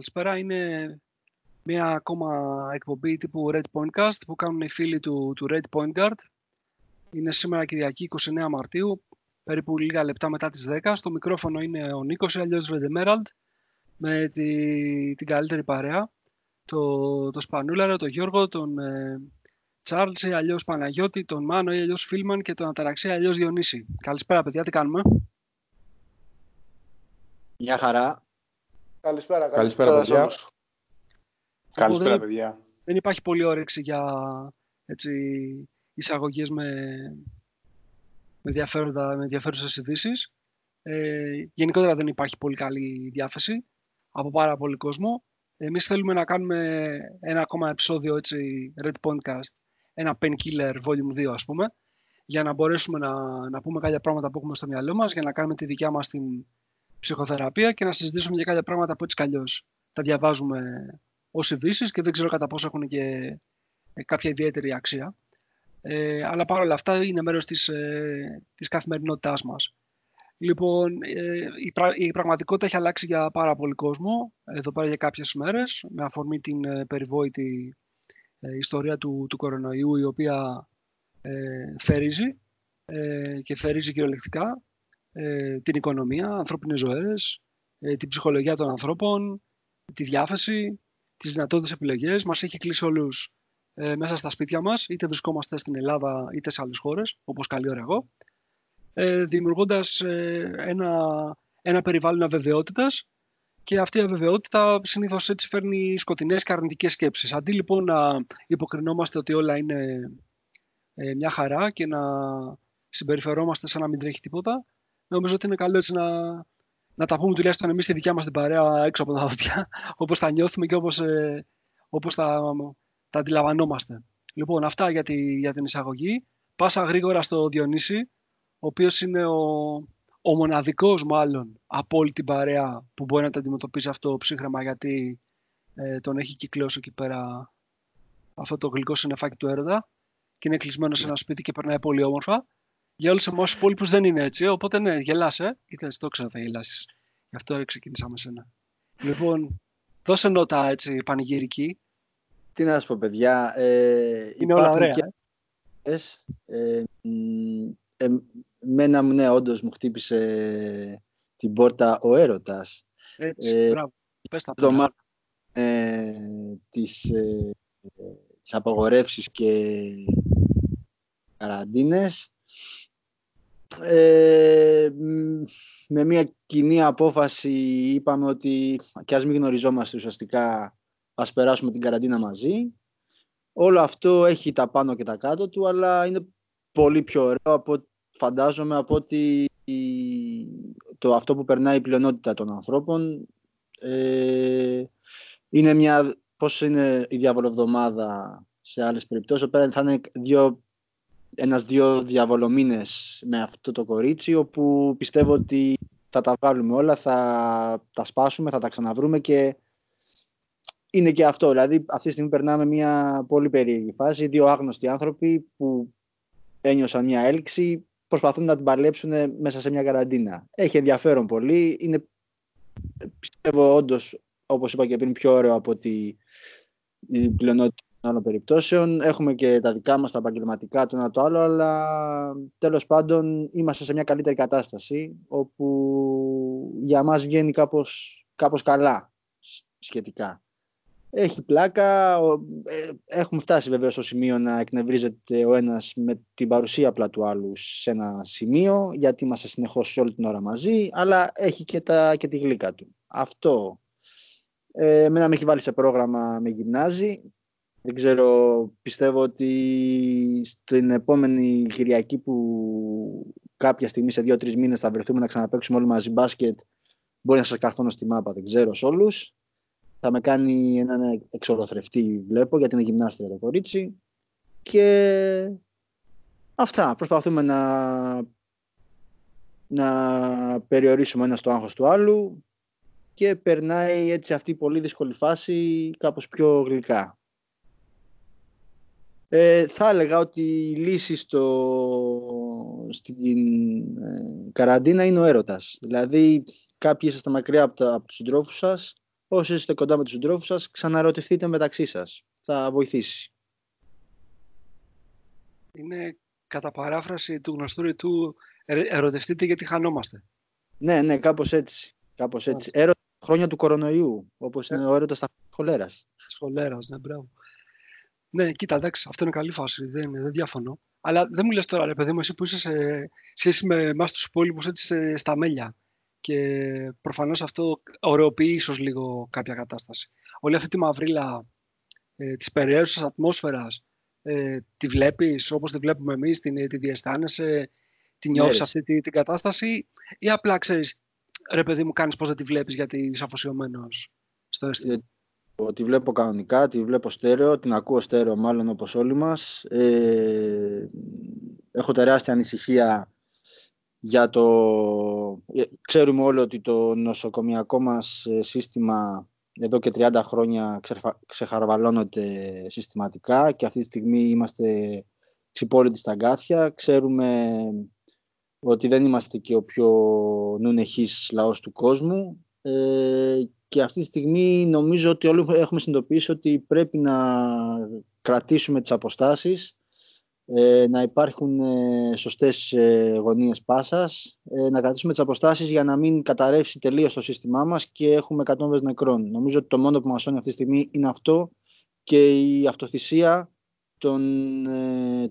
Είναι ακό... Καλησπέρα, είναι μια ακόμα εκπομπή τύπου Red Pointcast που κάνουν οι φίλοι του, του Red Point Guard. Είναι σήμερα Κυριακή 29 Μαρτίου, περίπου λίγα λεπτά μετά τις 10. Στο μικρόφωνο είναι ο Νίκος, αλλιώς Red Emerald, με τη, την καλύτερη παρέα. Το, το Σπανούλαρο, τον Γιώργο, τον ε, Τσάρλς, αλλιώς Παναγιώτη, τον Μάνο, αλλιώς Φίλμαν και τον Αταραξία, αλλιώς Διονύση. Καλησπέρα παιδιά, τι κάνουμε; Μια χαρά. Καλησπέρα, καλησπέρα, παιδιά. Καλησπέρα, παιδιά. Δεν υπάρχει πολύ όρεξη για έτσι, εισαγωγές με, με, με ενδιαφέρουσες ειδήσεις. Ε, γενικότερα δεν υπάρχει πολύ καλή διάθεση από πάρα πολύ κόσμο. Εμείς θέλουμε να κάνουμε ένα ακόμα επεισόδιο έτσι, Red Podcast, ένα Painkiller Volume 2 ας πούμε, για να μπορέσουμε να, να πούμε κάποια πράγματα που έχουμε στο μυαλό μας, για να κάνουμε τη δικιά μας την ψυχοθεραπεία και να συζητήσουμε για κάποια πράγματα που έτσι καλλιώ τα διαβάζουμε ως ειδήσει και δεν ξέρω κατά πόσο έχουν και ε, κάποια ιδιαίτερη αξία. Ε, αλλά παρόλα αυτά είναι μέρος της, ε, της καθημερινότητάς μας. Λοιπόν, ε, η, η πραγματικότητα έχει αλλάξει για πάρα πολύ κόσμο, εδώ πέρα για κάποιες μέρες, με αφορμή την ε, περιβόητη ε, ιστορία του, του κορονοϊού, η οποία ε, θερίζει και θερίζει κυριολεκτικά ε, την οικονομία, ανθρώπινες ζωές, ε, την ψυχολογία των ανθρώπων, τη διάθεση, τις δυνατότητες επιλογές. Μας έχει κλείσει όλους ε, μέσα στα σπίτια μας, είτε βρισκόμαστε στην Ελλάδα είτε σε άλλες χώρες, όπως καλή ώρα εγώ, ε, δημιουργώντας ε, ένα, ένα περιβάλλον αβεβαιότητας και αυτή η αβεβαιότητα συνήθως έτσι φέρνει σκοτεινές και αρνητικές σκέψεις. Αντί λοιπόν να υποκρινόμαστε ότι όλα είναι ε, μια χαρά και να συμπεριφερόμαστε σαν να μην τρέχει τίποτα, νομίζω ότι είναι καλό έτσι να, να τα πούμε τουλάχιστον εμείς στη δικιά μας την παρέα έξω από τα δόντια, όπως τα νιώθουμε και όπως ε, όπως τα, τα αντιλαμβανόμαστε. Λοιπόν, αυτά για, τη, για την εισαγωγή. Πάσα γρήγορα στο Διονύση, ο οποίος είναι ο, ο μοναδικός μάλλον από όλη την παρέα που μπορεί να τα αντιμετωπίσει αυτό ψύχρεμα γιατί ε, τον έχει κυκλώσει εκεί πέρα αυτό το γλυκό συνεφάκι του έρωτα και είναι κλεισμένος σε ένα σπίτι και περνάει πολύ όμορφα. Για όλους εμάς του υπόλοιπους δεν είναι έτσι. Οπότε ναι, γελάσαι. Είτε το ξέρω θα γελάσεις. Γι' αυτό ξεκίνησα με σένα. Λοιπόν, δώσε νότα έτσι πανηγυρική. Τι να σου πω, παιδιά. Ε, είναι όλα ωραία. Και... Ε, ε, ε, μένα μου, ναι, όντως μου χτύπησε την πόρτα ο έρωτας. Έτσι, ε, μπράβο. Πες τα πράγματα. Ε, τις, ε, τις απαγορεύσεις και καραντίνες ε, με μια κοινή απόφαση είπαμε ότι και ας μην γνωριζόμαστε ουσιαστικά ας περάσουμε την καραντίνα μαζί. Όλο αυτό έχει τα πάνω και τα κάτω του, αλλά είναι πολύ πιο ωραίο από, φαντάζομαι από ότι το αυτό που περνάει η πλειονότητα των ανθρώπων. Ε, είναι μια, πώς είναι η διαβολοβδομάδα σε άλλες περιπτώσεις, πέρα θα είναι δύο ένας-δύο διαβολομήνες με αυτό το κορίτσι όπου πιστεύω ότι θα τα βγάλουμε όλα, θα τα σπάσουμε, θα τα ξαναβρούμε και είναι και αυτό. Δηλαδή αυτή τη στιγμή περνάμε μια πολύ περίεργη φάση. Δύο άγνωστοι άνθρωποι που ένιωσαν μια έλξη προσπαθούν να την παλέψουν μέσα σε μια καραντίνα. Έχει ενδιαφέρον πολύ. Είναι πιστεύω όντως, όπως είπα και πριν, πιο ωραίο από ότι η πλειονότητα άλλων περιπτώσεων. Έχουμε και τα δικά μας τα επαγγελματικά το ένα το άλλο, αλλά τέλος πάντων είμαστε σε μια καλύτερη κατάσταση, όπου για μας βγαίνει κάπως, κάπως καλά σχετικά. Έχει πλάκα, ε, έχουμε φτάσει βέβαια στο σημείο να εκνευρίζεται ο ένας με την παρουσία απλά του άλλου σε ένα σημείο, γιατί είμαστε συνεχώς όλη την ώρα μαζί, αλλά έχει και, τα, και τη γλύκα του. Αυτό ε, εμένα με έχει βάλει σε πρόγραμμα με γυμνάζι. Δεν ξέρω, πιστεύω ότι στην επόμενη Κυριακή που κάποια στιγμή σε δύο-τρεις μήνες θα βρεθούμε να ξαναπαίξουμε όλοι μαζί μπάσκετ, μπορεί να σας καρφώνω στη μάπα, δεν ξέρω σε όλους. Θα με κάνει έναν εξολοθρευτή, βλέπω, γιατί είναι γυμνάστρια το κορίτσι. Και αυτά. Προσπαθούμε να, να περιορίσουμε ένα το άγχος του άλλου και περνάει έτσι αυτή η πολύ δύσκολη φάση κάπως πιο γλυκά. Ε, θα έλεγα ότι η λύση στο, στην ε, καραντίνα είναι ο έρωτας. Δηλαδή κάποιοι είσαστε μακριά από, τα, από τους συντρόφους σας, όσοι είστε κοντά με τους συντρόφους σας, ξαναρωτηθείτε μεταξύ σας. Θα βοηθήσει. Είναι κατά παράφραση του γνωστού ρητού ερωτευτείτε γιατί χανόμαστε. Ναι, ναι, κάπως έτσι. Κάπως έτσι. Έρωτας χρόνια του κορονοϊού, όπως είναι ο έρωτας στα χολέρας. Σχολέρας, ναι, μπράβο. Ναι, κοίτα, εντάξει, αυτό είναι καλή φάση, δεν, δεν διαφωνώ. Αλλά δεν μου λες τώρα, ρε παιδί μου, εσύ που είσαι σε σχέση με εμάς τους υπόλοιπους έτσι στα μέλια. Και προφανώς αυτό ωρεοποιεί ίσως λίγο κάποια κατάσταση. Όλη αυτή τη μαυρίλα ε, της περιέργειας ατμόσφαιρας ε, τη βλέπεις όπως τη βλέπουμε εμείς, την, τη διαισθάνεσαι, τη νιώθεις ναι, αυτή τη, την κατάσταση, ή απλά ξέρεις, ρε παιδί μου, κάνεις πώς δεν τη βλέπεις γιατί είσαι αφοσιωμένος στο αίσθημα; Ε, τη βλέπω κανονικά, τη βλέπω στέρεο, την ακούω στέρεο μάλλον όπως όλοι μας. Ε, έχω τεράστια ανησυχία για το... Ε, ξέρουμε όλοι ότι το νοσοκομιακό μας ε, σύστημα εδώ και 30 χρόνια ξεχαρβαλώνεται συστηματικά και αυτή τη στιγμή είμαστε ξυπόλυτοι στα αγκάθια. Ξέρουμε ότι δεν είμαστε και ο πιο νουνεχής λαός του κόσμου ε, και αυτή τη στιγμή νομίζω ότι όλοι έχουμε συνειδητοποιήσει ότι πρέπει να κρατήσουμε τις αποστάσεις, ε, να υπάρχουν ε, σωστές ε, γωνίες πάσας, να κρατήσουμε τις αποστάσεις για να μην καταρρεύσει τελείως το σύστημά μας και έχουμε εκατόμβες νεκρών. Νομίζω ότι το μόνο που μας σώνει αυτή τη στιγμή είναι αυτό και η αυτοθυσία των,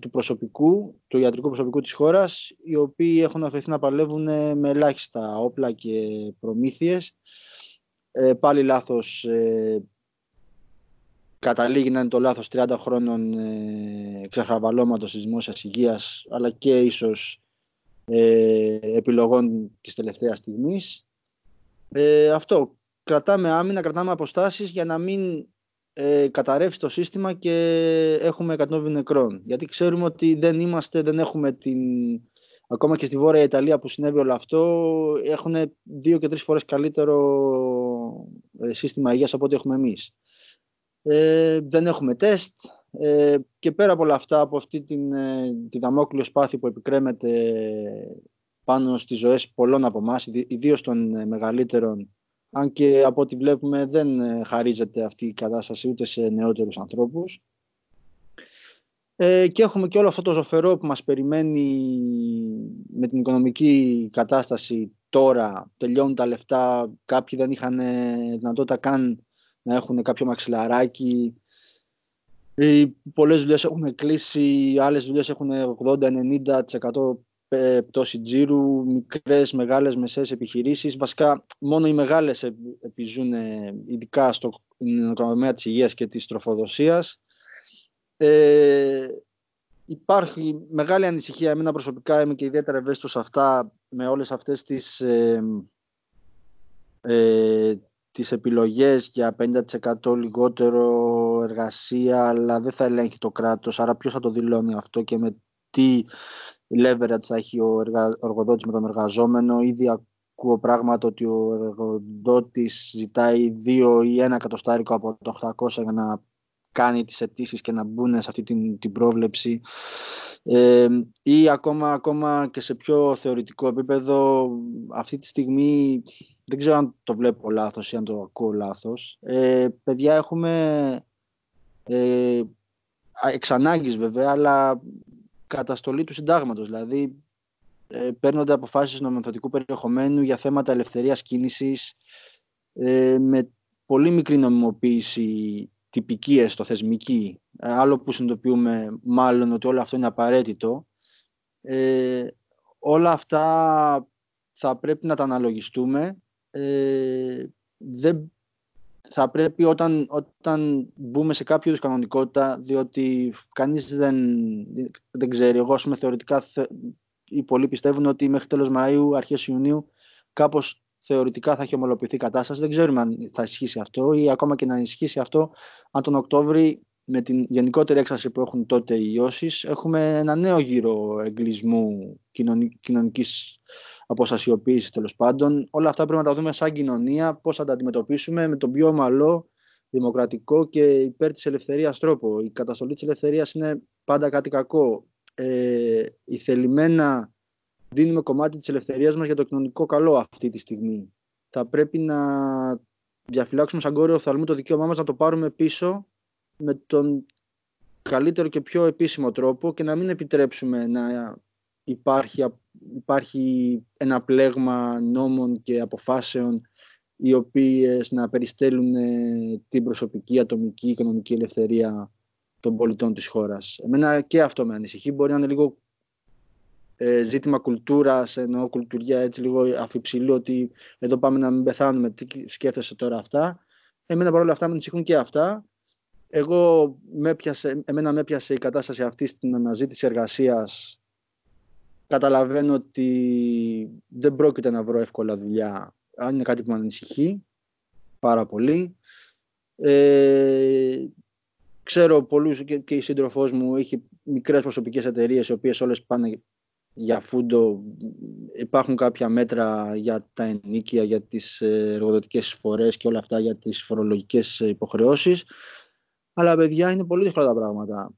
του προσωπικού, του ιατρικού προσωπικού της χώρας, οι οποίοι έχουν αφαιθεί να παλεύουν με ελάχιστα όπλα και προμήθειες ε, πάλι λάθος ε, καταλήγει να είναι το λάθος 30 χρόνων ε, ξεχαβαλώματος της δημόσιας υγείας αλλά και ίσως ε, επιλογών της τελευταίας στιγμής. Ε, αυτό, κρατάμε άμυνα, κρατάμε αποστάσεις για να μην ε, καταρρεύσει το σύστημα και έχουμε 100 νεκρών. Γιατί ξέρουμε ότι δεν είμαστε, δεν έχουμε την ακόμα και στη Βόρεια Ιταλία που συνέβη όλο αυτό, έχουν δύο και τρεις φορές καλύτερο ε, σύστημα υγείας από ό,τι έχουμε εμείς. Ε, δεν έχουμε τεστ ε, και πέρα από όλα αυτά, από αυτή την, ε, τη δαμόκλειο σπάθη που επικρέμεται πάνω στις ζωές πολλών από εμάς, ιδίως των ε, μεγαλύτερων, αν και από ό,τι βλέπουμε δεν χαρίζεται αυτή η κατάσταση ούτε σε νεότερους ανθρώπους. Ε, και έχουμε και όλο αυτό το ζωφερό που μας περιμένει με την οικονομική κατάσταση τώρα. Τελειώνουν τα λεφτά, κάποιοι δεν είχαν δυνατότητα καν να έχουν κάποιο μαξιλαράκι. Οι πολλές δουλειές έχουν κλείσει, άλλες δουλειές έχουν 80-90% πτώση τζίρου, μικρές, μεγάλες, μεσαίες επιχειρήσεις. Βασικά μόνο οι μεγάλες επιζούν ειδικά στο τομέα της υγείας και της τροφοδοσίας. Ε, υπάρχει μεγάλη ανησυχία, εμένα προσωπικά είμαι και ιδιαίτερα ευαίσθητος σε αυτά, με όλες αυτές τις, ε, ε, τις επιλογές για 50% λιγότερο εργασία, αλλά δεν θα ελέγχει το κράτος, άρα ποιος θα το δηλώνει αυτό και με τι leverage θα έχει ο εργοδότης με τον εργαζόμενο. Ήδη ακούω πράγματα ότι ο εργοδότης ζητάει 2 ή 1 εκατοστάρικο από το 800 για να κάνει τις αιτήσεις και να μπουν σε αυτή την, την πρόβλεψη. Ε, ή ακόμα, ακόμα και σε πιο θεωρητικό επίπεδο αυτή τη στιγμή δεν ξέρω αν το βλέπω λάθος ή αν το ακούω λάθος. Ε, παιδιά έχουμε ε, εξ ανάγκης βέβαια αλλά καταστολή του συντάγματος. Δηλαδή ε, παίρνονται αποφάσεις νομοθετικού περιεχομένου για θέματα ελευθερίας κίνησης ε, με πολύ μικρή νομιμοποίηση τυπική έστω θεσμική, ε, άλλο που συνειδητοποιούμε μάλλον ότι όλο αυτό είναι απαραίτητο, ε, όλα αυτά θα πρέπει να τα αναλογιστούμε. Ε, δεν, θα πρέπει όταν, όταν μπούμε σε κάποιο είδους κανονικότητα, διότι κανείς δεν, δεν ξέρει, εγώ πούμε θεωρητικά οι πολλοί πιστεύουν ότι μέχρι τέλος Μαΐου, αρχές Ιουνίου, κάπως θεωρητικά θα έχει ομολοποιηθεί η κατάσταση. Δεν ξέρουμε αν θα ισχύσει αυτό ή ακόμα και να ισχύσει αυτό, αν τον Οκτώβρη με την γενικότερη έξαρση που έχουν τότε οι ιώσεις, έχουμε ένα νέο γύρο εγκλισμού κοινωνικής αποστασιοποίησης τέλος πάντων. Όλα αυτά πρέπει να τα δούμε σαν κοινωνία, πώς θα τα αντιμετωπίσουμε με τον πιο ομαλό, δημοκρατικό και υπέρ της ελευθερίας τρόπο. Η καταστολή της ελευθερίας είναι πάντα κάτι κακό. Ε, η θελημένα δίνουμε κομμάτι της ελευθερίας μας για το κοινωνικό καλό αυτή τη στιγμή. Θα πρέπει να διαφυλάξουμε σαν κόριο οφθαλμού το δικαίωμά μας να το πάρουμε πίσω με τον καλύτερο και πιο επίσημο τρόπο και να μην επιτρέψουμε να υπάρχει, υπάρχει ένα πλέγμα νόμων και αποφάσεων οι οποίες να περιστέλουν ε, την προσωπική, ατομική, οικονομική ελευθερία των πολιτών της χώρας. Εμένα και αυτό με ανησυχεί. Μπορεί να είναι λίγο ε, ζήτημα κουλτούρας, εννοώ κουλτουριά έτσι λίγο αφιψηλού ότι εδώ πάμε να μην πεθάνουμε, τι σκέφτεσαι τώρα αυτά. Εμένα παρόλα αυτά με ανησυχούν και αυτά. Εγώ με πιασε, εμένα με έπιασε η κατάσταση αυτή στην αναζήτηση εργασίας. Καταλαβαίνω ότι δεν πρόκειται να βρω εύκολα δουλειά αν είναι κάτι που με ανησυχεί πάρα πολύ. Ε, ξέρω πολλούς και, και η σύντροφός μου έχει μικρές προσωπικές εταιρείες οι οποίες όλες πάνε για φούντο. Υπάρχουν κάποια μέτρα για τα ενίκια, για τις εργοδοτικές φορές και όλα αυτά για τις φορολογικές υποχρεώσεις. Αλλά παιδιά είναι πολύ δύσκολα τα πράγματα.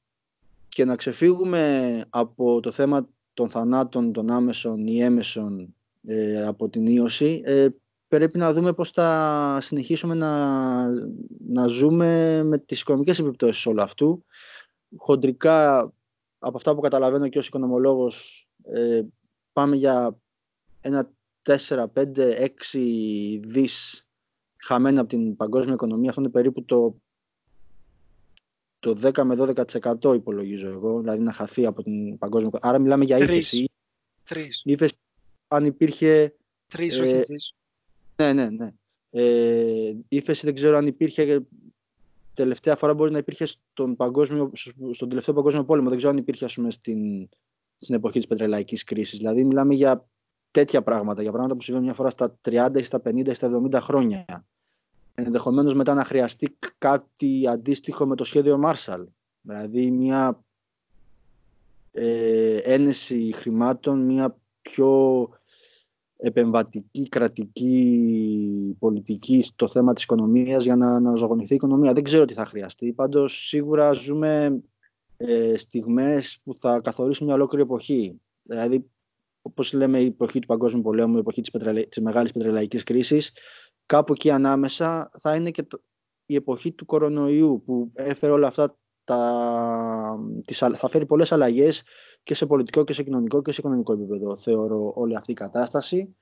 Και να ξεφύγουμε από το θέμα των θανάτων, των άμεσων ή έμεσων ε, από την ίωση, ε, πρέπει να δούμε πώς θα συνεχίσουμε να, να ζούμε με τις οικονομικές επιπτώσεις όλου αυτού. Χοντρικά, από αυτά που καταλαβαίνω και ως οικονομολόγος, ε, πάμε για ένα 4, 5, 6 δις χαμένα από την παγκόσμια οικονομία. Αυτό είναι περίπου το, το 10 με 12% υπολογίζω εγώ, δηλαδή να χαθεί από την παγκόσμια οικονομία. Άρα μιλάμε για ύφεση. Τρεις. Ύφεση αν υπήρχε... Τρεις, όχι ε, ναι, ναι, ναι. Ε, ύφεση δεν ξέρω αν υπήρχε τελευταία φορά μπορεί να υπήρχε στον, παγκόσμιο, στον τελευταίο παγκόσμιο πόλεμο. Δεν ξέρω αν υπήρχε ας πούμε, στην, στην εποχή της πετρελαϊκής κρίσης. Δηλαδή μιλάμε για τέτοια πράγματα, για πράγματα που συμβαίνουν μια φορά στα 30 ή στα 50 ή στα 70 χρόνια. Ενδεχομένως μετά να χρειαστεί κάτι αντίστοιχο με το σχέδιο Marshall. Δηλαδή μια ε, ένεση χρημάτων, μια πιο επεμβατική κρατική πολιτική στο θέμα της οικονομίας για να, να ζωγονηθεί η οικονομία. Δεν ξέρω τι θα χρειαστεί. Πάντως σίγουρα ζούμε ε, στιγμές που θα καθορίσουν μια ολόκληρη εποχή. Δηλαδή, όπως λέμε η εποχή του Παγκόσμιου Πολέμου, η εποχή της, πετρελα... της μεγάλης πετρελαϊκής κρίσης, κάπου εκεί ανάμεσα θα είναι και η εποχή του κορονοϊού που έφερε όλα αυτά τα, τις, θα φέρει πολλές αλλαγές και σε πολιτικό και σε κοινωνικό και σε οικονομικό επίπεδο θεωρώ όλη αυτή η κατάσταση.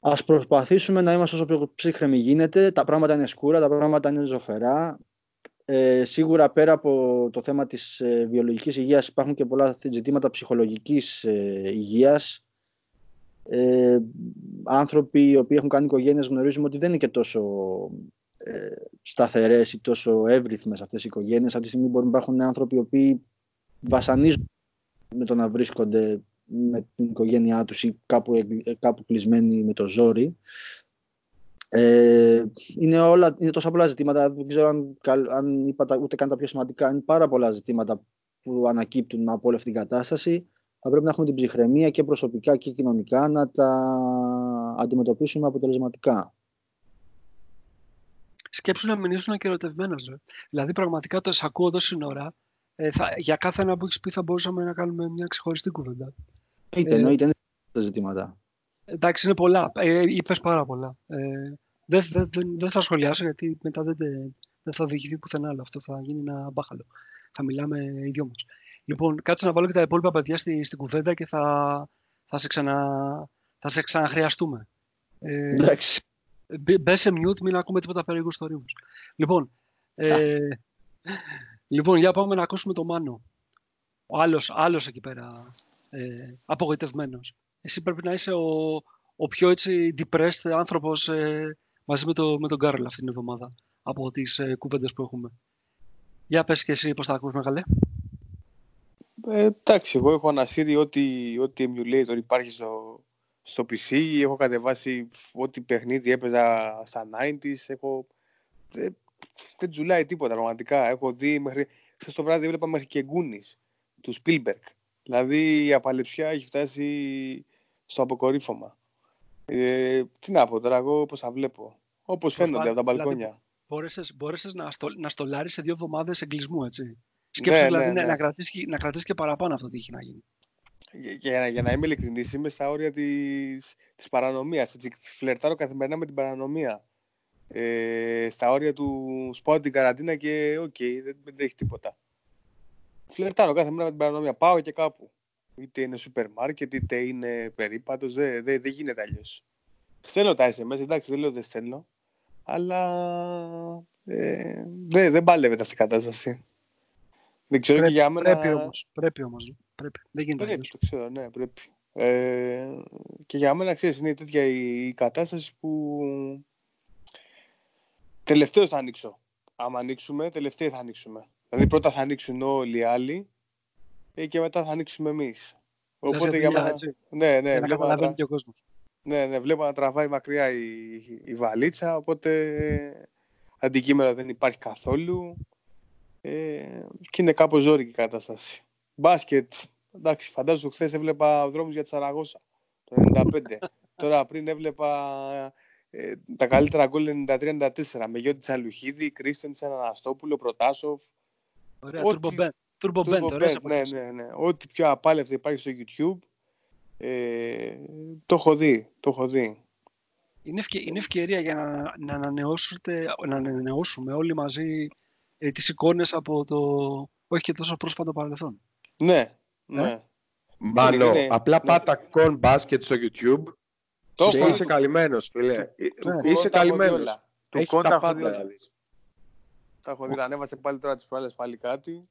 Ας προσπαθήσουμε να είμαστε όσο πιο ψύχρεμοι γίνεται. Τα πράγματα είναι σκούρα, τα πράγματα είναι ζωφερά. Ε, σίγουρα πέρα από το θέμα της ε, βιολογικής υγείας υπάρχουν και πολλά ζητήματα ψυχολογικής ε, υγείας. Ε, άνθρωποι οι οποίοι έχουν κάνει οικογένειες γνωρίζουμε ότι δεν είναι και τόσο ε, σταθερές ή τόσο εύρυθμες αυτές οι οικογένειες. Από τη στιγμή μπορεί να υπάρχουν άνθρωποι οι οποίοι βασανίζουν με το να βρίσκονται με την οικογένειά τους ή κάπου, ε, κάπου κλεισμένοι με το ζόρι. Ε, είναι, όλα, είναι τόσα πολλά ζητήματα, δεν ξέρω αν, αν είπα ούτε καν τα πιο σημαντικά, είναι πάρα πολλά ζητήματα που ανακύπτουν από όλη αυτή την κατάσταση. Θα πρέπει να έχουμε την ψυχραιμία και προσωπικά και κοινωνικά να τα αντιμετωπίσουμε αποτελεσματικά. Σκέψου να μην ήσουν και Δηλαδή, πραγματικά το ακούω εδώ σύνορα ε, θα, για κάθε ένα που έχεις πει θα μπορούσαμε να κάνουμε μια ξεχωριστή κουβέντα. Είτε εννοείται, είναι τα ζητήματα. Εντάξει, είναι πολλά. Ε, Είπες πάρα πολλά. Ε, δεν δε, δε, δε θα σχολιάσω γιατί μετά δεν, δεν θα οδηγηθεί πουθενά άλλο. Αυτό θα γίνει ένα μπάχαλο. Θα μιλάμε οι δυο μα. Λοιπόν, κάτσε να βάλω και τα υπόλοιπα παιδιά στη, στην κουβέντα και θα, θα, σε, ξανα, θα σε ξαναχρειαστούμε. Ε, Εντάξει. Μπες σε mute, μην ακούμε τίποτα περίεργο στο Λοιπόν, ε, Λοιπόν, για πάμε να ακούσουμε το Μάνο. Ο άλλος, άλλος εκεί πέρα ε, απογοητευμένος. Εσύ πρέπει να είσαι ο, ο πιο έτσι depressed άνθρωπος ε, μαζί με, το, με τον Κάρολ αυτήν την εβδομάδα από τις ε, κουβέντες που έχουμε. Για πες και εσύ πώς θα ακούς Μεγαλέ. Ε, εντάξει, εγώ έχω ανασύρει ό,τι, ό,τι emulator υπάρχει στο, στο PC, έχω κατεβάσει ό,τι παιχνίδι έπαιζα στα 90s, έχω... Ε, δεν τζουλάει τίποτα πραγματικά. Έχω δει μέχρι. Χθες το βράδυ έβλεπα μέχρι και γκούνι του Spielberg. Δηλαδή η απαλεψιά έχει φτάσει στο αποκορύφωμα. Ε, τι να πω τώρα, εγώ πώς θα βλέπω. Όπως φαίνονται από τα δηλαδή, μπαλκόνια. Μπόρεσε μπόρεσες να, στο, να στολάρεις σε δύο εβδομάδες εγκλισμού, έτσι. Σκέψου ναι, δηλαδή ναι, ναι. να, κρατήσεις, να κρατήσεις και παραπάνω αυτό τι έχει να γίνει. Για, για, για να είμαι ειλικρινής, είμαι στα όρια τη της παρανομίας. Φλερτάρω καθημερινά με την παρανομία. ε, στα όρια του σπάω την καραντίνα και OK, okay, δεν, δεν έχει τίποτα. Φλερτάρω κάθε μέρα με την παρανομία. Πάω και κάπου. Είτε είναι σούπερ μάρκετ, είτε είναι περίπατος. Δεν δε, δε γίνεται αλλιώς. Στέλνω τα SMS, εντάξει, δεν λέω δεν στέλνω. Αλλά ε, δεν, δεν παλεύεται αυτή η κατάσταση. Δεν ξέρω πρέπει, και για μένα... Πρέπει όμως, πρέπει όμως. Πρέπει. Δεν γίνεται Πρέπει, το ξέρω, ναι, πρέπει. Ε, και για μένα, ξέρεις, είναι τέτοια η, η κατάσταση που τελευταίο θα ανοίξω. Άμα ανοίξουμε, τελευταίο θα ανοίξουμε. Δηλαδή πρώτα θα ανοίξουν όλοι οι άλλοι ε, και μετά θα ανοίξουμε εμείς. Οπότε για μένα... Ναι, ναι, βλέπω να, τρα... και ο κόσμος. ναι, ναι, βλέπω να τραβάει μακριά η, η βαλίτσα, οπότε αντικείμενο δεν υπάρχει καθόλου ε, και είναι κάπως ζώρικη η κατάσταση. Μπάσκετ, εντάξει, φαντάζομαι χθες έβλεπα δρόμους για τη Σαραγώσα το 95. Τώρα πριν έβλεπα ε, τα καλύτερα γκολ 93-94 με Γιώτη Τσαλουχίδη, Κρίστενσεν, Αναστόπουλο, Προτάσοφ. Ωραία, Turbo Band. Turbo Band, ναι, ναι, ναι. Ό,τι πιο απάλευτο υπάρχει στο YouTube, ε, το έχω δει, το έχω δει. Είναι, ευκαι, είναι ευκαιρία για να, να, να ανανεώσουμε όλοι μαζί ε, τις εικόνες από το όχι και τόσο πρόσφατο παρελθόν. Ναι, ναι. Ε; Μάλλον, είναι, απλά ναι. πάτα κον μπάσκετ στο YouTube το και είσαι καλυμμένος, φίλε. Του, είσαι καλυμμένος. Του Έχει τα πάντα. Δηλαδή. Τα έχω δει, ανέβασε πάλι τώρα τις προάλλες πάλι κάτι.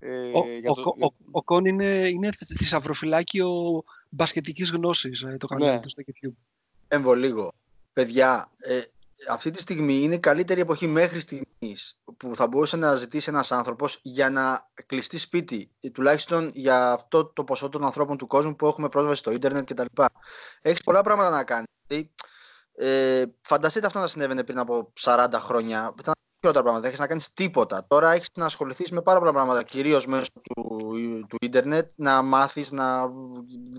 Ε, ο, για το... ο, ο, ο, Κον είναι, είναι θησαυροφυλάκιο μπασκετικής γνώσης ε, το κανάλι ναι. του στο YouTube. Έμβω λίγο. Παιδιά, ε, αυτή τη στιγμή είναι η καλύτερη εποχή μέχρι στιγμής που θα μπορούσε να ζητήσει ένας άνθρωπος για να κλειστεί σπίτι, τουλάχιστον για αυτό το ποσό των ανθρώπων του κόσμου που έχουμε πρόσβαση στο ίντερνετ κτλ. Έχεις πολλά πράγματα να κάνεις. Ε, φανταστείτε αυτό να συνέβαινε πριν από 40 χρόνια. Ήταν χειρότερα πράγματα. Δεν έχεις να κάνεις τίποτα. Τώρα έχεις να ασχοληθείς με πάρα πολλά πράγματα, κυρίως μέσω του, του ίντερνετ, να μάθεις, να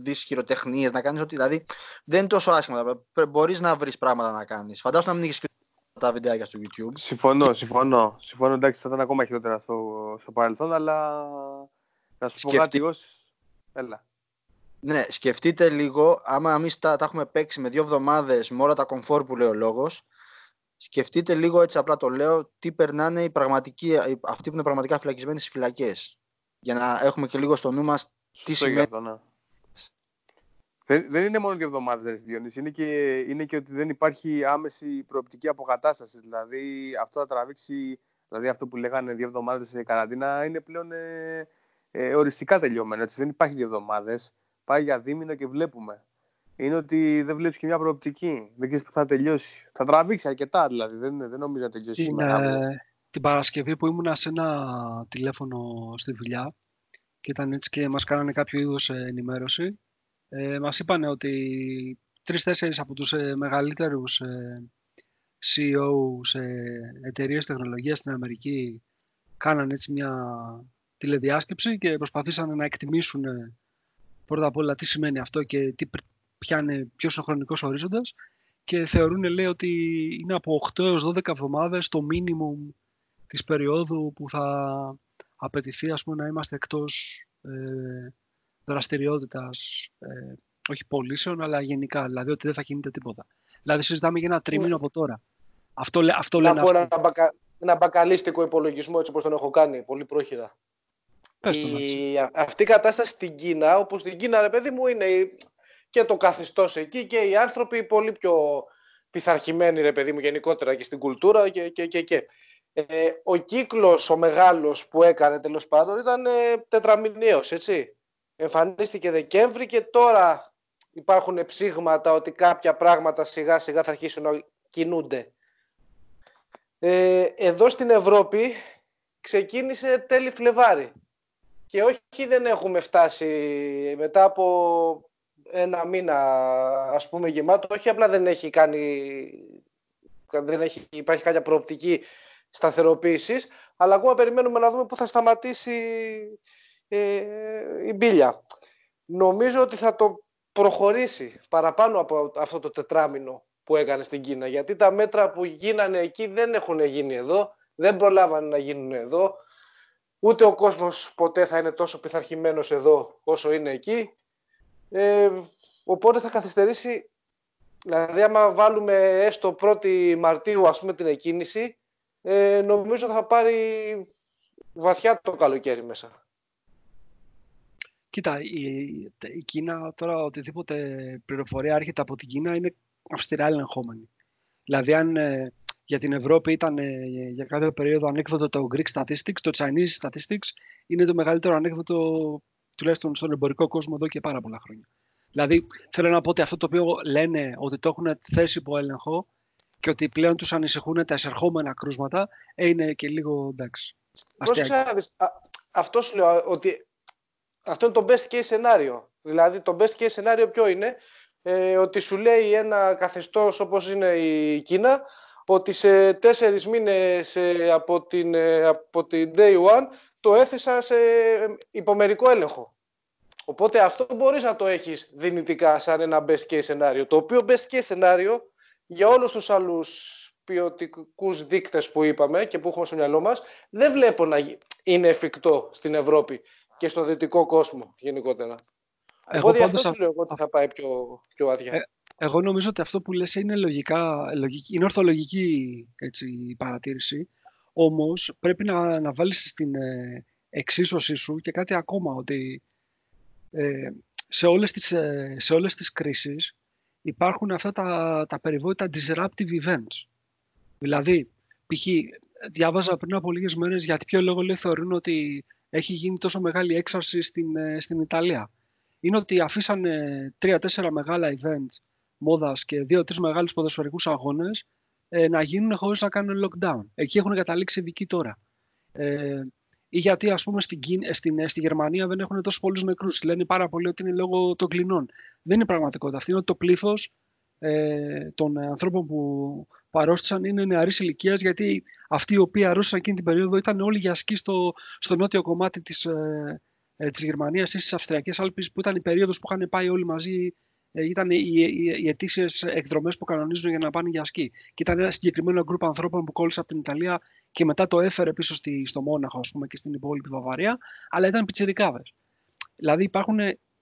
δεις χειροτεχνίες, να κάνεις ό,τι. Δηλαδή δεν είναι τόσο άσχημα. Μπορείς να βρεις πράγματα να κάνεις. Φαντάζομαι να μην έχεις και τα βιντεάκια στο YouTube. Συμφωνώ, συμφωνώ. Συμφωνώ, εντάξει, θα ήταν ακόμα χειρότερα στο, στο παρελθόν, αλλά να σου πω κάτι Έλα. Ναι, σκεφτείτε λίγο, άμα εμείς τα, τα έχουμε παίξει με δύο εβδομάδες με όλα τα κομφόρ που λέει ο λόγος, σκεφτείτε λίγο έτσι απλά το λέω τι περνάνε οι πραγματικοί, αυτοί που είναι πραγματικά φυλακισμένοι στις φυλακές για να έχουμε και λίγο στο νου μας τι σημαίνει. Αυτό, ναι. δεν, δεν είναι μόνο δύο εβδομάδες, Διονύση. Είναι και, είναι και ότι δεν υπάρχει άμεση προοπτική αποκατάστασης. Δηλαδή, αυτό θα τραβήξει. Δηλαδή, αυτό που λέγανε δύο εβδομάδες σε καραντίνα είναι πλέον ε, ε, οριστικά τελειωμένο. Έτσι. Δεν υπάρχει δύο εβδομάδες. Πάει για δίμηνο και βλέπουμε είναι ότι δεν βλέπεις και μια προοπτική. Δεν ξέρεις που θα τελειώσει. Θα τραβήξει αρκετά δηλαδή. Δεν, δεν νομίζω να τελειώσει την, ε, την Παρασκευή που ήμουν σε ένα τηλέφωνο στη δουλειά και ήταν έτσι και μας κάνανε κάποιο είδους ενημέρωση. Ε, μας είπαν ότι τρεις-τέσσερις από τους ε, μεγαλύτερους ε, CEO σε εταιρείες τεχνολογίας στην Αμερική κάνανε έτσι μια τηλεδιάσκεψη και προσπαθήσαν να εκτιμήσουν ε, πρώτα απ' όλα τι σημαίνει αυτό και τι ποια είναι, ποιος είναι ο χρονικός ορίζοντας και θεωρούν λέει ότι είναι από 8 έως 12 εβδομάδες το minimum της περίοδου που θα απαιτηθεί ας πούμε, να είμαστε εκτός ε, δραστηριότητας ε, όχι πωλήσεων αλλά γενικά, δηλαδή ότι δεν θα κινείται τίποτα. Δηλαδή συζητάμε για ένα τρίμηνο από τώρα. Αυτό, αυτό να λένε πω ένα, μπακα, ένα μπακαλίστικο υπολογισμό έτσι όπως τον έχω κάνει, πολύ πρόχειρα. Η, αυτή η κατάσταση στην Κίνα, όπως στην Κίνα ρε παιδί μου είναι και το καθεστώς εκεί και οι άνθρωποι πολύ πιο πειθαρχημένοι ρε παιδί μου γενικότερα και στην κουλτούρα και, και, και, και. Ε, ο κύκλος ο μεγάλος που έκανε τέλος πάντων ήταν ε, τετραμηνίος έτσι. Εμφανίστηκε Δεκέμβρη και τώρα υπάρχουν ψήγματα ότι κάποια πράγματα σιγά σιγά θα αρχίσουν να κινούνται. Ε, εδώ στην Ευρώπη ξεκίνησε τέλη Φλεβάρι και όχι δεν έχουμε φτάσει μετά από ένα μήνα ας πούμε γεμάτο, όχι απλά δεν έχει κάνει, δεν έχει, υπάρχει κάποια προοπτική σταθεροποίησης, αλλά ακόμα περιμένουμε να δούμε πού θα σταματήσει ε, η μπίλια. Νομίζω ότι θα το προχωρήσει παραπάνω από αυτό το τετράμινο που έκανε στην Κίνα, γιατί τα μέτρα που γίνανε εκεί δεν έχουν γίνει εδώ, δεν προλάβανε να γίνουν εδώ, ούτε ο κόσμος ποτέ θα είναι τόσο πειθαρχημένος εδώ όσο είναι εκεί ε, οπότε θα καθυστερήσει Δηλαδή, άμα βάλουμε έστω 1η Μαρτίου ας πούμε, την εκκίνηση, ε, νομίζω θα πάρει βαθιά το καλοκαίρι μέσα. Κοίτα, η, η Κίνα τώρα οτιδήποτε πληροφορία έρχεται από την Κίνα είναι αυστηρά ελεγχόμενη. Δηλαδή, αν ε, για την Ευρώπη ήταν ε, για κάποιο περίοδο ανέκδοτο το Greek Statistics, το Chinese Statistics είναι το μεγαλύτερο ανέκδοτο τουλάχιστον στον εμπορικό κόσμο εδώ και πάρα πολλά χρόνια. Δηλαδή, θέλω να πω ότι αυτό το οποίο λένε ότι το έχουν θέσει υπό έλεγχο και ότι πλέον τους ανησυχούν τα εισερχόμενα κρούσματα, ε, είναι και λίγο εντάξει. αυτός σου λέω ότι αυτό είναι το best case scenario. Δηλαδή, το best case scenario ποιο είναι, ε, ότι σου λέει ένα καθεστώς όπως είναι η Κίνα, ότι σε τέσσερις μήνες ε, από, την, ε, από την day one το έθεσα σε υπομερικό έλεγχο. Οπότε αυτό μπορείς να το έχεις δυνητικά σαν ένα best case scenario. Το οποίο best case scenario για όλους τους άλλους ποιοτικούς δείκτες που είπαμε και που έχουμε στο μυαλό μας δεν βλέπω να είναι εφικτό στην Ευρώπη και στο δυτικό κόσμο γενικότερα. Εγώ Οπότε αυτό σου λέω ότι θα πάει πιο, πιο άδεια. Ε, εγώ νομίζω ότι αυτό που λες είναι, λογικά, λογική, είναι ορθολογική έτσι, παρατήρηση. Όμως πρέπει να, να βάλεις στην ε, εξίσωσή σου και κάτι ακόμα, ότι ε, σε, όλες τις, ε, σε όλες τις κρίσεις υπάρχουν αυτά τα, τα περιβόητα disruptive events. Δηλαδή, π.χ. διάβαζα πριν από λίγες μέρες γιατί ποιο λόγο λέει θεωρούν ότι έχει γίνει τόσο μεγάλη έξαρση στην, ε, στην Ιταλία. Είναι ότι αφήσανε τρία-τέσσερα μεγάλα events μόδας και δύο-τρεις μεγάλους ποδοσφαιρικούς αγώνες ε, να γίνουν χωρίς να κάνουν lockdown. Εκεί έχουν καταλήξει ειδικοί τώρα. Ε, ή γιατί ας πούμε στην, στην, στη Γερμανία δεν έχουν τόσο πολλούς νεκρούς. Λένε πάρα πολύ ότι είναι λόγω των κλινών. Δεν είναι πραγματικότητα. Αυτή είναι ότι το πλήθος ε, των ανθρώπων που παρόστησαν είναι νεαρής ηλικίας, γιατί αυτοί οι οποίοι αρρώστησαν εκείνη την περίοδο ήταν όλοι για σκι στο, στο νότιο κομμάτι της, ε, ε, της Γερμανίας ή στις Αυστριακές Άλπεις που ήταν η περίοδος που είχαν πάει όλοι μαζί ε, ήταν οι, οι, οι ετήσιε εκδρομές που κανονίζουν για να πάνε για σκι. Και ήταν ένα συγκεκριμένο γκρουπ ανθρώπων που κόλλησε από την Ιταλία και μετά το έφερε πίσω στη, στο Μόναχο ας πούμε, και στην υπόλοιπη Βαβαρία, αλλά ήταν πιτσιρικάδες. Δηλαδή υπάρχουν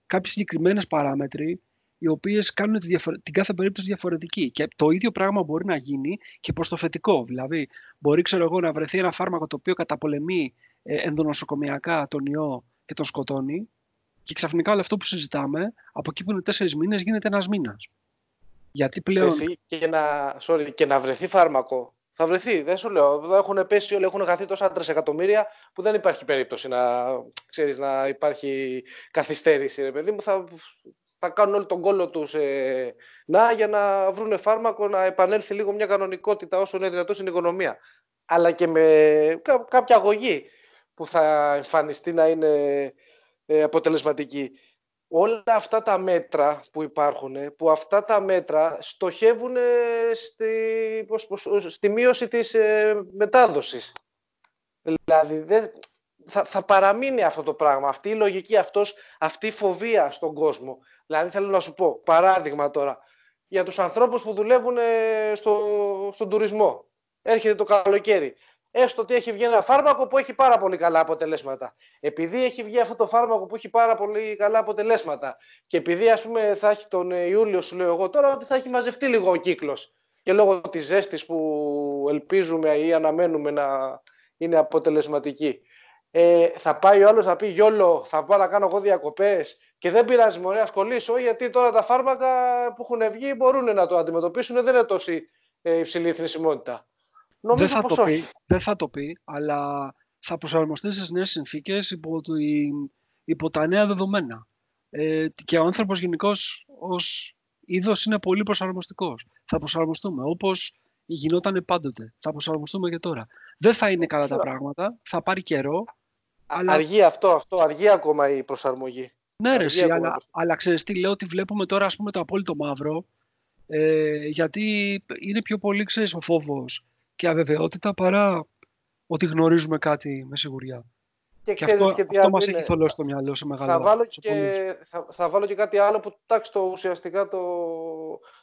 κάποιε συγκεκριμένες παράμετροι οι οποίες κάνουν τη την κάθε περίπτωση διαφορετική. Και το ίδιο πράγμα μπορεί να γίνει και προς το θετικό. Δηλαδή, μπορεί ξέρω εγώ, να βρεθεί ένα φάρμακο το οποίο καταπολεμεί ε, ενδονοσοκομιακά τον ιό και τον σκοτώνει, και ξαφνικά όλο αυτό που συζητάμε, από εκεί που είναι τέσσερις μήνες, γίνεται ένας μήνας. Γιατί πλέον. Εσύ, και, να, sorry, και να βρεθεί φάρμακο. Θα βρεθεί, δεν σου λέω. Εδώ έχουν πέσει όλοι, έχουν χαθεί τόσα εκατομμύρια που δεν υπάρχει περίπτωση να, ξέρεις, να υπάρχει καθυστέρηση. Ρε παιδί μου, θα, θα κάνουν όλο τον κόλλο τους ε, να για να βρουν φάρμακο να επανέλθει λίγο μια κανονικότητα όσο είναι δυνατός στην οικονομία. Αλλά και με κάποια αγωγή που θα εμφανιστεί να είναι ε, αποτελεσματική. Όλα αυτά τα μέτρα που υπάρχουν, που αυτά τα μέτρα στοχεύουν στη, στη μείωση της ε, μετάδοσης. Δηλαδή, δεν, θα, θα παραμείνει αυτό το πράγμα, αυτή η λογική, αυτός, αυτή η φοβία στον κόσμο. Δηλαδή, θέλω να σου πω, παράδειγμα τώρα, για τους ανθρώπους που δουλεύουν στο, στον τουρισμό. Έρχεται το καλοκαίρι έστω ότι έχει βγει ένα φάρμακο που έχει πάρα πολύ καλά αποτελέσματα. Επειδή έχει βγει αυτό το φάρμακο που έχει πάρα πολύ καλά αποτελέσματα και επειδή ας πούμε θα έχει τον Ιούλιο σου λέω εγώ τώρα ότι θα έχει μαζευτεί λίγο ο κύκλος και λόγω της ζέστης που ελπίζουμε ή αναμένουμε να είναι αποτελεσματική. Ε, θα πάει ο άλλος να πει γιόλο θα πάω να κάνω εγώ διακοπές και δεν πειράζει μωρέ ασχολήσω γιατί τώρα τα φάρμακα που έχουν βγει μπορούν να το αντιμετωπίσουν δεν είναι τόση ε, υψηλή θνησιμότητα δεν θα, το πει, δεν θα το πει, αλλά θα προσαρμοστεί στις νέες συνθήκες υπό, υπό τα νέα δεδομένα. Ε, και ο άνθρωπος γενικώς ως είδος είναι πολύ προσαρμοστικός. Θα προσαρμοστούμε όπως γινόταν πάντοτε. Θα προσαρμοστούμε και τώρα. Δεν θα είναι καλά τα πράγματα, θα πάρει καιρό. Αλλά... Αργεί αυτό, αυτό, αργεί ακόμα η προσαρμογή. Ναι, ρε, εσύ, αλλά, αλλά ξέρεις τι λέω, ότι βλέπουμε τώρα ας πούμε το απόλυτο μαύρο, ε, γιατί είναι πιο πολύ, ξέρεις, ο φόβος και αβεβαιότητα παρά ότι γνωρίζουμε κάτι με σιγουριά. Και, και αυτό, και τι αυτό μας έχει θολώσει το μυαλό σε μεγάλο θα βάλω, και, θα, θα, βάλω και κάτι άλλο που τάξη το ουσιαστικά το,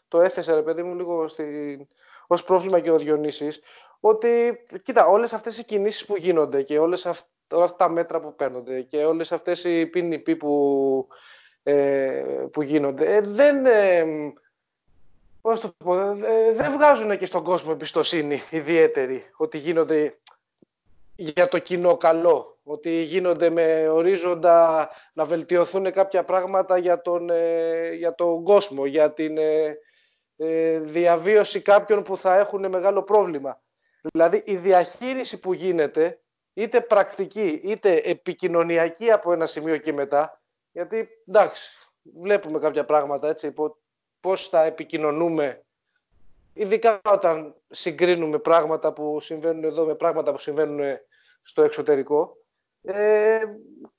το έθεσε ρε παιδί μου λίγο στην, ως πρόβλημα και ο Διονύσης ότι κοίτα όλες αυτές οι κινήσεις που γίνονται και όλες αυ, όλα αυτά τα μέτρα που παίρνονται και όλες αυτές οι ποινικοί που, ε, που γίνονται ε, δεν, ε, πώς το πω, δεν βγάζουν και στον κόσμο εμπιστοσύνη ιδιαίτερη ότι γίνονται για το κοινό καλό, ότι γίνονται με ορίζοντα να βελτιωθούν κάποια πράγματα για τον, ε, για τον κόσμο, για την ε, ε, διαβίωση κάποιων που θα έχουν μεγάλο πρόβλημα. Δηλαδή η διαχείριση που γίνεται, είτε πρακτική είτε επικοινωνιακή από ένα σημείο και μετά, γιατί εντάξει, βλέπουμε κάποια πράγματα έτσι, πώς θα επικοινωνούμε ειδικά όταν συγκρίνουμε πράγματα που συμβαίνουν εδώ με πράγματα που συμβαίνουν στο εξωτερικό, ε,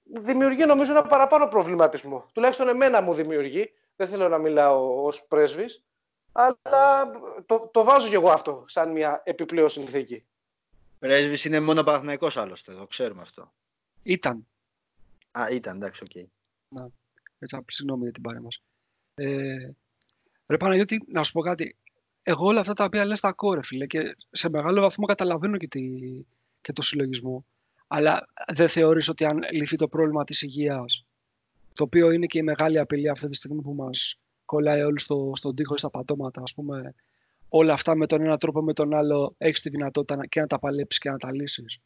δημιουργεί νομίζω ένα παραπάνω προβληματισμό. Τουλάχιστον εμένα μου δημιουργεί, δεν θέλω να μιλάω ως πρέσβης, αλλά το, το βάζω κι εγώ αυτό σαν μια επιπλέον συνθήκη. Πρέσβης είναι μόνο Παναθηναϊκός άλλωστε, το ξέρουμε αυτό. Ήταν. Α, ήταν, εντάξει, OK. Okay. Να, έτσι, συγγνώμη για την παρέμβαση. Ε, ρε Παναγιώτη, να σου πω κάτι εγώ όλα αυτά τα οποία λες τα ακούω, φίλε, και σε μεγάλο βαθμό καταλαβαίνω και, τη, και το συλλογισμό. Αλλά δεν θεωρείς ότι αν λυθεί το πρόβλημα της υγείας, το οποίο είναι και η μεγάλη απειλή αυτή τη στιγμή που μας κολλάει όλοι στο, στον τοίχο στα πατώματα, ας πούμε, όλα αυτά με τον ένα τρόπο με τον άλλο έχεις τη δυνατότητα και να τα παλέψεις και να τα λύσεις.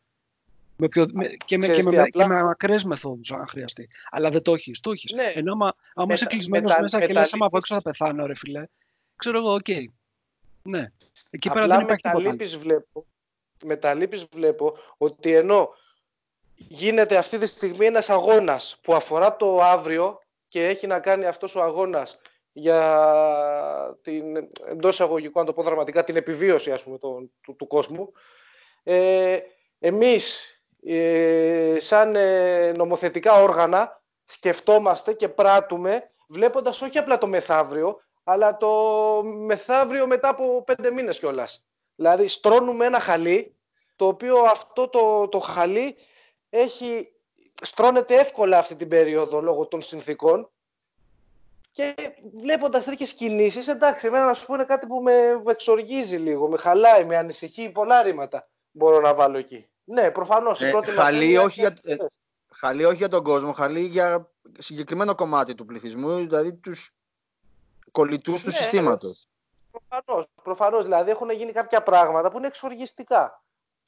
Με πιο, με, και, με, και, με, απλά... με μακρέ μεθόδους, αν χρειαστεί. Αλλά δεν το έχεις. Το έχεις. Ναι. Ενώ άμα, είσαι κλεισμένος μέσα και λες, άμα από έξω θα πεθάνω, ρε φιλέ, ξέρω εγώ, οκ. Okay. Ναι. Εκεί Απλά πέρα δεν με τα λύπης βλέπω, με τα βλέπω ότι ενώ γίνεται αυτή τη στιγμή ένας αγώνας που αφορά το αύριο και έχει να κάνει αυτός ο αγώνας για την εντός εισαγωγικού, αν το πω δραματικά, την επιβίωση ας πούμε, του, του, κόσμου. Ε, εμείς, ε, σαν ε, νομοθετικά όργανα, σκεφτόμαστε και πράττουμε βλέποντας όχι απλά το μεθαύριο, αλλά το μεθαύριο μετά από πέντε μήνες κιόλας. Δηλαδή στρώνουμε ένα χαλί, το οποίο αυτό το, το χαλί έχει, στρώνεται εύκολα αυτή την περίοδο λόγω των συνθήκων και βλέποντας τέτοιες κινήσεις, εντάξει, εμένα να σου πω είναι κάτι που με εξοργίζει λίγο, με χαλάει, με ανησυχεί πολλά ρήματα μπορώ να βάλω εκεί. Ναι, προφανώς. Ε, χαλί, όχι για, ε, χαλί όχι για τον κόσμο, χαλί για συγκεκριμένο κομμάτι του πληθυσμού, δηλαδή τους κολλητούς του ναι, συστήματος. Προφανώς. Προφανώς, δηλαδή έχουν γίνει κάποια πράγματα που είναι εξοργιστικά.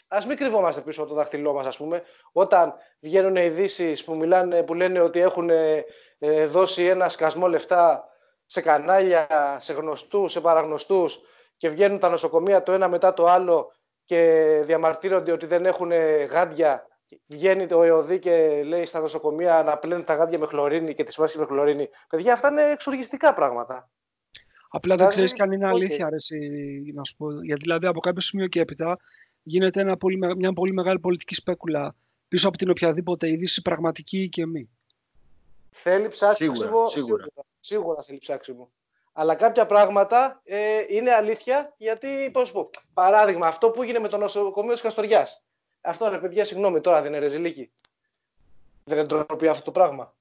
Α μην κρυβόμαστε πίσω από το δάχτυλό μας, ας πούμε, όταν βγαίνουν ειδήσεις που, που λένε ότι έχουν ε, δώσει ένα σκασμό λεφτά σε κανάλια, σε γνωστούς, σε παραγνωστούς και βγαίνουν τα νοσοκομεία το ένα μετά το άλλο και διαμαρτύρονται ότι δεν έχουν γάντια βγαίνει το ΕΟΔΗ και λέει στα νοσοκομεία να πλένουν τα γάντια με χλωρίνη και τις βάσει με χλωρίνη. Παιδιά, αυτά είναι εξοργιστικά πράγματα. Απλά δεν ξέρεις αν είναι αλήθεια, αρέσει, να σου πω. Γιατί δηλαδή από κάποιο σημείο και έπειτα γίνεται ένα πολύ, μια πολύ μεγάλη πολιτική σπέκουλα πίσω από την οποιαδήποτε είδηση πραγματική και μη. Θέλει ψάξιμο. Σίγουρα, σίγουρα. σίγουρα, θέλει ψάξιμο. Αλλά κάποια πράγματα ε, είναι αλήθεια γιατί, πώς πω, παράδειγμα, αυτό που έγινε με το νοσοκομείο της Καστοριάς. Αυτό ρε παιδιά, συγγνώμη, τώρα δεν είναι ρεζιλίκι. Δεν είναι τροπή αυτό το πράγμα.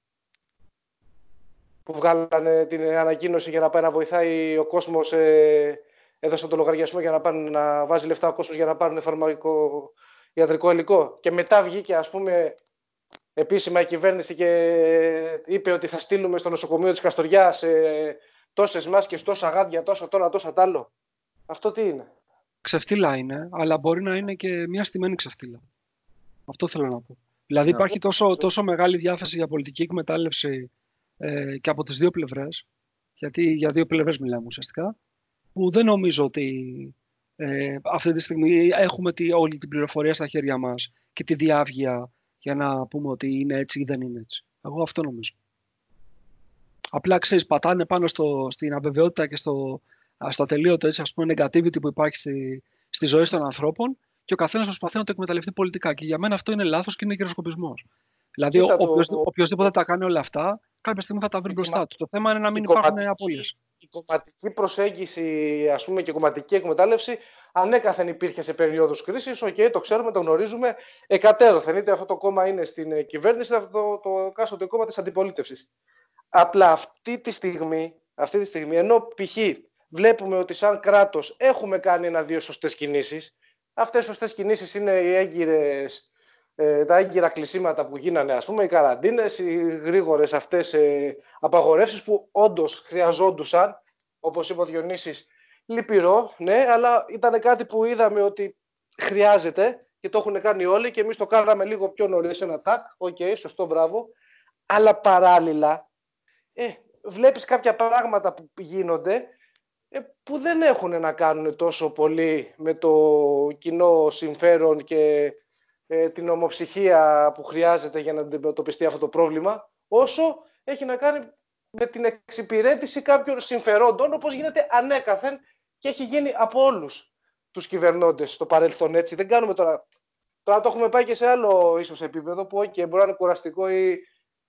Που βγάλανε την ανακοίνωση για να πάει να βοηθάει ο κόσμος, ε, έδωσαν το λογαριασμό για να, πάνε, να βάζει λεφτά ο κόσμος για να πάρουν φαρμακικό ιατρικό υλικό. Και μετά βγήκε, ας πούμε, επίσημα η κυβέρνηση και είπε ότι θα στείλουμε στο νοσοκομείο της Καστοριάς ε, τόσες μάσκε, τόσα γάντια, τόσα τώρα, τόσα τ' άλλο. Αυτό τι είναι; Ξεφτύλα είναι, αλλά μπορεί να είναι και μια στημένη ξεφτύλα. Αυτό θέλω να πω. Δηλαδή ναι, υπάρχει τόσο, τόσο μεγάλη διάθεση για πολιτική εκμετάλλευση ε, και από τις δύο πλευρές, γιατί για δύο πλευρές μιλάμε ουσιαστικά, που δεν νομίζω ότι ε, αυτή τη στιγμή έχουμε τη, όλη την πληροφορία στα χέρια μας και τη διάβγεια για να πούμε ότι είναι έτσι ή δεν είναι έτσι. Εγώ αυτό νομίζω. Απλά ξέρεις, πατάνε πάνω στο, στην αβεβαιότητα και στο, στο ατελείωτο έτσι, ας πούμε, negativity που υπάρχει στη, στη ζωή των ανθρώπων και ο καθένας προσπαθεί να το εκμεταλλευτεί πολιτικά. Και για μένα αυτό είναι λάθος και είναι γυροσκοπισμός. Δηλαδή, οποιοδήποτε τα κάνει όλα αυτά, κάποια στιγμή θα τα βρει μπροστά του. Το θέμα είναι να μην υπάρχουν απώλειες. Η κομματική προσέγγιση ας πούμε, και η κομματική εκμετάλλευση ανέκαθεν υπήρχε σε περίοδους κρίσης. OK, okay, το ξέρουμε, το γνωρίζουμε εκατέρωθεν. Είτε αυτό το κόμμα είναι στην κυβέρνηση, είτε αυτό το, το κόμμα της αντιπολίτευσης. Απλά αυτή τη στιγμή, αυτή τη στιγμή ενώ π.χ βλέπουμε ότι σαν κράτος έχουμε κάνει ένα-δύο σωστές κινήσεις. Αυτές οι σωστές κινήσεις είναι οι έγκυρες, ε, τα έγκυρα κλεισίματα που γίνανε, ας πούμε, οι καραντίνες, οι γρήγορες αυτές ε, απαγορεύσεις που όντως χρειαζόντουσαν, όπως είπε ο Διονύσης, λυπηρό, ναι, αλλά ήταν κάτι που είδαμε ότι χρειάζεται και το έχουν κάνει όλοι και εμείς το κάναμε λίγο πιο νωρίς ένα τακ, OK, okay, σωστό, μπράβο, αλλά παράλληλα ε, βλέπεις κάποια πράγματα που γίνονται ε, που δεν έχουν να κάνουν τόσο πολύ με το κοινό συμφέρον και ε, την ομοψυχία που χρειάζεται για να αντιμετωπιστεί αυτό το πρόβλημα, όσο έχει να κάνει με την εξυπηρέτηση κάποιων συμφερόντων, όπως γίνεται ανέκαθεν και έχει γίνει από όλους τους κυβερνώντες στο παρελθόν. Έτσι. Δεν κάνουμε τώρα... Τώρα το έχουμε πάει και σε άλλο ίσως επίπεδο που okay, μπορεί να είναι κουραστικό ή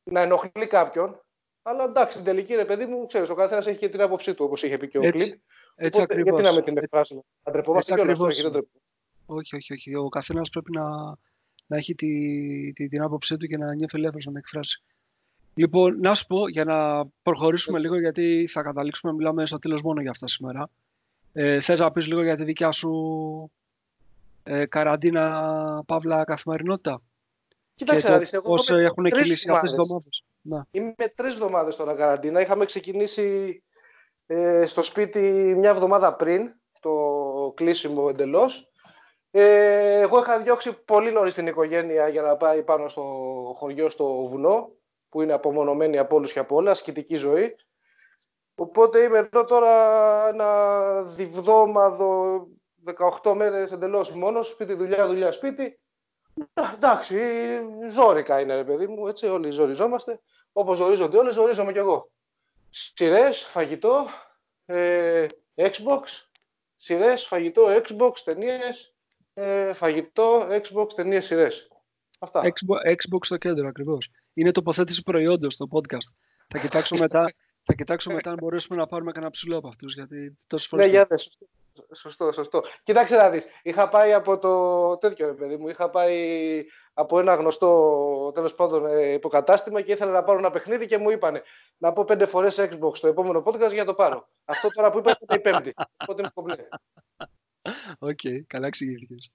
να ενοχλεί κάποιον. Αλλά εντάξει, στην τελική ρε παιδί μου, ξέρεις, ο καθένας έχει και την άποψή του, όπως είχε πει και ο Κλειπ. Έτσι Οπότε, Γιατί να με την εκφράσουμε. Αντρεπόμαστε κιόλας Όχι, όχι, όχι. Ο καθένας πρέπει να, να έχει τη, τη, την άποψή του και να νιώθει ελεύθερος να εκφράσει. Λοιπόν, να σου πω για να προχωρήσουμε λίγο, γιατί θα καταλήξουμε να μιλάμε στο τέλος μόνο για αυτά σήμερα. Ε, Θες να πεις λίγο για τη δικιά σου ε, καραντίνα, παύλα καθημερινότητα; Κοίταξε, να δεις, εγώ έχουν κυλήσει αυτές τις εβδομάδε. Είμαι τρεις εβδομάδες τώρα καραντίνα. Είχαμε ξεκινήσει ε, στο σπίτι μια εβδομάδα πριν το κλείσιμο εντελώς. Ε, εγώ είχα διώξει πολύ νωρίς την οικογένεια για να πάει πάνω στο χωριό στο βουνό, που είναι απομονωμένη από όλους και από όλα, ασκητική ζωή. Οπότε είμαι εδώ τώρα ένα διβδόμαδο, 18 μέρες εντελώς μόνος, σπίτι, δουλειά, δουλειά, σπίτι. Εντάξει, ζόρικα είναι ρε παιδί μου, έτσι όλοι ζοριζόμαστε. Όπως ζορίζονται όλοι, ζορίζομαι κι εγώ. Σειρές, φαγητό, ε, Xbox, σειρές, φαγητό, Xbox, ταινίες, ε, φαγητό, Xbox, ταινίες, σειρές. Αυτά. Xbox, Xbox στο κέντρο ακριβώς. Είναι τοποθέτηση προϊόντος στο podcast. Θα κοιτάξω μετά, θα κοιτάξω μετά αν μπορέσουμε να πάρουμε κανένα ψηλό από αυτούς. Γιατί τόσες φορές. Ναι, για Σωστό, σωστό. Κοιτάξτε να δεις, είχα πάει από το τέτοιο ρε παιδί μου, είχα πάει από ένα γνωστό τέλος πάντων ε, υποκατάστημα και ήθελα να πάρω ένα παιχνίδι και μου είπανε να πω πέντε φορές Xbox το επόμενο podcast για να το πάρω. Αυτό τώρα που είπα είναι η πέμπτη, οπότε είναι κομπλέ. OK, okay, καλά εξηγήθηκες.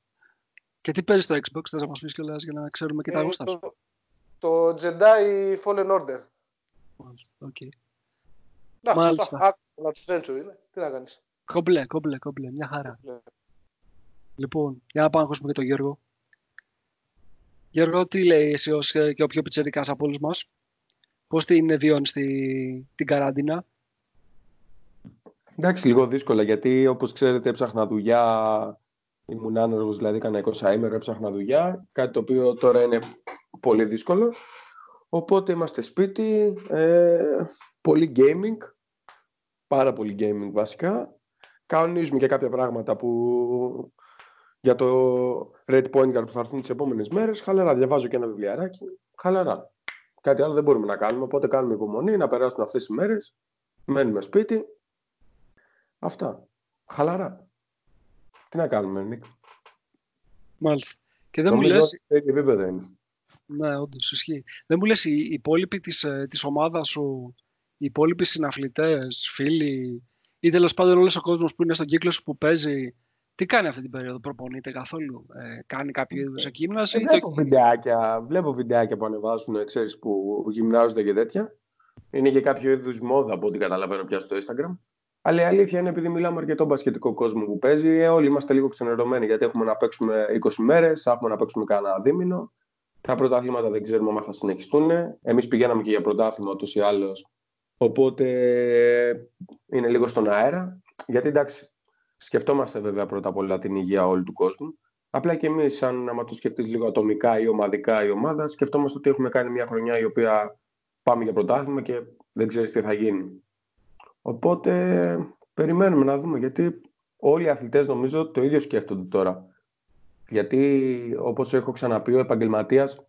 Και τι παίζεις στο Xbox, θες να μας πεις κιόλας για να ξέρουμε και τα ε, γούστα σου; Το, το Jedi Fallen Order. OK. Okay. Να, Μάλιστα. adventure είναι. Τι να κάνεις. Κομπλέ, κομπλέ, κομπλέ. Μια χαρά. Λοιπόν, για να πάμε να ακούσουμε και τον Γιώργο. Γιώργο, τι λέει εσύ ως και ο πιο πιτσερικάς από όλους μας; Πώς την βιώνεις τη, την καράντινα; Εντάξει, λίγο δύσκολα, γιατί όπως ξέρετε έψαχνα δουλειά, ήμουν άνεργος, δηλαδή έκανα 20 ημέρα, έψαχνα δουλειά, κάτι το οποίο τώρα είναι πολύ δύσκολο. Οπότε είμαστε σπίτι, ε, πολύ gaming, πάρα πολύ gaming βασικά κανονίζουμε και κάποια πράγματα που για το Red Point Guard που θα έρθουν τις επόμενες μέρες. Χαλαρά, διαβάζω και ένα βιβλιαράκι. Χαλαρά. Κάτι άλλο δεν μπορούμε να κάνουμε. Οπότε κάνουμε υπομονή να περάσουν αυτές τι μέρες. Μένουμε σπίτι. Αυτά. Χαλαρά. Τι να κάνουμε, Νίκ; Μάλιστα. Και δεν Νομίζω μου λες... Ότι επίπεδο είναι. Ναι, όντως ισχύει. Δεν μου λες οι υπόλοιποι της, ε, της ομάδας σου, οι υπόλοιποι συναθλητές, φίλοι, ή τέλος πάντων όλος ο κόσμος που είναι στον κύκλο σου που παίζει, τι κάνει αυτή την περίοδο, προπονείται καθόλου, ε, κάνει κάποιο είδους εκγύμναση. Ε, βλέπω, βιντεάκια, βλέπω βιντεάκια που ανεβάζουν, ξέρεις, που γυμνάζονται και τέτοια. Είναι και κάποιο είδους μόδα από ό,τι καταλαβαίνω πια στο Instagram. Αλλά η αλήθεια είναι επειδή μιλάμε αρκετό μπασκετικό κόσμο που παίζει, ε, όλοι είμαστε λίγο ξενερωμένοι γιατί έχουμε να παίξουμε 20 μέρες, έχουμε να παίξουμε κανένα δίμηνο. Τα πρωτάθληματα δεν ξέρουμε αν θα συνεχιστούν. Εμείς πηγαίναμε και για πρωτάθλημα ούτως ή άλλως Οπότε είναι λίγο στον αέρα. Γιατί εντάξει, σκεφτόμαστε βέβαια πρώτα απ' όλα την υγεία όλου του κόσμου. Απλά και εμείς, αν άμα το σκεφτείς λίγο ατομικά ή ομαδικά η ομάδα, σκεφτόμαστε ότι έχουμε κάνει μια χρονιά η οποία πάμε για πρωτάθλημα και δεν ξέρεις τι θα γίνει. Οπότε περιμένουμε να δούμε γιατί όλοι οι αθλητές νομίζω το ίδιο σκέφτονται τώρα. Γιατί όπως έχω ξαναπεί ο επαγγελματίας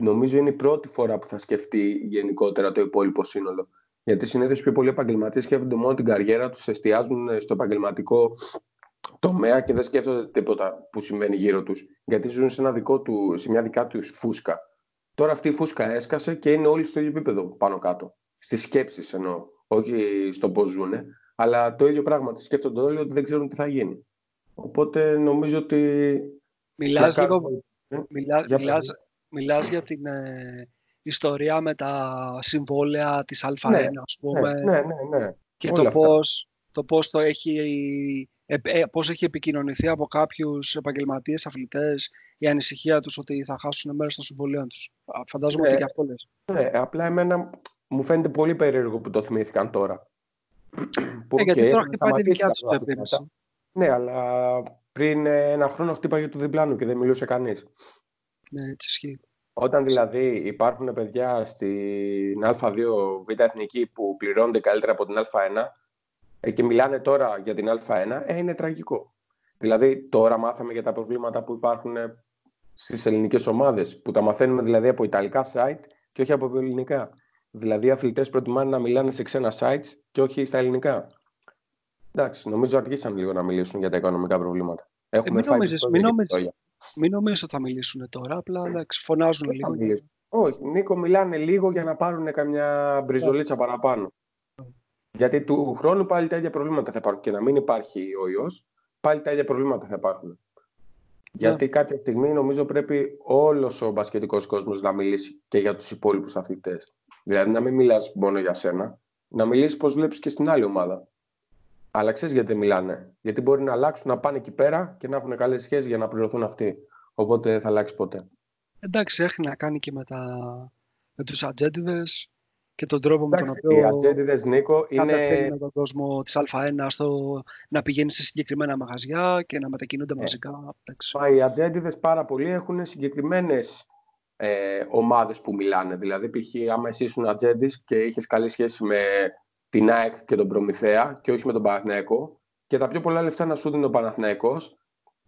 νομίζω είναι η πρώτη φορά που θα σκεφτεί γενικότερα το υπόλοιπο σύνολο. Γιατί συνήθως πιο πολλοί επαγγελματίες σκέφτονται μόνο την καριέρα τους, εστιάζουν στο επαγγελματικό τομέα και δεν σκέφτονται τίποτα που συμβαίνει γύρω τους. Γιατί ζουν σε, ένα δικό του, σε μια δικά τους φούσκα. Τώρα αυτή η φούσκα έσκασε και είναι όλοι στο ίδιο επίπεδο πάνω κάτω. Στις σκέψεις εννοώ. Όχι στο πώς ζουν, αλλά το ίδιο πράγμα. Σκέφτονται όλοι ότι δεν ξέρουν τι θα γίνει. Οπότε νομίζω ότι. Μιλάς λίγο. μιλάς, μιλάς για την ε, ιστορία με τα συμβόλαια της Α1, ναι, ας πούμε. Ναι, ναι, ναι. ναι. Και το πώς, το πώς, το έχει, ε, ε, πώς έχει επικοινωνηθεί από κάποιους επαγγελματίες, αθλητές, η ανησυχία τους ότι θα χάσουν μέρος των συμβολίων τους. Φαντάζομαι ότι και αυτό λες. Ναι, απλά εμένα μου φαίνεται πολύ περίεργο που το θυμήθηκαν τώρα. Ε, γιατί τώρα χτυπάει τη δικιά τους Ναι, αλλά πριν ένα χρόνο χτύπαγε του διπλάνου και δεν μιλούσε κανείς. Ναι, έτσι ισχύει. Όταν δηλαδή υπάρχουν παιδιά στην Α2 Β' Εθνική που πληρώνονται καλύτερα από την Α1 ε, και μιλάνε τώρα για την Α1, ε, είναι τραγικό. Δηλαδή τώρα μάθαμε για τα προβλήματα που υπάρχουν ε, στις ελληνικές ομάδες, που τα μαθαίνουμε δηλαδή από ιταλικά site και όχι από ελληνικά. Δηλαδή οι αθλητές προτιμάνε να μιλάνε σε ξένα sites και όχι στα ελληνικά. Εντάξει, νομίζω αργήσαν λίγο να μιλήσουν για τα οικονομικά προβλήματα. Έχουμε ε, μην νομίζεις, μην νομίζω ότι θα μιλήσουν τώρα, απλά εντάξει, φωνάζουν λίγο. Όχι, Νίκο, μιλάνε λίγο για να πάρουν καμιά μπριζολίτσα παραπάνω. Γιατί του χρόνου πάλι τα ίδια προβλήματα θα υπάρχουν. Και να μην υπάρχει ο ιός, πάλι τα ίδια προβλήματα θα υπάρχουν. Γιατί κάποια στιγμή νομίζω πρέπει όλος ο μπασκετικός κόσμος να μιλήσει και για τους υπόλοιπους αθλητές. Δηλαδή να μην μιλάς μόνο για σένα, να μιλήσεις πώς βλέπεις και στην άλλη ομάδα. Αλλά ξέρεις γιατί μιλάνε. Γιατί μπορεί να αλλάξουν, να πάνε εκεί πέρα και να έχουν καλές σχέσεις για να πληρωθούν αυτοί. Οπότε δεν θα αλλάξει ποτέ. Εντάξει, έχει να κάνει και με, τα... με τους ατζέντιδες και τον τρόπο Εντάξει, με τον οποίο. Οι ατζέντιδες, Νίκο, είναι. με τον κόσμο της Α1 στο να πηγαίνει σε συγκεκριμένα μαγαζιά και να μετακινούνται yeah. μαζικά. Μα οι ατζέντιδες πάρα πολλοί έχουν συγκεκριμένες ε, ομάδες που μιλάνε. Δηλαδή, π.χ., άμα εσύ ήσουν ατζέντης και είχες καλή σχέση με την ΑΕΚ και τον Προμηθέα και όχι με τον Παναθηναϊκό και τα πιο πολλά λεφτά να σου δίνει ο Παναθηναϊκός,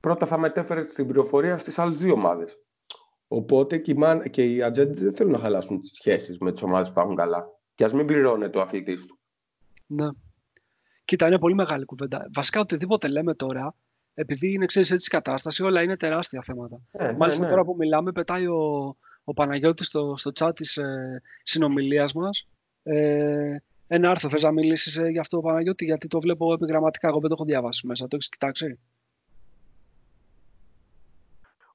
πρώτα θα μετέφερε την πληροφορία στις άλλες δύο ομάδες. Οπότε και οι, και οι ατζέντες δεν θέλουν να χαλάσουν τις σχέσεις με τις ομάδες που πάγουν καλά. Και ας μην πληρώνεται ο αθλητής του. Ναι. Κοίτα, είναι πολύ μεγάλη κουβέντα. Βασικά οτιδήποτε λέμε τώρα, επειδή είναι ξέρεις έτσι κατάσταση, όλα είναι τεράστια θέματα. Ε, Μάλιστα ναι, ναι. τώρα που μιλάμε, πετάει ο, ο Παναγιώτης στο, στο chat της ε, συνομιλίας μας. Ε, ένα άρθρο. Θες να μιλήσεις ε, για αυτό, Παναγιώτη, γιατί το βλέπω επιγραμματικά. Εγώ δεν το έχω διαβάσει μέσα. Το έχεις κοιτάξει;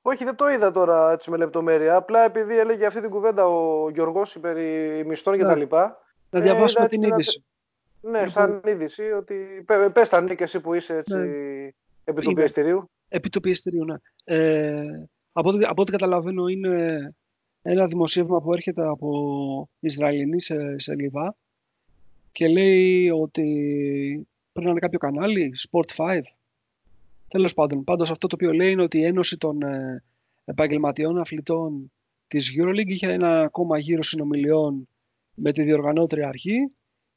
Όχι, δεν το είδα τώρα έτσι με λεπτομέρεια. Απλά επειδή έλεγε αυτή την κουβέντα ο Γιώργο περί μισθών κτλ. Ναι. Να διαβάσουμε ε, την είδηση. Ναι, λοιπόν. σαν είδηση ότι. Πε τα και εσύ που είσαι έτσι. Ναι. Επί του πιεστηρίου. Επί του πιεστηρίου, ναι. Ε, από, ό,τι, από ό,τι καταλαβαίνω είναι ένα δημοσίευμα που έρχεται από Ισραηλινή σελίδα και λέει ότι πρέπει να είναι κάποιο κανάλι, Sport 5. Τέλος πάντων, πάντως αυτό το οποίο λέει είναι ότι η Ένωση των ε, Επαγγελματιών Αθλητών της EuroLeague είχε ένα ακόμα γύρο συνομιλιών με τη διοργανώτρια αρχή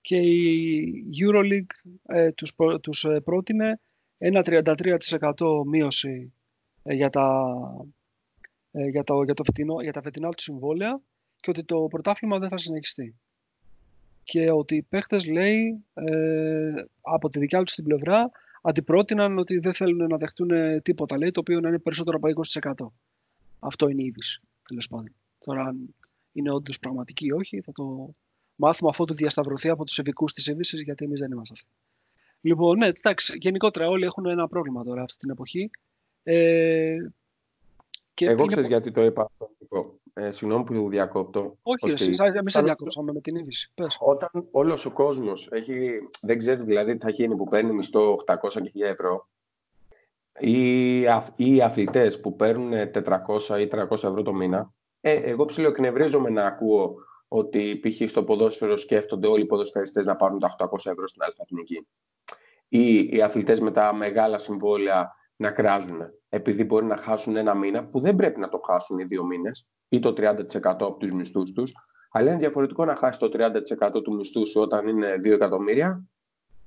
και η EuroLeague ε, τους, τους ε, πρότεινε ένα 33% μείωση ε, για, τα, για, το, για, το φετινό, για τα φετινά του συμβόλαια και ότι το πρωτάθλημα δεν θα συνεχιστεί και ότι οι παίχτες λέει ε, από τη δικιά τους την πλευρά αντιπρότειναν ότι δεν θέλουν να δεχτούν τίποτα λέει το οποίο να είναι περισσότερο από 20%. Αυτό είναι η είδηση τέλος πάντων. Τώρα αν είναι όντως πραγματική ή όχι θα το μάθουμε αφού του διασταυρωθεί από τους ειδικούς της είδησης γιατί εμείς δεν είμαστε αυτοί. Λοιπόν, ναι, εντάξει, γενικότερα όλοι έχουν ένα πρόβλημα τώρα αυτή την εποχή. Ε, και Εγώ είναι... γιατί το είπα αυτό. Ε, συγγνώμη που διακόπτω. Όχι, ότι... εσύ, εμείς δεν διακόψαμε με την είδηση. Πες. Όταν όλος ο κόσμος έχει, δεν ξέρει δηλαδή τι θα γίνει που παίρνει μισθό 800 και 1000 ευρώ, ή, οι αθλητές που παίρνουν 400 ή 300 ευρώ το μήνα, ε, εγώ ψιλοεκνευρίζομαι να ακούω ότι π.χ. στο ποδόσφαιρο σκέφτονται όλοι οι ποδοσφαιριστές να πάρουν τα 800 ευρώ στην αλφα Ή οι αθλητές με τα μεγάλα συμβόλαια να κράζουν επειδή μπορεί να χάσουν ένα μήνα που δεν πρέπει να το χάσουν οι δύο μήνες ή το 30% από τους μισθούς τους αλλά είναι διαφορετικό να χάσει το 30% του μισθού σου όταν είναι 2 εκατομμύρια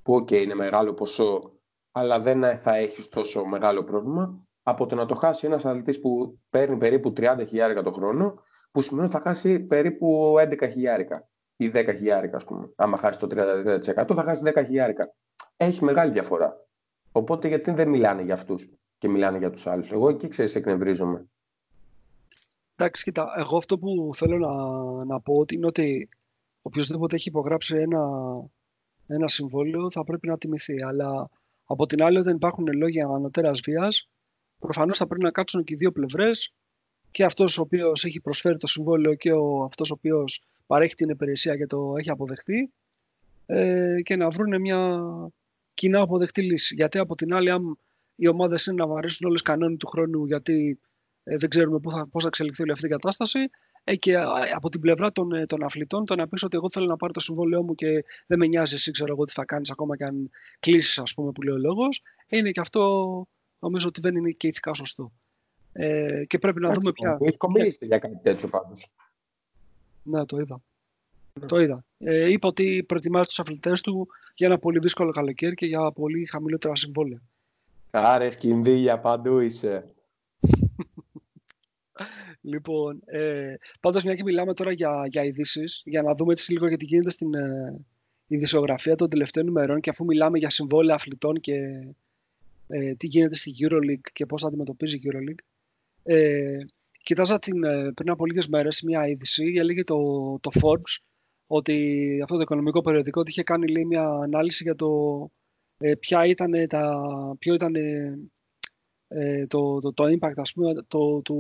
που ok είναι μεγάλο ποσό αλλά δεν θα έχεις τόσο μεγάλο πρόβλημα από το να το χάσει ένας αθλητής που παίρνει περίπου 30.000 το χρόνο που σημαίνει ότι θα χάσει περίπου 11.000 ή 10.000 ας πούμε. Άμα χάσει το 30% θα χάσει 10.000. Έχει μεγάλη διαφορά. Οπότε γιατί δεν μιλάνε για αυτούς και μιλάνε για τους άλλους; Εγώ εκεί ξέρεις εκνευρίζομαι. Εντάξει, κοίτα, εγώ αυτό που θέλω να, να πω ότι είναι ότι οποιοδήποτε έχει υπογράψει ένα, ένα συμβόλαιο θα πρέπει να τιμηθεί. Αλλά από την άλλη, όταν υπάρχουν λόγια ανωτέρας βίας, προφανώς θα πρέπει να κάτσουν και οι δύο πλευρές και αυτός ο οποίος έχει προσφέρει το συμβόλαιο και ο, αυτός ο οποίος παρέχει την υπηρεσία και το έχει αποδεχτεί ε, και να βρουν μια κοινά αποδεκτή λύση. Γιατί από την άλλη, αν οι ομάδες είναι να βαρέσουν όλες κανόνες του χρόνου, γιατί ε, δεν ξέρουμε πώ θα, πώς θα εξελιχθεί όλη αυτή η κατάσταση, ε, και από την πλευρά των, ε, των αθλητών, το να πεις ότι εγώ θέλω να πάρω το συμβόλαιό μου και δεν με νοιάζει εσύ, ξέρω εγώ τι θα κάνεις ακόμα και αν κλείσεις, ας πούμε, που λέει ο λόγος, είναι και αυτό νομίζω ότι δεν είναι και ηθικά σωστό. Ε, και πρέπει να δούμε πια. Έχει για κάτι τέτοιο πάντως. Ναι, το είδα. Το είδα. Ε, είπα ότι προετοιμάζει τους αθλητές του για ένα πολύ δύσκολο καλοκαίρι και για πολύ χαμηλότερα συμβόλαια. Άρες, κινδύλια παντού είσαι. λοιπόν, ε, πάντως μια και μιλάμε τώρα για, για ειδήσεις, για να δούμε έτσι λίγο γιατί γίνεται στην ε, ειδησιογραφία των τελευταίων ημερών και αφού μιλάμε για συμβόλαια αθλητών και ε, τι γίνεται στη EuroLeague και πώς θα αντιμετωπίζει η EuroLeague. Ε, κοιτάζα την, ε, πριν από λίγες μέρες μια είδηση, έλεγε το, το Forbes, ότι αυτό το οικονομικό περιοδικό ότι είχε κάνει λέει, μια ανάλυση για το ε, ποια ήταν τα, ποιο ήταν ε, το, το, το, impact ας πούμε, το, το,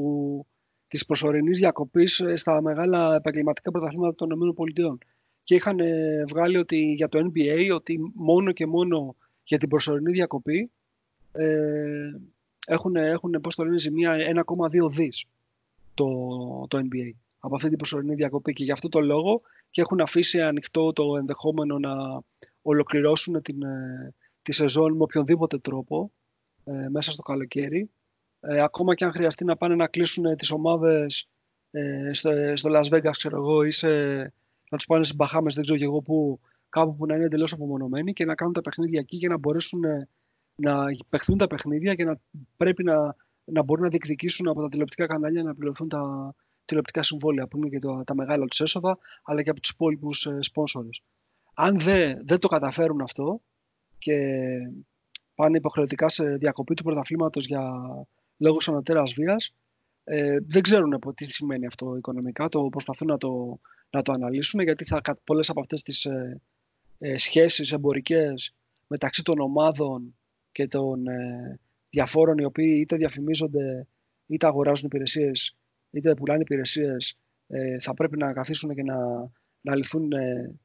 της προσωρινής διακοπής ε, στα μεγάλα επαγγελματικά πρωταθλήματα των ΗΠΑ. Και είχαν ε, βγάλει ότι για το NBA ότι μόνο και μόνο για την προσωρινή διακοπή ε, έχουν, έχουν πώς το λένε, ζημία 1,2 δις το, το NBA από αυτή την προσωρινή διακοπή και γι' αυτό το λόγο και έχουν αφήσει ανοιχτό το ενδεχόμενο να ολοκληρώσουν την, ε, τη σεζόν με οποιονδήποτε τρόπο ε, μέσα στο καλοκαίρι. Ε, ακόμα και αν χρειαστεί να πάνε να κλείσουν τις ομάδες ε, στο, στο Las Vegas, ξέρω εγώ, ή σε, να τους πάνε στις Μπαχάμες, δεν ξέρω και εγώ που, κάπου που να είναι εντελώς απομονωμένοι και να κάνουν τα παιχνίδια εκεί για να μπορέσουν να παιχθούν τα παιχνίδια και να πρέπει να, να μπορούν να διεκδικήσουν από τα τηλεοπτικά κανάλια να πληρωθούν τα τηλεοπτικά συμβόλαια που είναι και το, τα μεγάλα τους έσοδα, αλλά και από τους υπόλοιπους ε, σπόνσορες. Αν δεν, δεν το καταφέρουν αυτό και πάνε υποχρεωτικά σε διακοπή του πρωταθλήματος για λόγους ανωτέρας βίας, ε, δεν ξέρουν τι σημαίνει αυτό οικονομικά, το προσπαθούν να το, να το αναλύσουν, γιατί θα, πολλές από αυτές τις ε, ε, σχέσεις εμπορικές μεταξύ των ομάδων και των ε, διαφόρων οι οποίοι είτε διαφημίζονται είτε αγοράζουν υπηρεσίες είτε πουλάνε υπηρεσίες ε, θα πρέπει να καθίσουν και να, να λυθούν ε,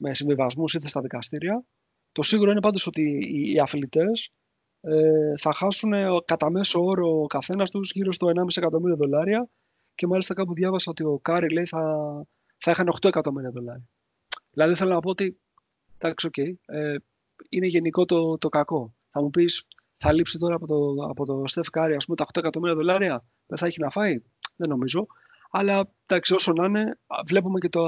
με συμβιβασμούς είτε στα δικαστήρια. Το σίγουρο είναι πάντως ότι οι, οι αθλητές ε, θα χάσουν κατά μέσο όρο ο καθένας τους γύρω στο 1,5 εκατομμύριο δολάρια και μάλιστα κάπου διάβασα ότι ο Κάρι λέει θα, θα είχαν 8 εκατομμύρια δολάρια. Δηλαδή θέλω να πω ότι εντάξει, okay, ε, είναι γενικό το, το κακό. Θα μου πεις, θα λείψει τώρα από το, από το Στεφ Κάρι, ας πούμε, τα 8 εκατομμύρια δολάρια, δεν θα έχει να φάει; Δεν νομίζω. Αλλά εντάξει, όσο να είναι, βλέπουμε και το,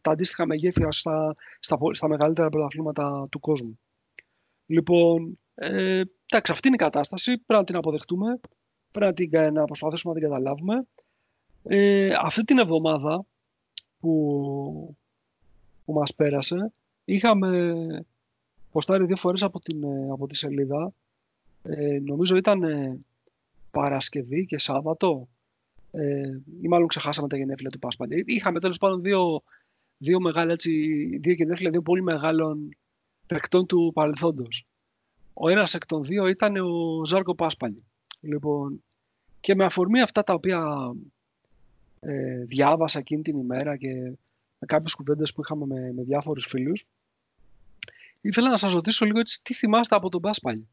τα αντίστοιχα μεγέθη στα, στα, στα μεγαλύτερα πρωταθλήματα του κόσμου. Λοιπόν, ε, εντάξει, αυτή είναι η κατάσταση. Πρέπει να την αποδεχτούμε. Πρέπει να, την, να προσπαθήσουμε να την καταλάβουμε. Ε, αυτή την εβδομάδα που, που μας πέρασε, είχαμε ποστάρει δύο φορές από, την, ε, από τη σελίδα. Ε, νομίζω ήταν ε, Παρασκευή και Σάββατο. Ε, ή μάλλον ξεχάσαμε τα γενέθλια του Πάσπαλη. Είχαμε τέλος πάντων δύο, δύο, μεγάλα, έτσι, δύο γενέθλια δύο πολύ μεγάλων παικτών του παρελθόντος. Ο ένας εκ των δύο ήταν ο Ζάρκο Πάσπαλη. Λοιπόν, και με αφορμή αυτά τα οποία ε, διάβασα εκείνη την ημέρα και με κάποιες κουβέντες που είχαμε με, με διάφορους φίλους, ήθελα να σας ρωτήσω λίγο έτσι, τι θυμάστε από τον Πάσπαλη.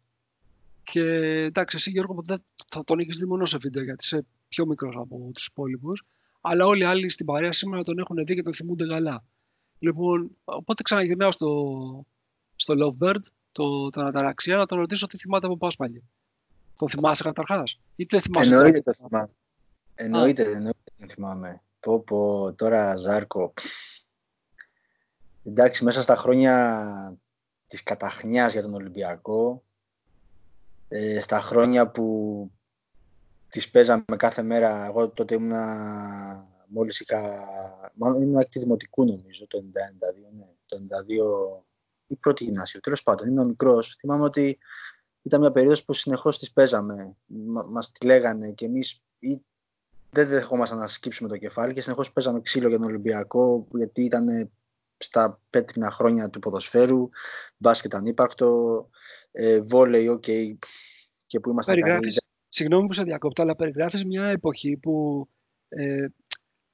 Και εντάξει, εσύ Γιώργο δεν θα τον έχεις δει μόνο σε βίντεο γιατί είσαι πιο μικρός από τους υπόλοιπους. αλλά όλοι οι άλλοι στην παρέα σήμερα τον έχουν δει και τον θυμούνται καλά. Λοιπόν, οπότε ξαναγυρνάω στο, στο Lovebird, το, τον Αταραξία, να τον ρωτήσω τι θυμάται από Πάσπαλη. Τον θυμάσαι καταρχάς, ή δεν θυμάσαι. Εννοείται το θυμάμαι. Εννοείται, εννοείται δεν θυμάμαι. Πω, πω, τώρα Ζάρκο. Εντάξει, μέσα στα χρόνια της καταχνιάς για τον Ολυμπιακό, ε, στα χρόνια που τις παίζαμε κάθε μέρα, εγώ τότε ήμουνα μόλις είχα, μάλλον ήμουν έκτη δημοτικού νομίζω, το 92, ναι, το 92 ή πρώτη γυμνάσιο, τέλος πάντων, ήμουν μικρός. Θυμάμαι ότι ήταν μια περίοδος που συνεχώς τις παίζαμε, Μα, μας τη λέγανε και εμείς ή δεν δεχόμασταν να σκύψουμε το κεφάλι και συνεχώς παίζαμε ξύλο για τον Ολυμπιακό γιατί ήταν στα πέτρινα χρόνια του ποδοσφαίρου, μπάσκετ ανύπαρκτο, ε, βόλεϊ, OK, okay, και που είμαστε περιγράφεις, Συγγνώμη που σε διακόπτω, αλλά περιγράφεις μια εποχή που ε,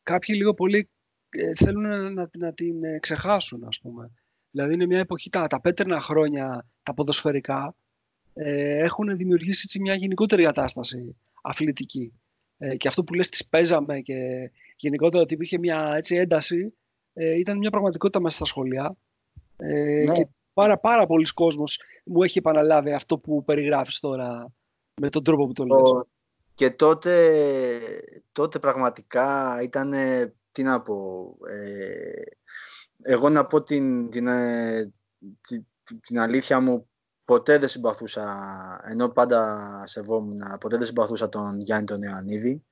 κάποιοι λίγο πολύ ε, θέλουν να, να, την ε, ξεχάσουν, ας πούμε. Δηλαδή είναι μια εποχή, τα, τα πέτρινα χρόνια, τα ποδοσφαιρικά, ε, έχουν δημιουργήσει έτσι, μια γενικότερη κατάσταση αθλητική. Ε, και αυτό που λες τις παίζαμε και γενικότερα ότι υπήρχε μια έτσι, ένταση, ε, ήταν μια πραγματικότητα μέσα στα σχολεία. Ε, ναι. Και πάρα, πάρα πολλοί κόσμος μου έχει επαναλάβει αυτό που περιγράφεις τώρα με τον τρόπο που το λες. Και τότε, τότε πραγματικά ήταν, τι να πω, ε, εγώ να πω την, την, ε, την, την, αλήθεια μου, ποτέ δεν συμπαθούσα, ενώ πάντα σεβόμουν, ποτέ δεν συμπαθούσα τον Γιάννη τον Ιωαννίδη.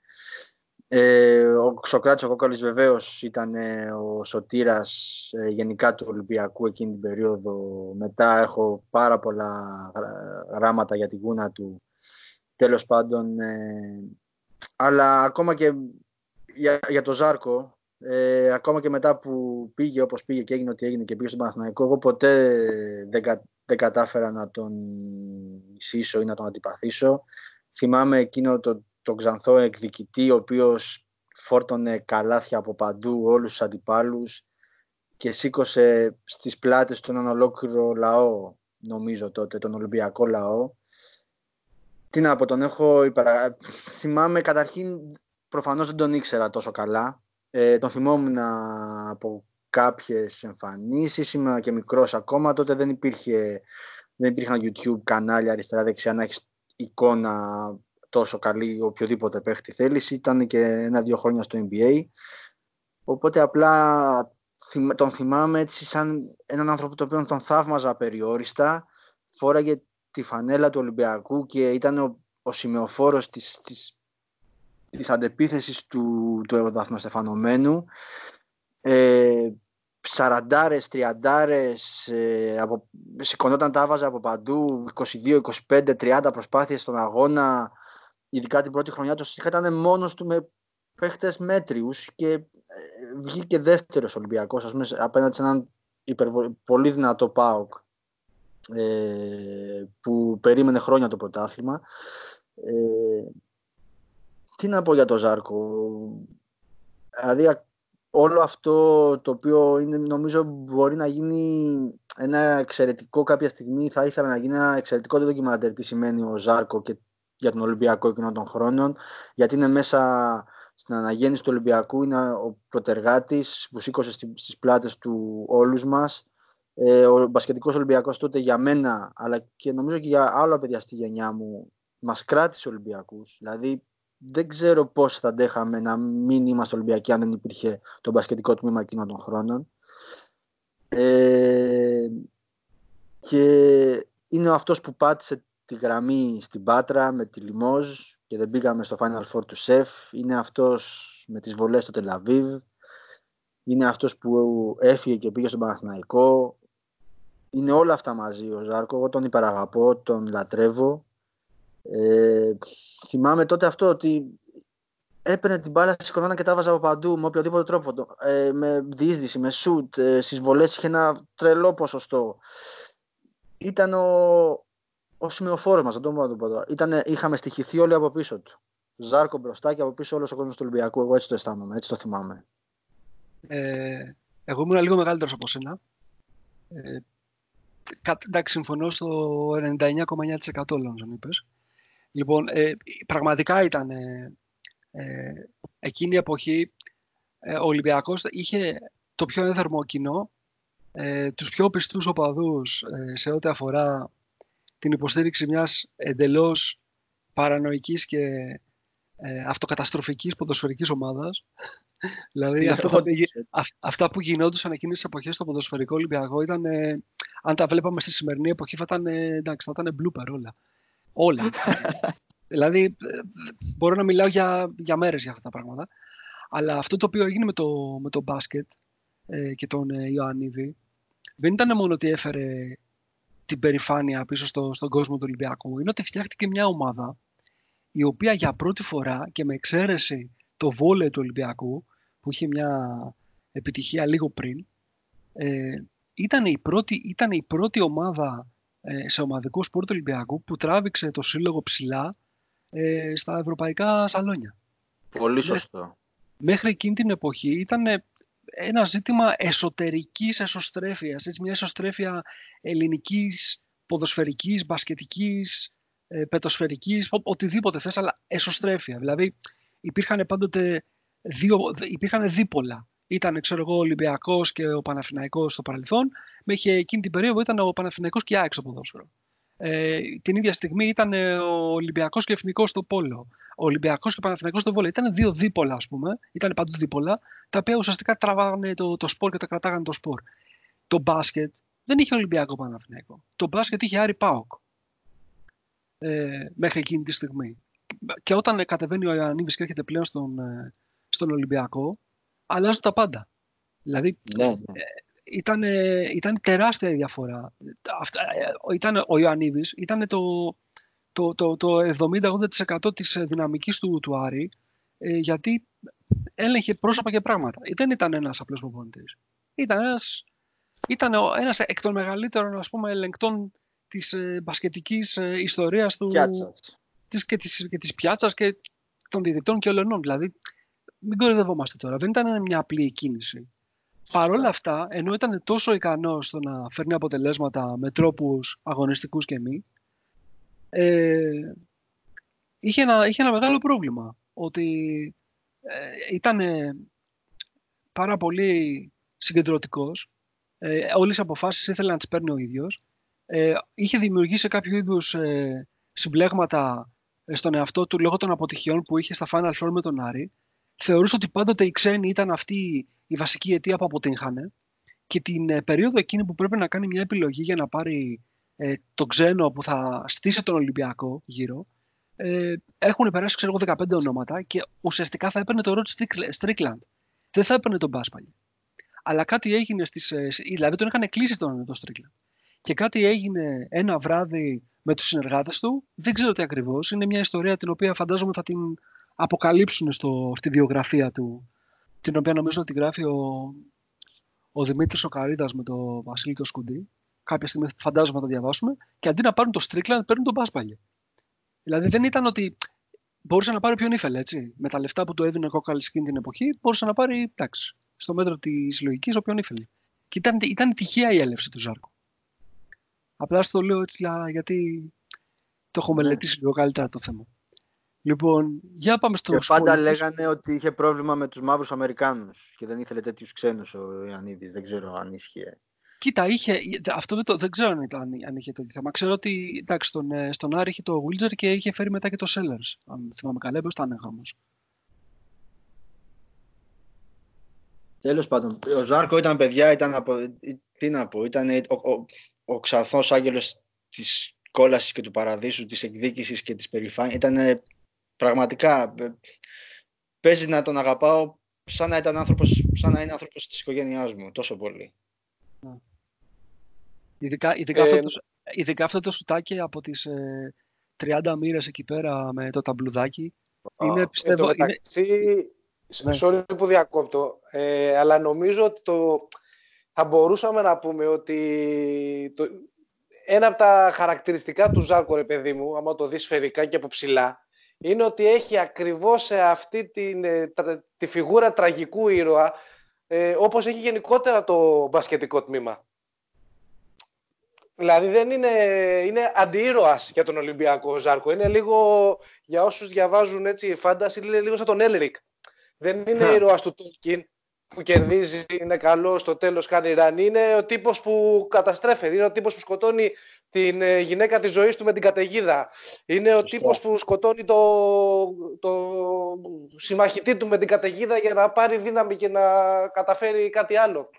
Ε, ο Σοκράτης ο Κόκαλης βεβαίως ήταν ε, ο σωτήρας ε, γενικά του Ολυμπιακού εκείνη την περίοδο. Μετά έχω πάρα πολλά γράμματα για την κούνα του. Τέλος πάντων, αλλά ακόμα και για, για το Ζάρκο, ε, ακόμα και μετά που πήγε όπως πήγε και έγινε ό,τι έγινε και πήγε στον Παναθηναϊκό, εγώ ποτέ δεν, δεν κατάφερα να τον μισήσω ή να τον αντιπαθήσω. Θυμάμαι εκείνο το, το ξανθό εκδικητή, ο οποίος φόρτωνε καλάθια από παντού όλους τους αντιπάλους και σήκωσε στις πλάτες του έναν ολόκληρο λαό, νομίζω τότε, τον Ολυμπιακό λαό. Τι να πω, τον έχω υπερα... Θυμάμαι καταρχήν, προφανώς δεν τον ήξερα τόσο καλά. Ε, τον θυμόμουν από κάποιες εμφανίσεις, ήμουν και μικρός ακόμα, τότε δεν υπήρχε δεν υπήρχαν YouTube κανάλια αριστερά-δεξιά να έχεις εικόνα τόσο καλή οποιοδήποτε παίχτη θέλεις. Ήταν και ένα-δύο χρόνια στο NBA. Οπότε απλά τον θυμάμαι έτσι σαν έναν άνθρωπο τον οποίο τον θαύμαζα περιόριστα. Φόραγε τη φανέλα του Ολυμπιακού και ήταν ο, ο σημεοφόρος της, της, της αντεπίθεσης του, του Στεφανωμένου. Ε, σαραντάρες, τριαντάρες, ε, από, σηκωνόταν τα άβαζα από παντού, 22, 25, 30 προσπάθειες στον αγώνα, ειδικά την πρώτη χρονιά τους ήταν μόνος του με παίχτες μέτριους και ε, βγήκε δεύτερος Ολυμπιακός, ας πούμε, απέναντι σε έναν πολύ δυνατό ΠΑΟΚ ε, που περίμενε χρόνια το πρωτάθλημα. Ε, τι να πω για το Ζάρκο. Δηλαδή όλο αυτό το οποίο είναι, νομίζω μπορεί να γίνει ένα εξαιρετικό κάποια στιγμή θα ήθελα να γίνει ένα εξαιρετικό ντοκιμαντέρ τι σημαίνει ο Ζάρκο και για τον Ολυμπιακό εκείνων των χρόνων γιατί είναι μέσα στην αναγέννηση του Ολυμπιακού είναι ο προτεργάτης που σήκωσε στις πλάτες του όλους μας ε, ο μπασκετικός Ολυμπιακός τότε για μένα αλλά και νομίζω και για άλλα παιδιά στη γενιά μου μας κράτησε Ολυμπιακούς δηλαδή δεν ξέρω πώς θα αντέχαμε να μην είμαστε Ολυμπιακοί αν δεν υπήρχε το μπασκετικό τμήμα εκείνων των χρόνων. Ε, και είναι αυτός που πάτησε τη γραμμή στην Πάτρα με τη Λιμόζ και δεν πήγαμε στο Final Four του ΣΕΦ. Είναι αυτός με τις βολές στο Τελαβίβ. Είναι αυτός που έφυγε και πήγε στον Παναθηναϊκό. Είναι όλα αυτά μαζί ο Ζάρκο. Εγώ τον υπεραγαπώ, τον λατρεύω. Ε, θυμάμαι τότε αυτό ότι έπαιρνε την μπάλα, σηκωνόταν και τα βάζα από παντού με οποιοδήποτε τρόπο. Ε, με διείσδυση, με σουτ, ε, στις βολές είχε ένα τρελό ποσοστό. Ήταν ο, ο σημειοφόρος μας, δεν το μπορώ να το πω. Ήτανε, είχαμε στοιχηθεί όλοι από πίσω του. Ζάρκο μπροστά και από πίσω όλος ο κόσμος του Ολυμπιακού. Εγώ έτσι το αισθάνομαι, έτσι το θυμάμαι. Ε, εγώ ήμουν λίγο μεγαλύτερος από σένα. Ε, εντάξει, συμφωνώ στο 99,9% Λόνζον είπες. Λοιπόν, ε, πραγματικά ήταν ε, ε, εκείνη η εποχή ε, ο Ολυμπιακός είχε το πιο ένθερμο κοινό, ε, τους πιο πιστούς οπαδούς ε, σε ό,τι αφορά την υποστήριξη μιας εντελώς παρανοϊκής και ε, αυτοκαταστροφικής ποδοσφαιρικής ομάδας. δηλαδή αυτά, που, αυτά που γινόντουσαν εκείνες τις εποχές στο ποδοσφαιρικό Ολυμπιακό ήταν, αν τα βλέπαμε στη σημερινή εποχή θα ήταν, εντάξει, θα ήταν blooper όλα. Όλα. δηλαδή, μπορώ να μιλάω για, για μέρες για αυτά τα πράγματα. Αλλά αυτό το οποίο έγινε με το, με το μπάσκετ ε, και τον ε, Ιωαννίδη δεν ήταν μόνο ότι έφερε την περηφάνεια πίσω στο, στον κόσμο του Ολυμπιακού. Είναι ότι φτιάχτηκε μια ομάδα η οποία για πρώτη φορά και με εξαίρεση το βόλεϊ του Ολυμπιακού που είχε μια επιτυχία λίγο πριν ε, ήταν, η πρώτη, ήταν η πρώτη ομάδα ε, σε ομαδικό σπορ του Ολυμπιακού που τράβηξε το σύλλογο ψηλά ε, στα ευρωπαϊκά σαλόνια. Πολύ σωστό. Μέχρι εκείνη την εποχή ήταν ένα ζήτημα εσωτερικής εσωστρέφειας, έτσι, μια εσωστρέφεια ελληνικής, ποδοσφαιρικής, μπασκετικής, ε, πετοσφαιρικής, οτιδήποτε θες, αλλά εσωστρέφεια. Δηλαδή υπήρχαν πάντοτε δύο, υπήρχαν δίπολα. Ήταν, ξέρω εγώ, ο Ολυμπιακός και ο Παναθηναϊκός στο παρελθόν, μέχρι εκείνη την περίοδο ήταν ο Παναθηναϊκός και η ΑΕΚ στο ποδόσφαιρο. Ε, την ίδια στιγμή ήταν ο Ολυμπιακός και ο Εθνικός στο Πόλο. Ο Ολυμπιακός και ο Παναθηναϊκός στο Βόλιο. Ήταν δύο δίπολα, ας πούμε. Ήταν παντού δίπολα, τα οποία ουσιαστικά τραβάγανε το, το σπορ και τα κρατάγανε το σπορ. Το μπάσκετ δεν είχε Ολυμπιακό Παναθηναϊκό. Το μπάσκετ είχε Άρη Πάοκ. Ε, μέχρι εκείνη τη στιγμή. Και όταν κατεβαίνει ο Ιωαννίδης και έρχεται πλέον στον, ε, στον Ολυμπιακό, αλλάζουν τα πάντα. Δηλαδή, ναι, ναι. Ε, ήταν, ήταν τεράστια η διαφορά. Αυτά, ε, ήταν, ο Ιωαννίδης ήταν το, το, το, το 70-80% της δυναμικής του, του Άρη ε, γιατί έλεγχε πρόσωπα και πράγματα. Δεν ήταν ένας απλός προπονητής. Ήταν ένας, ήταν ένας εκ των μεγαλύτερων ας πούμε, ελεγκτών της ε, μπασκετικής ε, ιστορίας του, της, και, της, και της πιάτσας και των διδυτών και ολονών. Δηλαδή, μην κορυδευόμαστε τώρα. Δεν ήταν μια απλή κίνηση. Παρ' όλα αυτά, ενώ ήταν τόσο ικανός στο να φέρνει αποτελέσματα με τρόπους αγωνιστικούς και μη, ε, είχε, ένα, είχε ένα μεγάλο πρόβλημα. Ότι ε, ήταν πάρα πολύ συγκεντρωτικός. Ε, όλες οι αποφάσεις ήθελε να τις παίρνει ο ίδιος. Ε, είχε δημιουργήσει κάποιο είδους ε, συμπλέγματα στον εαυτό του λόγω των αποτυχιών που είχε στα Final Four με τον Άρη θεωρούσε ότι πάντοτε οι ξένοι ήταν αυτή η βασική αιτία που αποτύχανε και την ε, περίοδο εκείνη που πρέπει να κάνει μια επιλογή για να πάρει ε, τον ξένο που θα στήσει τον Ολυμπιακό γύρω ε, έχουν περάσει ξέρω 15 ονόματα και ουσιαστικά θα έπαιρνε το Ρότ Στρίκλαντ. Δεν θα έπαιρνε τον Μπάσπαλι. Αλλά κάτι έγινε στις... Ε, δηλαδή τον είχαν κλείσει τον, τον Στρίκλαντ. Και κάτι έγινε ένα βράδυ με τους συνεργάτες του. Δεν ξέρω τι ακριβώς. Είναι μια ιστορία την οποία φαντάζομαι θα την αποκαλύψουν στο, στη βιογραφία του, την οποία νομίζω ότι γράφει ο, ο Δημήτρης ο Καρίδας με το Βασίλη το Σκουντή. Κάποια στιγμή φαντάζομαι να το διαβάσουμε. Και αντί να πάρουν το Strickland, παίρνουν τον Μπάσπαλι. Δηλαδή δεν ήταν ότι μπορούσε να πάρει ποιον ήθελε, έτσι. Με τα λεφτά που του έδινε ο Κόκαλη εκείνη την εποχή, μπορούσε να πάρει, εντάξει, στο μέτρο της λογικής, όποιον ήθελε. Και ήταν, ήταν τυχαία η έλευση του Ζάρκου. Απλά στο λέω έτσι γιατί το έχω ναι. μελετήσει λίγο καλύτερα το θέμα. Λοιπόν, για πάμε στο Και πάντα λέγανε ότι είχε πρόβλημα με τους μαύρους Αμερικάνους και δεν ήθελε τέτοιους ξένους ο Ιωαννίδης. Δεν ξέρω αν ίσχυε. Κοίτα, είχε, αυτό δεν, το, δεν ξέρω αν, αν είχε τέτοιο θέμα. Ξέρω ότι εντάξει, στον, ε, στον Άρη είχε το Wilger και είχε φέρει μετά και το Sellers. Αν θυμάμαι καλά, έπαιζε ήταν όμως. Τέλος πάντων, ο Ζάρκο ήταν παιδιά, ήταν από, τι να πω, ήταν ο, ο, ο ξανθός άγγελος της κόλασης και του παραδείσου, της εκδίκησης και της περηφάνειας. Ήταν πραγματικά ε, παίζει να τον αγαπάω σαν να, ήταν άνθρωπος, σαν να είναι άνθρωπος της οικογένειάς μου, τόσο πολύ. Ναι. Ειδικά, ειδικά, αυτό, ε, το, ειδικά αυτό το σουτάκι από τις ε, 30 μοίρες εκεί πέρα με το ταμπλουδάκι. είναι, πιστεύω... Είναι... Ναι. Sorry που διακόπτω, ε, αλλά νομίζω ότι το, θα μπορούσαμε να πούμε ότι το, ένα από τα χαρακτηριστικά του Ζάρκο, ρε παιδί μου, άμα το δεις σφαιρικά και από ψηλά, είναι ότι έχει ακριβώς αυτή την, ε, τη φιγούρα τραγικού ήρωα ε, όπως έχει γενικότερα το μπασκετικό τμήμα. Δηλαδή δεν είναι, είναι αντιήρωας για τον Ολυμπιακό Ζάρκο. Είναι λίγο, για όσους διαβάζουν έτσι φάνταση, είναι λίγο σαν τον Έλρικ. Δεν είναι ήρωας του Τόλκιν που κερδίζει, είναι καλός, στο τέλος κάνει ρανί. Είναι ο τύπος που καταστρέφει. Είναι ο τύπος που σκοτώνει την ε, γυναίκα της ζωής του με την καταιγίδα. Είναι ο τύπος που σκοτώνει το, το συμμαχητή του με την καταιγίδα για να πάρει δύναμη και να καταφέρει κάτι άλλο.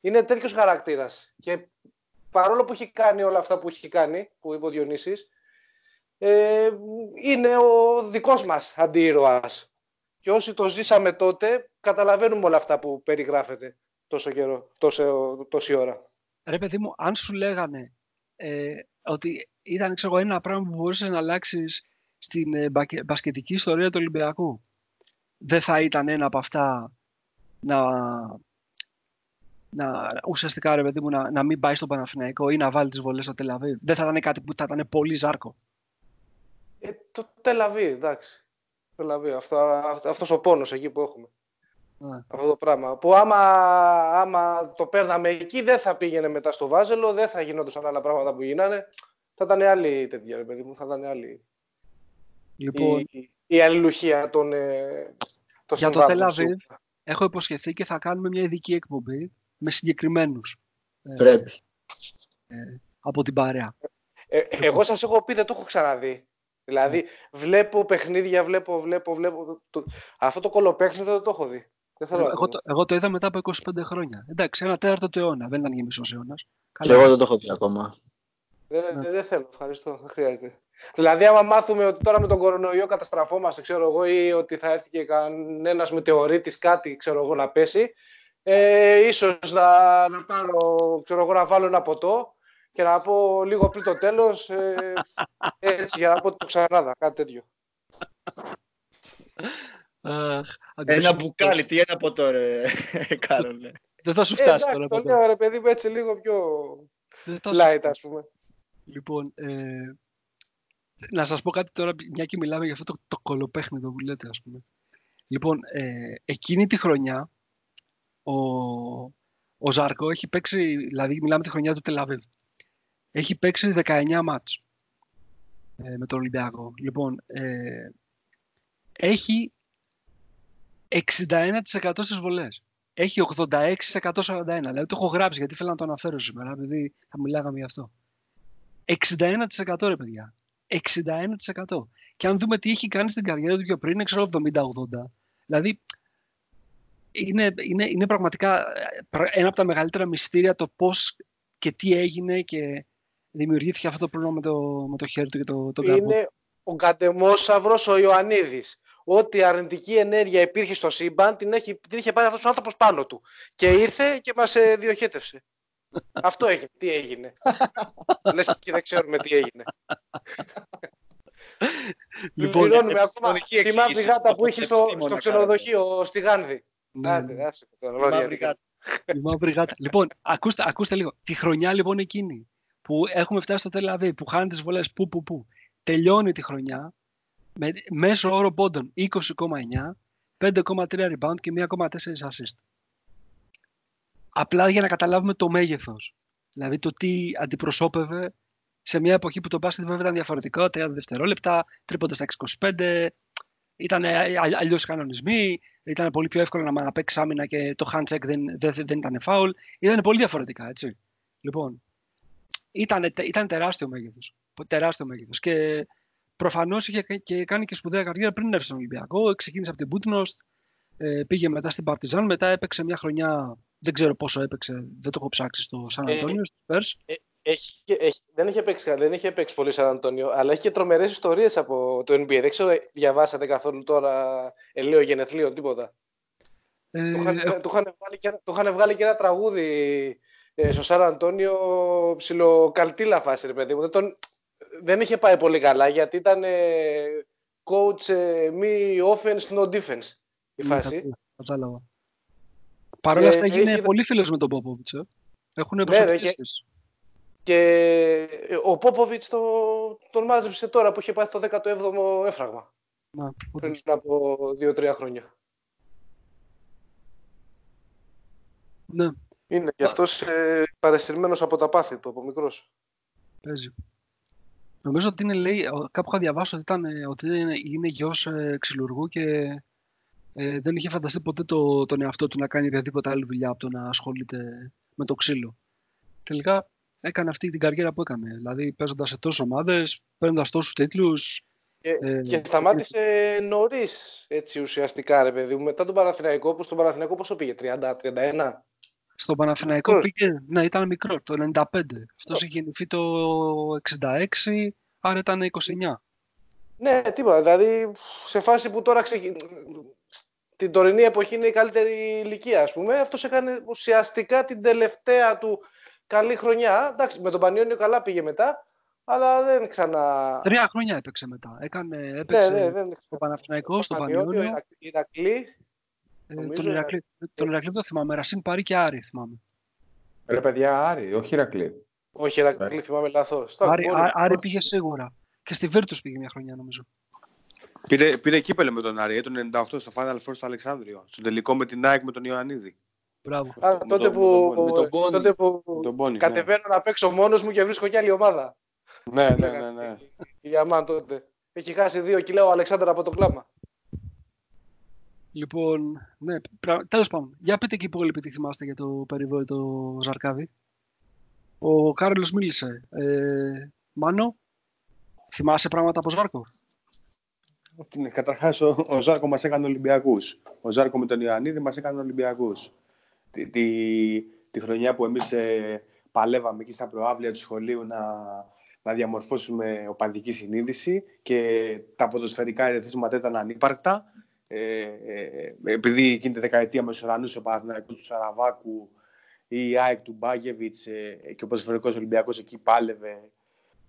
Είναι τέτοιος χαρακτήρας. Και παρόλο που έχει κάνει όλα αυτά που έχει κάνει, που είπε ο Διονύσης, ε, είναι ο δικός μας αντίρωας. Και όσοι το ζήσαμε τότε, καταλαβαίνουμε όλα αυτά που περιγράφεται τόσο καιρό, τόσο, τόση ώρα. Ρε παιδί μου, αν σου λέγανε ε, ότι ήταν ξέρω, ένα πράγμα που μπορούσες να αλλάξεις στην ε, μπασκετική ιστορία του Ολυμπιακού. Δεν θα ήταν ένα από αυτά να, να ουσιαστικά ρε παιδί μου να, να μην πάει στο Παναθηναϊκό ή να βάλει τις βολές στο Τελαβή. Δεν θα ήταν κάτι που θα ήταν πολύ ζάρκο. Ε, το Τελαβή, εντάξει. Τελαβή, αυτό, αυτός ο πόνος εκεί που έχουμε. Ναι. Αυτό το πράγμα. Που άμα, άμα το παίρναμε εκεί δεν θα πήγαινε μετά στο Βάζελο, δεν θα γινόντουσαν άλλα πράγματα που γίνανε. Θα ήταν άλλη τέτοια, ρε παιδί μου, θα ήταν άλλη. Λοιπόν, η, η αλληλουχία των, ε, των Για το Τελαβή έχω υποσχεθεί και θα κάνουμε μια ειδική εκπομπή με συγκεκριμένους. Ε, Πρέπει. Ε, από την παρέα. Ε, εγώ σας έχω πει, δεν το έχω ξαναδεί. Δηλαδή, βλέπω παιχνίδια, βλέπω, βλέπω, βλέπω. Το... Αυτό το κολοπέχνιδο δεν το έχω δει. Δεν θέλω εγώ, το, εγώ το είδα μετά από 25 χρόνια. Εντάξει, ένα τέταρτο του αιώνα. Δεν ήταν για μισός αιώνας. Και εγώ δεν το έχω δει ακόμα. Δεν, ναι. δεν θέλω, ευχαριστώ. Δεν χρειάζεται. Δηλαδή, άμα μάθουμε ότι τώρα με τον κορονοϊό καταστραφόμαστε, ξέρω εγώ, ή ότι θα έρθει και κανένας μετεωρίτης κάτι, ξέρω εγώ, να πέσει, ε, ίσως να, να πάρω, ξέρω εγώ, να βάλω ένα ποτό και να πω λίγο πριν το τέλος, ε, έτσι, για να πω το ξανάδα, κάτι τέτοιο. ένα μπουκάλι, τι ένα ποτό, ρε, Κάρολε. Δεν θα σου φτάσει ε, τώρα. Το λέω, ρε παιδί μου, έτσι λίγο πιο light, ας πούμε. Λοιπόν, ε, να σας πω κάτι τώρα, μια και μιλάμε για αυτό το, το κολοπέχνιδο που λέτε, ας πούμε. Λοιπόν, ε, εκείνη τη χρονιά, ο, ο Ζάρκο έχει παίξει, δηλαδή μιλάμε τη χρονιά του Τελαβίβ, έχει παίξει 19 μάτς ε, με τον Ολυμπιακό. Λοιπόν, ε, έχει 61% στις βολές. Έχει 86% 41. Δηλαδή το έχω γράψει γιατί θέλω να το αναφέρω σήμερα, επειδή θα μιλάγαμε γι' αυτό. 61% ρε παιδιά. 61%. Και αν δούμε τι έχει κάνει στην καριέρα του πιο πριν, είναι ξέρω 70-80. Δηλαδή, είναι, είναι, είναι πραγματικά ένα από τα μεγαλύτερα μυστήρια το πώς και τι έγινε και δημιουργήθηκε αυτό το πρόβλημα με το, με το χέρι του και το, το Είναι ο κατεμόσαυρος ο Ιωαννίδης. Ό,τι αρνητική ενέργεια υπήρχε στο σύμπαν την, έχει, την είχε πάρει αυτός ο άνθρωπος πάνω του. Και ήρθε και μας ε, διοχέτευσε. Αυτό έγινε. Τι έγινε; Λες και δεν ξέρουμε τι έγινε. Λοιπόν, Πληρώνουμε ακόμα τη μαύρη γάτα που είχες στο, στο ξενοδοχείο στη Γάνδη. Ναι, ναι. Η μαύρη γάτα. Λοιπόν, ακούστε, ακούστε λίγο. Τη χρονιά λοιπόν εκείνη που έχουμε φτάσει στο Τελαβή, που χάνει τις βολές, που, που, που. Τελειώνει τη χρονιά με μέσο όρο πόντων 20,9, 5,3 rebound και 1,4 assist απλά για να καταλάβουμε το μέγεθος. Δηλαδή το τι αντιπροσώπευε σε μια εποχή που το μπάσκετ βέβαια ήταν διαφορετικό, 30 δευτερόλεπτα, τρίποντας στα 25, ήταν αλλιώς οι κανονισμοί, ήταν πολύ πιο εύκολο να παίξει άμυνα και το hand check δεν, δεν, δεν ήταν foul. Ήταν πολύ διαφορετικά, έτσι. Λοιπόν, ήταν, ήταν τεράστιο μέγεθος. Τεράστιο μέγεθος. Και προφανώς είχε και κάνει και σπουδαία καριέρα πριν έρθει στον Ολυμπιακό. Ξεκίνησε από την Μπούτνοστ, ε, πήγε μετά στην Παρτιζάν, μετά έπαιξε μια χρονιά δεν ξέρω πόσο έπαιξε, δεν το έχω ψάξει στο Σαν ε, Αντώνιο, ε, ε, έχει, έχει, δεν, είχε παίξει, δεν είχε παίξει πολύ Σαν Αντώνιο, αλλά έχει και τρομερές ιστορίες από το NBA. Δεν ξέρω, διαβάσατε καθόλου τώρα ελαίο γενεθλίων, τίποτα. Ε, του, είχαν, ε... του, είχαν βγάλει και, του είχαν βγάλει και ένα τραγούδι ε, στο Σαν Αντώνιο ψιλοκαλτήλα φάση, ρε παιδί μου. Δεν, τον, δεν είχε πάει πολύ καλά γιατί ήταν ε, coach ε, me offense, no defense η ναι, φάση. Κατάλαβα. Παρ' όλα αυτά έγινε έχει... πολύ φίλος με τον Πόποβιτς. Ε. Έχουν ναι, προσωπικές και... και ο Πόποβιτς το... τον μάζεψε τώρα που είχε πάθει το 17ο έφραγμα. Να, πριν από 2-3 χρόνια. Ναι. Είναι και αυτός ε, παρεστηρμένος από τα πάθη του, από μικρός. Παίζει. Νομίζω ότι είναι, λέει, κάπου είχα διαβάσει ότι, ήταν, ότι είναι, είναι γιος ε, ξυλουργού και ε, δεν είχε φανταστεί ποτέ το, τον εαυτό του να κάνει οποιαδήποτε άλλη δουλειά από το να ασχολείται με το ξύλο. Τελικά έκανε αυτή την καριέρα που έκανε. Δηλαδή παίζοντας σε τόσες ομάδες, παίρνοντας τόσους τίτλους. Και, ε, και σταμάτησε ε, νωρίς έτσι ουσιαστικά, ρε παιδί μου. Μετά τον Παναθηναϊκό, που στον Παναθηναϊκό πόσο πήγε, 30-31. Στον Παναθηναϊκό πήγε, ναι, ήταν μικρός, το 95. Αυτός είχε γεννηθεί το 66, άρα ήταν 29. Ναι, τίποτα. Δηλαδή, σε φάση που τώρα ξεκινάει την τωρινή εποχή είναι η καλύτερη ηλικία, ας πούμε. Αυτός έκανε ουσιαστικά την τελευταία του καλή χρονιά. Εντάξει, με τον Πανιόνιο καλά πήγε μετά, αλλά δεν ξανά... Τρία χρόνια έπαιξε μετά. Έκανε, έπαιξε ναι, ναι, δεν στο Παναθηναϊκό, στο Πανιόνιο. Ηρακλή. Ε, τον Ηρακλή, τον Ηρακλή δεν θυμάμαι. Ρασίν Παρή και Άρη θυμάμαι. Ρε παιδιά, Άρη, όχι Ηρακλή. Όχι Ηρακλή, θυμάμαι λάθος. Άρη, Άρη πήγε σίγουρα. Και στη Βίρτους πήγε μια χρονιά νομίζω. Πήρε, πήρε κύπελο με τον Άρη, το 98 στο Final Four στο Αλεξάνδριο. Στο τελικό με την ΑΕΚ με τον Ιωαννίδη. Μπράβο. Α, Με τότε τον- που, με τον Μπόνι. τότε που Με τον Μπόνι, ναι. κατεβαίνω να παίξω μόνος μου και βρίσκω κι άλλη ομάδα. Ναι, ναι, ναι. ναι. Η Αμάν τότε. Έχει χάσει δύο κιλά ο Αλεξάνδρα από το κλάμα. Λοιπόν, ναι, πρα... τέλος πάντων. Για πείτε και οι υπόλοιποι τι θυμάστε για το περιβόητο Ζαρκάδι. Ο Κάρολος μίλησε. Ε, Μάνο, θυμάσαι πράγματα από Ζάρκο; Ναι, Καταρχάς, ο, ο Ζάρκο μας έκανε Ολυμπιακούς. Ο Ζάρκο με τον Ιωαννίδη μας έκανε Ολυμπιακούς. Τη, τη, τη χρονιά που εμείς παλεύαμε εκεί στα προάβλια του σχολείου να, να διαμορφώσουμε οπαδική συνείδηση και τα ποδοσφαιρικά ερεθίσματα ήταν ανύπαρκτα. Ε, ε, επειδή εκείνη τη δεκαετία μεσουρανούσε ο Παναθηναϊκός του Σαραβάκου ή η ΑΕΚ του Μπάγεβιτς ε, και ο ποδοσφαιρικός Ολυμπιακός εκεί πάλευε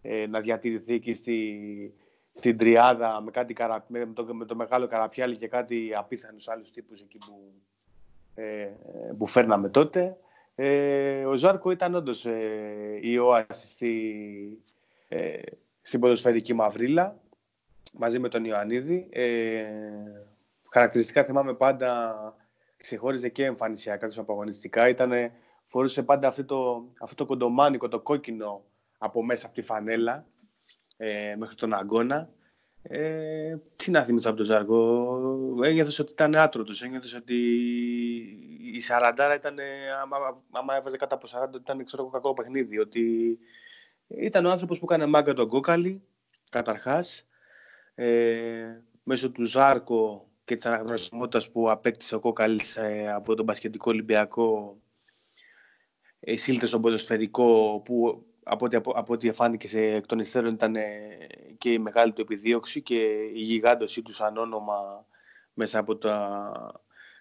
ε, να διατηρηθεί εκεί στη, στην τριάδα με, κάτι καρα... με, το, με το μεγάλο καραπιάλι και κάτι απίθανους άλλους τύπους εκεί που, ε, που φέρναμε τότε. Ε, ο Ζάρκο ήταν όντως ε, η όαση στη, ε, στην ποδοσφαιρική μαυρίλα μαζί με τον Ιωαννίδη. Ε, χαρακτηριστικά θυμάμαι πάντα ξεχώριζε και εμφανισιακά και απαγωνιστικά. Ήτανε, φορούσε πάντα αυτό το, αυτό το κοντομάνικο, το κόκκινο από μέσα από τη φανέλα ε, μέχρι τον αγκώνα. Ε, τι να θυμηθώ από τον Ζάρκο. Ένιωθες ότι ήταν άτρωτος. Ένιωθες ότι η Σαραντάρα ήταν, άμα, άμα έβαζε κάτω από 40, ήταν ξέρω, κακό παιχνίδι. Ότι ήταν ο άνθρωπος που έκανε μάγκα τον κόκαλη, καταρχάς. Ε, μέσω του Ζάρκο και της αναγνωρισιμότητας που απέκτησε ο Κόκαλης ε, από τον Πασχετικό Ολυμπιακό εισήλθε στον ποδοσφαιρικό που από ό,τι, από, από ό,τι φάνηκε σε, εκ των υστέρων ήταν ε, και η μεγάλη του επιδίωξη και η γιγάντωσή τους σαν όνομα μέσα από, τα,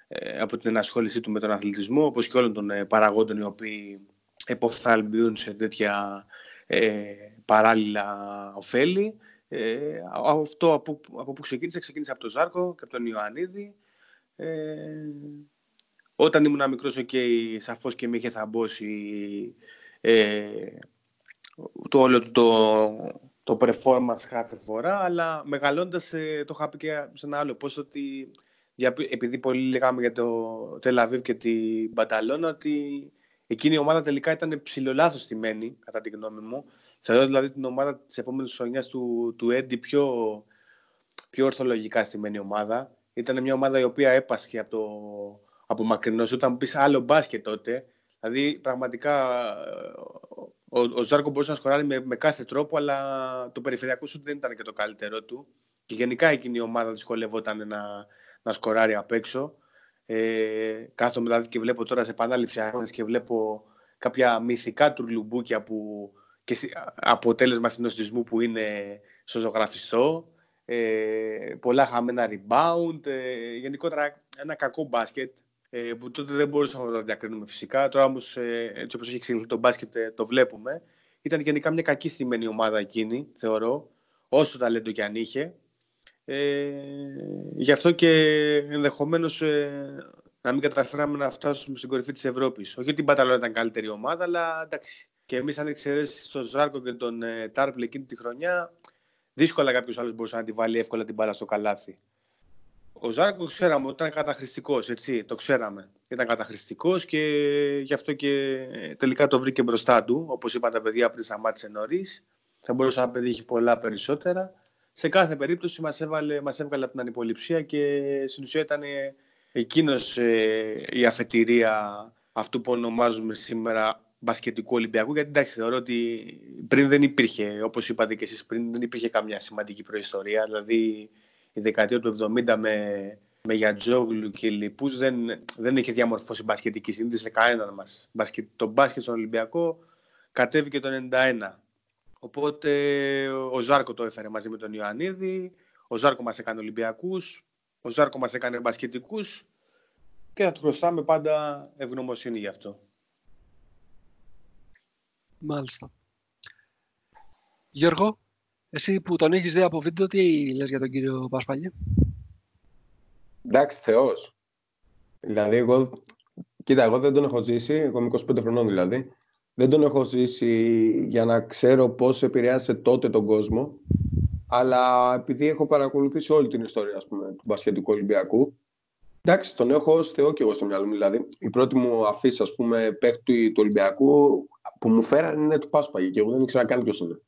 ε, από την ενασχόλησή του με τον αθλητισμό όπως και όλων των ε, παραγόντων οι οποίοι εποφθαλμιούν σε τέτοια ε, παράλληλα ωφέλη. Ε, αυτό από, από που ξεκίνησε, ξεκίνησε από τον Ζάρκο και από τον Ιωαννίδη. Ε, όταν ήμουν μικρός, okay, σαφώς και με είχε θαμπώσει ε, το όλο το, το performance κάθε φορά, αλλά μεγαλώντας ε, το είχα πει και σε ένα άλλο πώς ότι επειδή πολύ λέγαμε για το Τελαβίβ και την Μπανταλώνα ότι εκείνη η ομάδα τελικά ήταν ψηλολάθος στημένη κατά τη γνώμη μου Θεωρώ δηλαδή την ομάδα της επόμενης χρονιάς του, του Έντι πιο, πιο ορθολογικά στημένη ομάδα. Ήταν μια ομάδα η οποία έπασχε από, το, από μακρινός. Όταν πεις άλλο μπάσκετ τότε, δηλαδή πραγματικά ο, ο Ζάρκο μπορούσε να σκοράρει με, με κάθε τρόπο, αλλά το περιφερειακό σου δεν ήταν και το καλύτερό του. Και γενικά εκείνη η ομάδα δυσκολευόταν να, να σκοράρει απ' έξω. Ε, κάθομαι δηλαδή και βλέπω τώρα σε επανάληψη αγώνες και βλέπω κάποια μυθικά τουρλουμπούκια που και αποτέλεσμα συνοστισμού που είναι στο ζωγραφιστό. Ε, πολλά χαμένα rebound. Ε, γενικότερα ένα κακό μπάσκετ ε, που τότε δεν μπορούσαμε να το διακρίνουμε φυσικά. Τώρα όμως, ε, έτσι όπως έχει εξελιχθεί το μπάσκετ, ε, το βλέπουμε. Ήταν γενικά μια κακή στημένη ομάδα εκείνη, θεωρώ, όσο ταλέντο και αν είχε. Ε, γι' αυτό και ενδεχομένως ε, να μην καταφέραμε να φτάσουμε στην κορυφή της Ευρώπης. Όχι ότι η Μπαταλόνα ήταν καλύτερη ομάδα, αλλά εντάξει. Και εμείς, αν εξαιρέσεις τον Ζάρκο και τον ε, Τάρπλ εκείνη τη χρονιά, δύσκολα κάποιος άλλος μπορούσε να τη βάλει εύκολα την μπάλα στο καλάθι. Ο Ζάρκος ξέραμε ότι ήταν καταχρηστικός, έτσι, το ξέραμε. Ήταν καταχρηστικός και γι' αυτό και τελικά το βρήκε μπροστά του. Όπως είπαν τα παιδιά πριν σταμάτησε νωρίς. Θα μπορούσε να πετύχει πολλά περισσότερα. Σε κάθε περίπτωση μας μας έβγαλε από την ανυποληψία και στην ουσία ήταν εκείνος ε, η αφετηρία αυτού που ονομάζουμε σήμερα μπασκετικού Ολυμπιακού. Γιατί εντάξει, θεωρώ ότι πριν δεν υπήρχε, όπως είπατε και εσείς πριν, δεν υπήρχε καμιά σημαντική προϊστορία. Δηλαδή η δεκαετία του 70 με, με Γιατζόγλου και λοιπού δεν, δεν είχε διαμορφώσει μπασκετική συνείδηση σε κανέναν μας. Το μπάσκετ στον Ολυμπιακό κατέβηκε το 91. Οπότε ο Ζάρκο το έφερε μαζί με τον Ιωαννίδη. Ο Ζάρκο μας έκανε Ολυμπιακούς. Ο Ζάρκο μας έκανε μπασκετικούς. Και θα του χρωστάμε πάντα ευγνωμοσύνη γι' αυτό. Μάλιστα. Γιώργο, εσύ που τον έχεις δει από βίντεο, τι λες για τον κύριο Πασπαλιέ. Εντάξει, Θεός. Δηλαδή, εγώ, κοίτα, εγώ δεν τον έχω ζήσει, εγώ είμαι 25 χρονών δηλαδή, δεν τον έχω ζήσει για να ξέρω πώς επηρεάσε τότε τον κόσμο, αλλά επειδή έχω παρακολουθήσει όλη την ιστορία ας πούμε, του μπασχετικού Ολυμπιακού, εντάξει, τον έχω ως θεό και εγώ στο μυαλό μου. Δηλαδή, η πρώτη μου αφήση, ας πούμε, παίχτη του Ολυμπιακού που μου φέραν είναι του Πάσπαγη και εγώ δεν ήξερα καν ποιος είναι.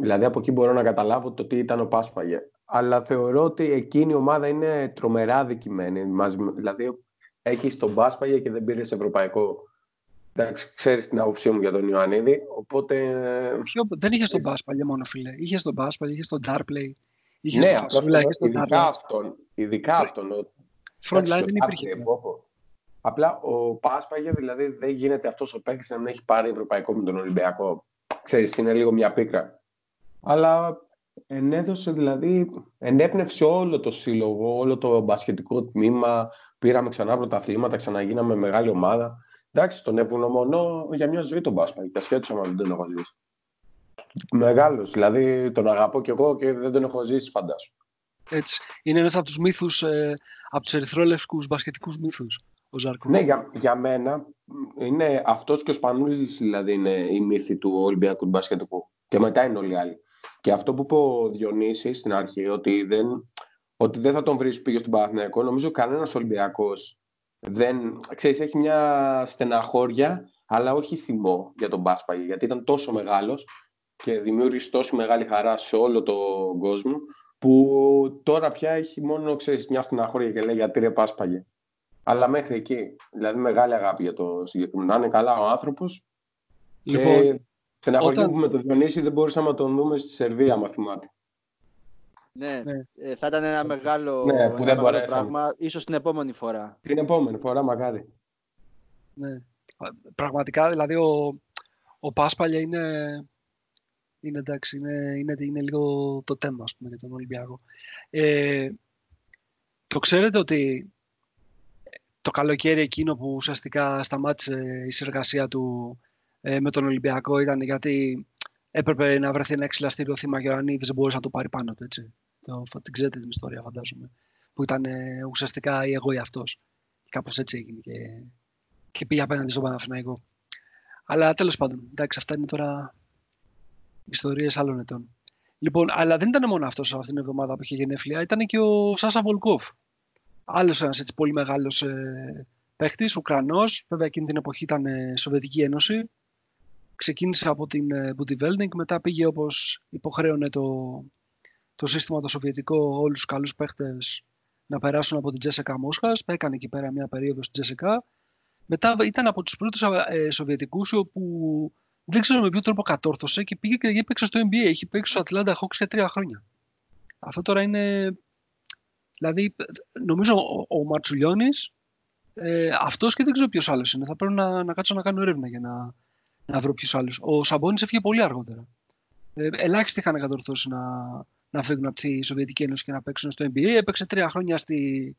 Δηλαδή, από εκεί μπορώ να καταλάβω το τι ήταν ο Πάσπαγε. Αλλά θεωρώ ότι εκείνη η ομάδα είναι τρομερά δικημένη. Δηλαδή, έχει τον Πάσπαγε και δεν πήρε ευρωπαϊκό Εντάξει, ξέρεις την άποψή μου για τον Ιωαννίδη. Οπότε. Ποιο, δεν είχες τον Μπάσπαλια μόνο, φίλε. Είχες τον Μπάσπαλια, είχες τον Darplay. Είχες ναι, τον Φασούλα, είχες τον ειδικά αυτόν. Ειδικά αυτόν. Frontline δεν υπήρχε. Απλά ο Πάσπαγε δηλαδή δεν γίνεται αυτός ο παίκτης να μην έχει πάρει ευρωπαϊκό με τον Ολυμπιακό. Ξέρεις, είναι λίγο μια πίκρα. Αλλά ενέδωσε δηλαδή, ενέπνευσε όλο το σύλλογο, όλο το μπασχετικό τμήμα. Πήραμε ξανά πρωταθλήματα, ξαναγίναμε μεγάλη ομάδα. Εντάξει, τον ευγνωμονώ για μια ζωή τον Μπάσπα και ασχέτω αν δεν τον έχω ζήσει. Μεγάλος, δηλαδή τον αγαπώ κι εγώ και δεν τον έχω ζήσει, φαντάσου. Έτσι. Είναι ένας από τους μύθους, ε, από τους ερυθρόλευκους μπασκετικούς μύθους. Ο Ζάρκο. Ναι, για, για μένα είναι αυτός και ο Σπανούλης δηλαδή είναι η μύθη του Ολυμπιακού του μπασκετικού. Και μετά είναι όλοι οι άλλοι. Και αυτό που είπε ο Διονύσης στην αρχή, ότι δεν, ότι δεν θα τον βρεις πήγες στον Παναθηναϊκό, νομίζω κανένας Ολυμπιακός δεν, ξέρεις, έχει μια στεναχώρια, αλλά όχι θυμό για τον Πάσπαγη, γιατί ήταν τόσο μεγάλος και δημιούργησε τόσο μεγάλη χαρά σε όλο τον κόσμο, που τώρα πια έχει μόνο, ξέρεις, μια στεναχώρια και λέει γιατί ρε Πάσπαγε. Αλλά μέχρι εκεί, δηλαδή μεγάλη αγάπη για το συγκεκριμένο. Να είναι καλά ο άνθρωπος λοιπόν, και στεναχωρία όταν... που με το Διονύση δεν μπορούσαμε να τον δούμε στη Σερβία, μαθημάτη. Ναι, ναι. Ε, θα ήταν ένα μεγάλο, ναι, που ένα μεγάλο πράγμα, ίσως την επόμενη φορά. Την επόμενη φορά, μακάρι. Ναι. Πραγματικά, δηλαδή, ο, ο Πάσπαλια είναι, είναι εντάξει, είναι, είναι, είναι λίγο το θέμα, ας πούμε, για τον Ολυμπιακό. Ε, το ξέρετε ότι το καλοκαίρι εκείνο που ουσιαστικά σταμάτησε η συνεργασία του ε, με τον Ολυμπιακό ήταν γιατί έπρεπε να βρεθεί ένα εξυλαστήριο θύμα και ο Ανίδης δεν μπορούσε να το πάρει πάνω του, έτσι. Το, την ξέρετε την ιστορία, φαντάζομαι. Που ήταν ε, ουσιαστικά η εγώ ή αυτός. Κάπως έτσι έγινε και, και πήγε απέναντι στον Παναθηναϊκό. Αλλά τέλος πάντων, εντάξει, αυτά είναι τώρα ιστορίες άλλων ετών. Λοιπόν, αλλά δεν ήταν μόνο αυτός αυτήν την εβδομάδα που είχε γενέθλια, ήταν και ο Σάσα Βολκόφ. Άλλος ένας έτσι πολύ μεγάλος ε, παίχτη, Ουκρανός. Βέβαια, εκείνη την εποχή ήταν ε, Σοβιετική Ένωση. Ξεκίνησε από την ε, μετά πήγε όπως υποχρέωνε το, το σύστημα το σοβιετικό όλους τους καλούς παίχτες να περάσουν από την Τζέσεκα Μόσχας. Έκανε εκεί πέρα μια περίοδο στην Τζέσεκα. Μετά ήταν από τους πρώτους ε, Σοβιετικούς όπου δεν ξέρω με ποιο τρόπο κατόρθωσε και πήγε και έπαιξε στο NBA. Έχει παίξει στο Atlanta Hawks για τρία χρόνια. Αυτό τώρα είναι... Δηλαδή, νομίζω ο, ο Ματσουλιώνης, ε, αυτός και δεν ξέρω ποιος άλλος είναι. Θα πρέπει να, να κάτσω να κάνω έρευνα για να, να βρω ποιος άλλος. Ο Σαμπόνης έφυγε πολύ αργότερα. Ε, ελάχιστοι είχαν κατορθώσει να, να φύγουν από τη Σοβιετική Ένωση και να παίξουν στο NBA. Έπαιξε τρία χρόνια στη,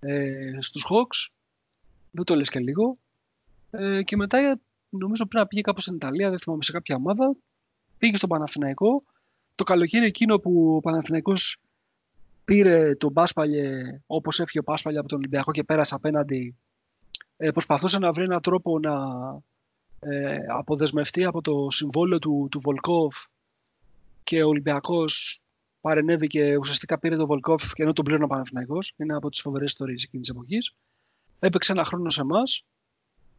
ε, στους Hawks. Δεν το λες και λίγο. Ε, και μετά νομίζω πρέπει να πήγε κάπως στην Ιταλία, δεν θυμάμαι σε κάποια ομάδα. Πήγε στον Παναθηναϊκό. Το καλοκαίρι εκείνο που ο Παναθηναϊκός πήρε τον Πάσπαλιε όπως έφυγε ο Πάσπαλιε από τον Ολυμπιακό και πέρασε απέναντι ε, προσπαθούσε να βρει έναν τρόπο να ε, αποδεσμευτεί από το συμβόλαιο του, του Βολκόφ και ο Ολυμπιακός παρενέβη και ουσιαστικά πήρε τον Βολκόφ και ενώ τον πλήρωνε ο Παναθηναϊκός. Είναι από τις φοβερές ιστορίες εκείνης της εποχής. Έπαιξε ένα χρόνο σε εμάς.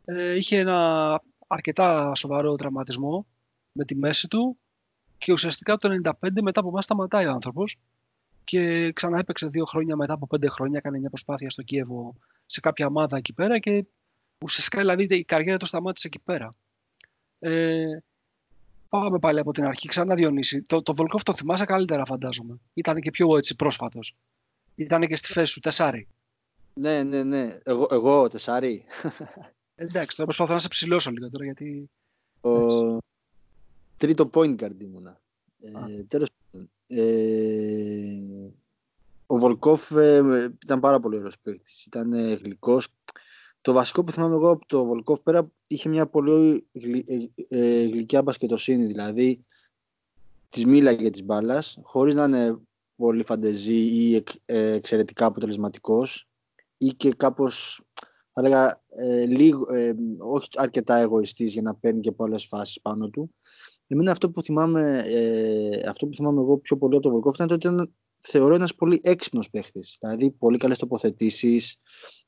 Ε, είχε ένα αρκετά σοβαρό τραυματισμό με τη μέση του και ουσιαστικά το 95 μετά από εμάς σταματάει ο άνθρωπος. Και ξανά έπαιξε δύο χρόνια μετά από πέντε χρόνια. Έκανε μια προσπάθεια στο Κίεβο σε κάποια ομάδα εκεί πέρα και ουσιαστικά δηλαδή η καριέρα του σταμάτησε εκεί πέρα. Ε, Πάμε πάλι από την αρχή. Ξανά Διονύση. Το, το Βολκόφ το θυμάσαι καλύτερα, φαντάζομαι. Ήταν και πιο έτσι πρόσφατος. Ήταν και στη θέση σου, τεσάρι. Ναι, ναι, ναι. Εγώ, εγώ τεσάρι. Εντάξει, τώρα προσπαθώ να σε ψηλώσω λίγο τώρα γιατί. Ο... Τρίτο point guard ήμουνα. Ε, τέλος ε, ο Βολκόφ ε, ήταν πάρα πολύ ωραίος παίκτης. Ήταν ε, γλυκός. Το βασικό που θυμάμαι εγώ από το Βολκόφ πέρα είχε μια πολύ γλυ, ε, ε, γλυκιά μπασκετοσύνη, δηλαδή της μίλαγε της μπάλας, χωρίς να είναι πολύ φαντεζή ή ε, εξαιρετικά αποτελεσματικός ή και κάπως, θα έλεγα, ε, λίγο, όχι αρκετά εγωιστής για να παίρνει και πολλές φάσεις πάνω του. Εμένα αυτό που θυμάμαι, ε, αυτό που θυμάμαι εγώ πιο πολύ από τον Βολκόφ ήταν ότι ήταν, θεωρώ ένας πολύ έξυπνος παίχτης. Δηλαδή πολύ καλές τοποθετήσεις,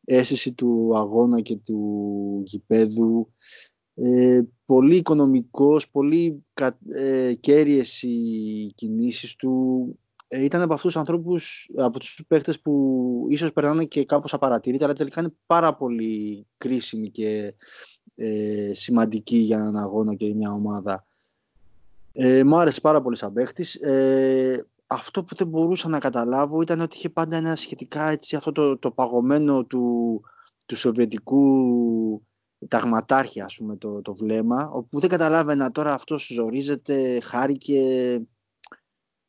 αίσθηση του αγώνα και του γηπέδου, ε, πολύ οικονομικός, πολύ ε, κέρυες οι κινήσεις του. Ε, ήταν από αυτούς τους ανθρώπους, από τους παίχτες που ίσως περνάνε και κάπως απαρατήρητα, αλλά τελικά είναι πάρα πολύ κρίσιμοι και ε, σημαντικοί για έναν αγώνα και μια ομάδα. Ε, μου άρεσε πάρα πολύ σαν παίχτης. Ε, αυτό που δεν μπορούσα να καταλάβω ήταν ότι είχε πάντα ένα σχετικά έτσι, αυτό το, το παγωμένο του, του σοβιετικού ταγματάρχη ας πούμε το, το βλέμμα όπου δεν καταλάβαινα τώρα αυτός ζορίζεται, χάρηκε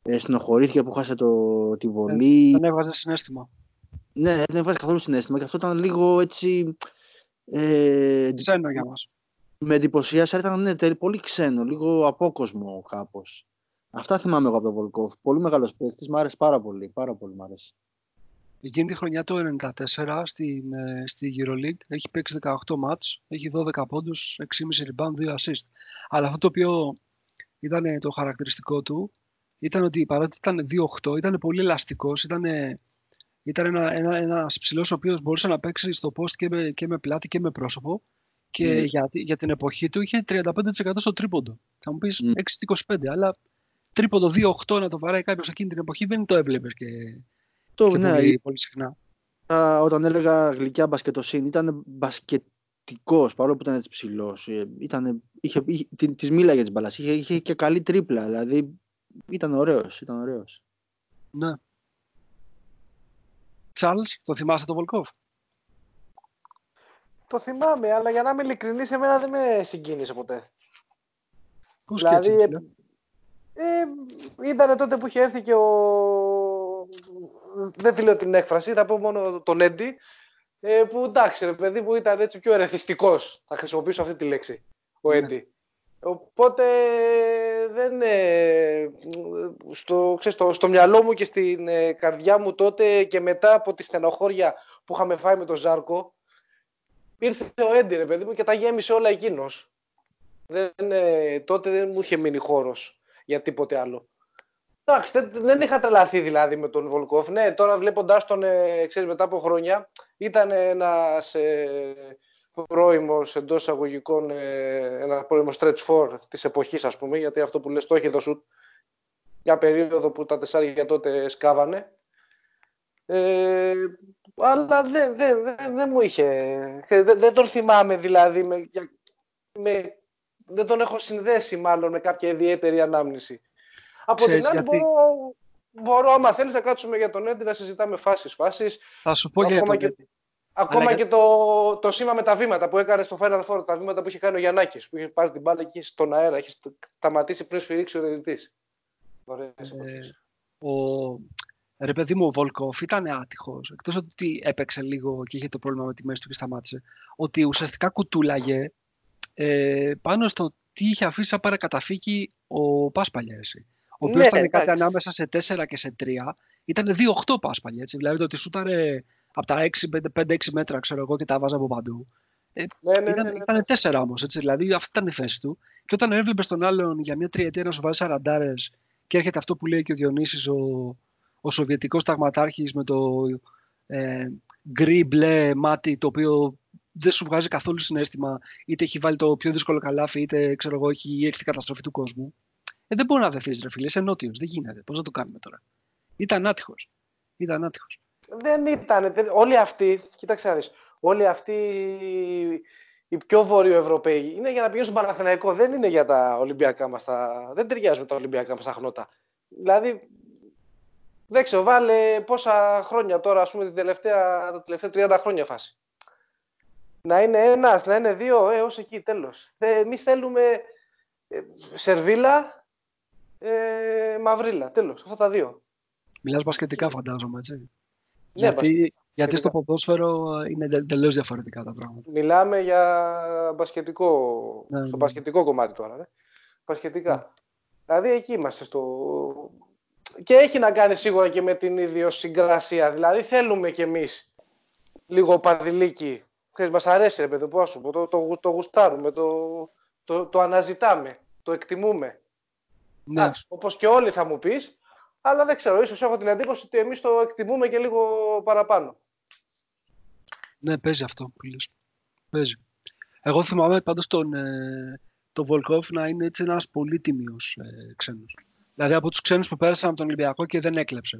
ε, συνοχωρήθηκε που χάσε το, τη βολή. δεν έβγαζε συνέστημα. Ναι δεν έβγαζε καθόλου συνέστημα και αυτό ήταν λίγο έτσι ε, ξένο για μας. με εντυπωσίασε ήταν ναι, πολύ ξένο λίγο απόκοσμο κάπως αυτά θυμάμαι εγώ από τον Βολκόφ πολύ μεγάλος παίχτης, μου άρεσε πάρα πολύ πάρα πολύ μου άρεσε Εκείνη τη χρονιά το 1994 στην, ε, στη EuroLeague έχει παίξει 18 μάτς, έχει 12 πόντους, 6,5 rebound, 2 assist. Αλλά αυτό το οποίο ήταν το χαρακτηριστικό του ήταν ότι παρότι ήταν 2-8, ήταν πολύ ελαστικός, ήταν, ήταν ένα, ένα, ένας ψηλός ο οποίος μπορούσε να παίξει στο post και με, και με πλάτη και με πρόσωπο και mm. για, για την εποχή του είχε 35% στο τρίποντο. Θα μου πεις mm. 6-25, αλλά τρίποντο 2-8 να το βαράει κάποιος εκείνη την εποχή δεν το έβλεπες και το, ναι, πολύ, πολύ συχνά. Όταν έλεγα γλυκιά μπασκετοσύνη, ήταν μπασκετικός παρόλο που ήταν έτσι ψηλός. Ε, είχε, είχε, της μίλαγε τις μπαλάς. Είχε, είχε και καλή τρίπλα. Δηλαδή ήταν ωραίος. Ήταν ωραίος. Ναι. Τσάρλ, το θυμάσαι το Βολκόφ; Το θυμάμαι, αλλά για να είμαι ειλικρινής, εμένα δεν με συγκίνησε ποτέ. Πώς δηλαδή, και έτσι, ε, ήταν τότε που είχε έρθει και ο δεν τη λέω την έκφραση, θα πω μόνο τον Έντι, ε, που εντάξει, ρε παιδί μου ήταν έτσι πιο ερεθιστικός. Θα χρησιμοποιήσω αυτή τη λέξη. Ο ναι. Έντι. Οπότε δεν, ε, στο, ξέρεις, στο, στο μυαλό μου και στην ε, καρδιά μου τότε και μετά από τη στενοχώρια που είχαμε φάει με τον Ζάρκο ήρθε ο Έντι ρε παιδί μου και τα γέμισε όλα εκείνος. Δεν, τότε δεν μου είχε μείνει χώρος για τίποτε άλλο. Εντάξει, δεν, δεν είχα τρελαθεί δηλαδή με τον Βολκόφ. Ναι, τώρα βλέποντάς τον ε, ξέρεις, μετά από χρόνια, ήταν ένας ε, πρώιμος εντός εισαγωγικών, ε, ένας πρώιμος stretch for της εποχής, ας πούμε, γιατί αυτό που λες το έχει το σουτ για περίοδο που τα τεσσάρια τότε σκάβανε. Ε, αλλά δεν, δεν, δεν, δεν μου είχε. Δεν, δεν τον θυμάμαι δηλαδή. Με, με, δεν τον έχω συνδέσει μάλλον με κάποια ιδιαίτερη ανάμνηση. Από την άλλη γιατί... μπορώ, μπορώ, άμα θέλεις να κάτσουμε για τον Έντι να συζητάμε φάσεις, φάσεις. Θα σου πω ακόμα και, και, ακόμα και το, το σήμα με τα βήματα που έκανε στο Final Four, τα βήματα που είχε κάνει ο Γιαννάκης, που είχε πάρει την μπάλα και στον αέρα, είχε σταματήσει πριν σφυρίξει ο διαιτητής. Ε, ο, ρε παιδί μου, ο Βολκόφ ήταν άτυχος. Εκτός ότι έπαιξε λίγο και είχε το πρόβλημα με τη μέση του και σταμάτησε. Ότι ουσιαστικά κουτούλαγε ε, πάνω στο τι είχε αφήσει σαν παρακαταφύγει ο Πάσπαλια. Ο οποίος ναι, ήταν κάτι ανάμεσα σε 4 και σε 3. Ήταν 2-8 Πάσπαλια. Έτσι. Δηλαδή το ότι σούταρε από τα 5-6 μέτρα, ξέρω εγώ, και τα βάζα από παντού. Ε, ναι, ναι, ήταν, ναι, ναι. ήταν 4 όμως. Δηλαδή αυτή ήταν η θέση του. Και όταν έβλεπες τον άλλον για μια τριετία να σου βάζει 40 και έρχεται αυτό που λέει και ο Διονύσης ο, ο Σοβιετικός ταγματάρχης με το ε, γκρι μπλε μάτι το οποίο δεν σου βγάζει καθόλου συνέστημα, είτε έχει βάλει το πιο δύσκολο καλάφι, είτε ξέρω εγώ, έχει έρθει η καταστροφή του κόσμου. Ε, δεν μπορεί να δεθείς, ρε φίλε. Είσαι νότιο. Δεν γίνεται. Πώς να το κάνουμε τώρα. Ήταν άτυχος. Ήταν άτυχος. Δεν ήταν. Όλοι αυτοί, κοίταξε να όλοι αυτοί οι πιο βόρειο-ευρωπαίοι είναι για να πηγαίνουν στον Παναθηναϊκό. Δεν είναι για τα Ολυμπιακά μας. Τα... Δεν ταιριάζουν τα Ολυμπιακά μας τα χνότα. Δηλαδή, δεν ξέρω, βάλε πόσα χρόνια τώρα, ας πούμε, την τελευταία, τα τελευταία 30 χρόνια φάση να είναι ένας, να είναι δύο, ε, εκεί, τέλος. Ε, Εμείς θέλουμε ε, σερβίλα, ε, μαυρίλα, τέλος, αυτά τα δύο. Μιλάς μπασκετικά φαντάζομαι, έτσι. Ναι, γιατί, γιατί στο ποδόσφαιρο είναι τελείως διαφορετικά τα πράγματα. Μιλάμε για μπασκετικό, ναι, στο ναι. μπασκετικό κομμάτι τώρα. Ναι. Μπασκετικά. Ναι. Δηλαδή εκεί είμαστε στο... Και έχει να κάνει σίγουρα και με την ιδιοσυγκρασία. Δηλαδή θέλουμε κι εμείς λίγο παδιλίκι Ξέρεις, μας αρέσει ρε παιδί, πώς σου πω, το, το, το γουστάρουμε, το, το, το αναζητάμε. Το Το εκτιμούμε. Ναι. Όπως και όλοι θα μου πεις, αλλά δεν ξέρω. ίσως έχω την εντύπωση ότι εμείς το εκτιμούμε και λίγο παραπάνω. Ναι, παίζει αυτό που λες. Παίζει. Εγώ θυμάμαι πάντως τον, ε, τον Βολκόφ να είναι έτσι ένας πολύ τίμιος ε, ξένος. Δηλαδή από τους ξένους που πέρασαν από τον Ολυμπιακό και δεν έκλεψε.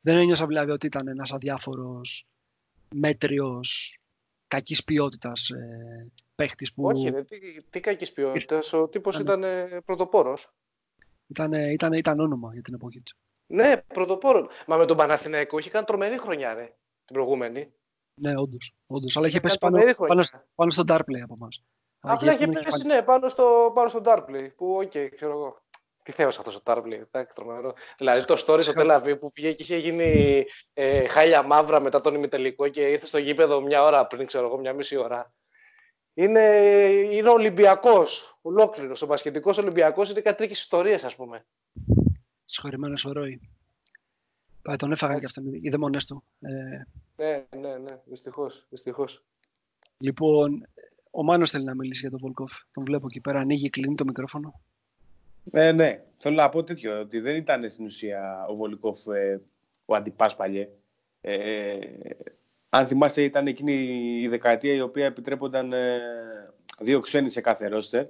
Δεν ένιωσα δηλαδή ότι ήταν ένας αδιάφορος, μέτριος, κακής ποιότητας ε, παίχτης που... Όχι, ρε, τι, τι κακής ποιότητας. Ο τύπος ήταν, ήταν πρωτοπόρος. Ήταν, ήταν, ήταν όνομα για την εποχή του. Ναι, πρωτοπόρος. Μα με τον Παναθηναϊκό είχε κάνει τρομερή χρονιά, ρε, την προηγούμενη. Ναι, όντως. Όντως. Αλλά είχε πέσει κάνει πάνω, τρομερή πάνω, χρονιά. πάνω στο Tarpley από εμάς. Απλά είχε πέσει, ναι, πάνω στο, πάνω στο Tarpley, που, οκ, ξέρω εγώ. Τι θεός αυτός ο Tarpley, εντάξει, τρομερό. Δηλαδή το story στο Τελ Αβίβ που πήγε και είχε γίνει ε, χάλια μαύρα μετά τον ημιτελικό και ήρθε στο γήπεδο μια ώρα πριν, ξέρω εγώ, μια μισή ώρα. Είναι, είναι Ολυμπιακός, ολόκληρος. Ο μπασκετικός Ολυμπιακός είναι κάτι τέτοιες ιστορίες, ας πούμε. Συγχωρημένο ο Ρόι. Πάει, τον έφαγαν και αυτοί οι δαιμονές του. Ε, Ναι, ναι, ναι, δυστυχώς. Δυστυχώς. λοιπόν, ο Μάνος θέλει να μιλήσει για τον Βολκόφ. Τον βλέπω εκεί πέρα. Ανοίγει, κλείνει το μικρόφωνο. Ε, ναι, θέλω να πω τέτοιο, ότι δεν ήταν στην ουσία ο Βολικόφ ε, ο αντιπάς παλιέ. Ε, αν θυμάστε ήταν εκείνη η δεκαετία η οποία επιτρέπονταν ε, δύο ξένοι σε κάθε ρόστερ.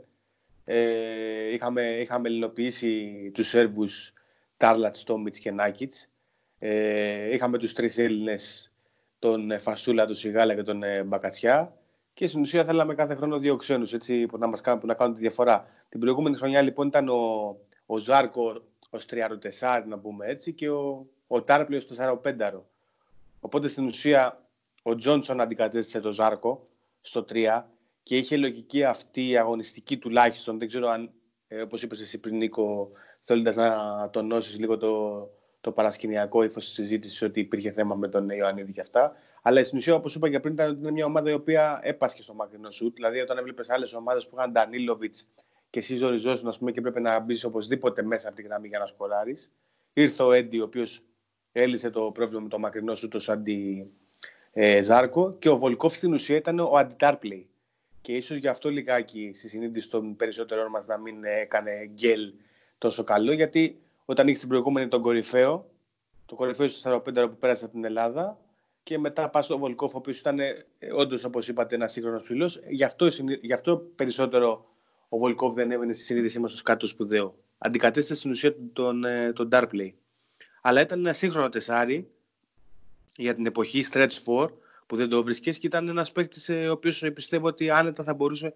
Ε, είχαμε, είχαμε ελληνοποιήσει τους Σέρβους Τάρλατ, Στόμιτς και Νάκιτς. Ε, είχαμε τους τρεις Έλληνες, τον ε, Φασούλα, τον Σιγάλα και τον ε, Μπακατσιά. Και στην ουσία θέλαμε κάθε χρόνο δύο ξένους έτσι, που, να μας κάνουν, που να κάνουν τη διαφορά. Την προηγούμενη χρονιά λοιπόν ήταν ο, ο Ζάρκο ως τριαροτεσάρι να πούμε έτσι και ο, ο Τάρπλη ως τεσσαροπένταρο. Οπότε στην ουσία ο Τζόνσον αντικατέστησε τον Ζάρκο στο 3 και είχε λογική αυτή η αγωνιστική τουλάχιστον. Δεν ξέρω αν, ε, όπως είπες εσύ πριν Νίκο, θέλοντας να τονώσεις λίγο το, το παρασκηνιακό ύφος της συζήτησης ότι υπήρχε θέμα με τον Ιωαννίδη και αυτά. Αλλά στην ουσία, όπως είπα και πριν, ήταν, ήταν μια ομάδα η οποία έπασχε στο μακρινό σουτ. Δηλαδή, όταν έβλεπες άλλες ομάδες που είχαν Ντανίλοβιτς και εσύ ζοριζόσουν, ας πούμε, και πρέπει να μπεις οπωσδήποτε μέσα από τη γραμμή για να σκοράρεις. Ήρθε ο Έντι, ο οποίος έλυσε το πρόβλημα με το μακρινό σουτ ω αντι ε, Ζάρκο και ο Βολκόφ στην ουσία ήταν ο αντιτάρπλεϊ. Και ίσως γι' αυτό λιγάκι στη συνείδηση των περισσότερων μας να μην έκανε γκέλ τόσο καλό, γιατί όταν είχε την προηγούμενη τον κορυφαίο, το κορυφαίο στο 45 που πέρασε από την Ελλάδα, και μετά πας στο Βολκόφ, ο οποίος ήταν όντως, όπως είπατε, ένας σύγχρονος ψηλό. Γι, αυτό, γι' αυτό περισσότερο ο Βολκόφ δεν έμενε στη συνείδησή μας ως κάτι το σπουδαίο. Αντικατέστησε στην ουσία τον, τον, τον Darplay. Αλλά ήταν ένα σύγχρονο τεσάρι για την εποχή Stretch 4 που δεν το βρίσκε και ήταν ένας παίκτης ο οποίος πιστεύω ότι άνετα θα μπορούσε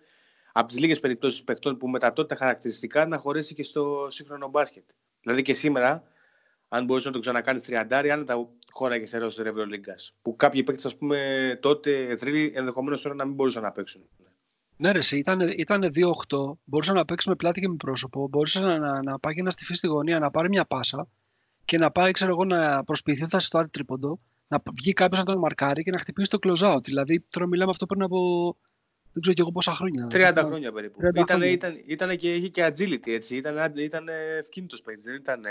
από τις λίγες περιπτώσεις παιχτών που με τα τότε χαρακτηριστικά να χωρέσει και στο σύγχρονο μπάσκετ. Δηλαδή και σήμερα, αν μπορούσε να το ξανακάνει τριαντάρι, άνετα χώραγε σε ρόστερ Ευρωλίγκας. Που κάποιοι παίκτες, ας πούμε, τότε θρύλοι ενδεχομένως τώρα να μην μπορούσαν να παίξουν. Ναι, ρε, ήταν, ήταν 2-8. Μπορούσε να παίξει με πλάτη και με πρόσωπο. Μπορούσε να, να, να πάει και να στηθεί στη γωνία, να πάρει μια πάσα και να πάει, ξέρω εγώ, να προσποιηθεί ότι θα στο τρίποντο, να βγει κάποιος να τον μαρκάρει και να χτυπήσει το close out. Δηλαδή, τώρα μιλάμε αυτό πριν από δεν ξέρω και εγώ πόσα χρόνια. 30 χρόνια περίπου. 30 ήταν, χρόνια. Ήταν, ήταν, και, είχε και agility έτσι. Ήταν, ήταν ευκίνητος παίκτης. Δεν ήταν ε,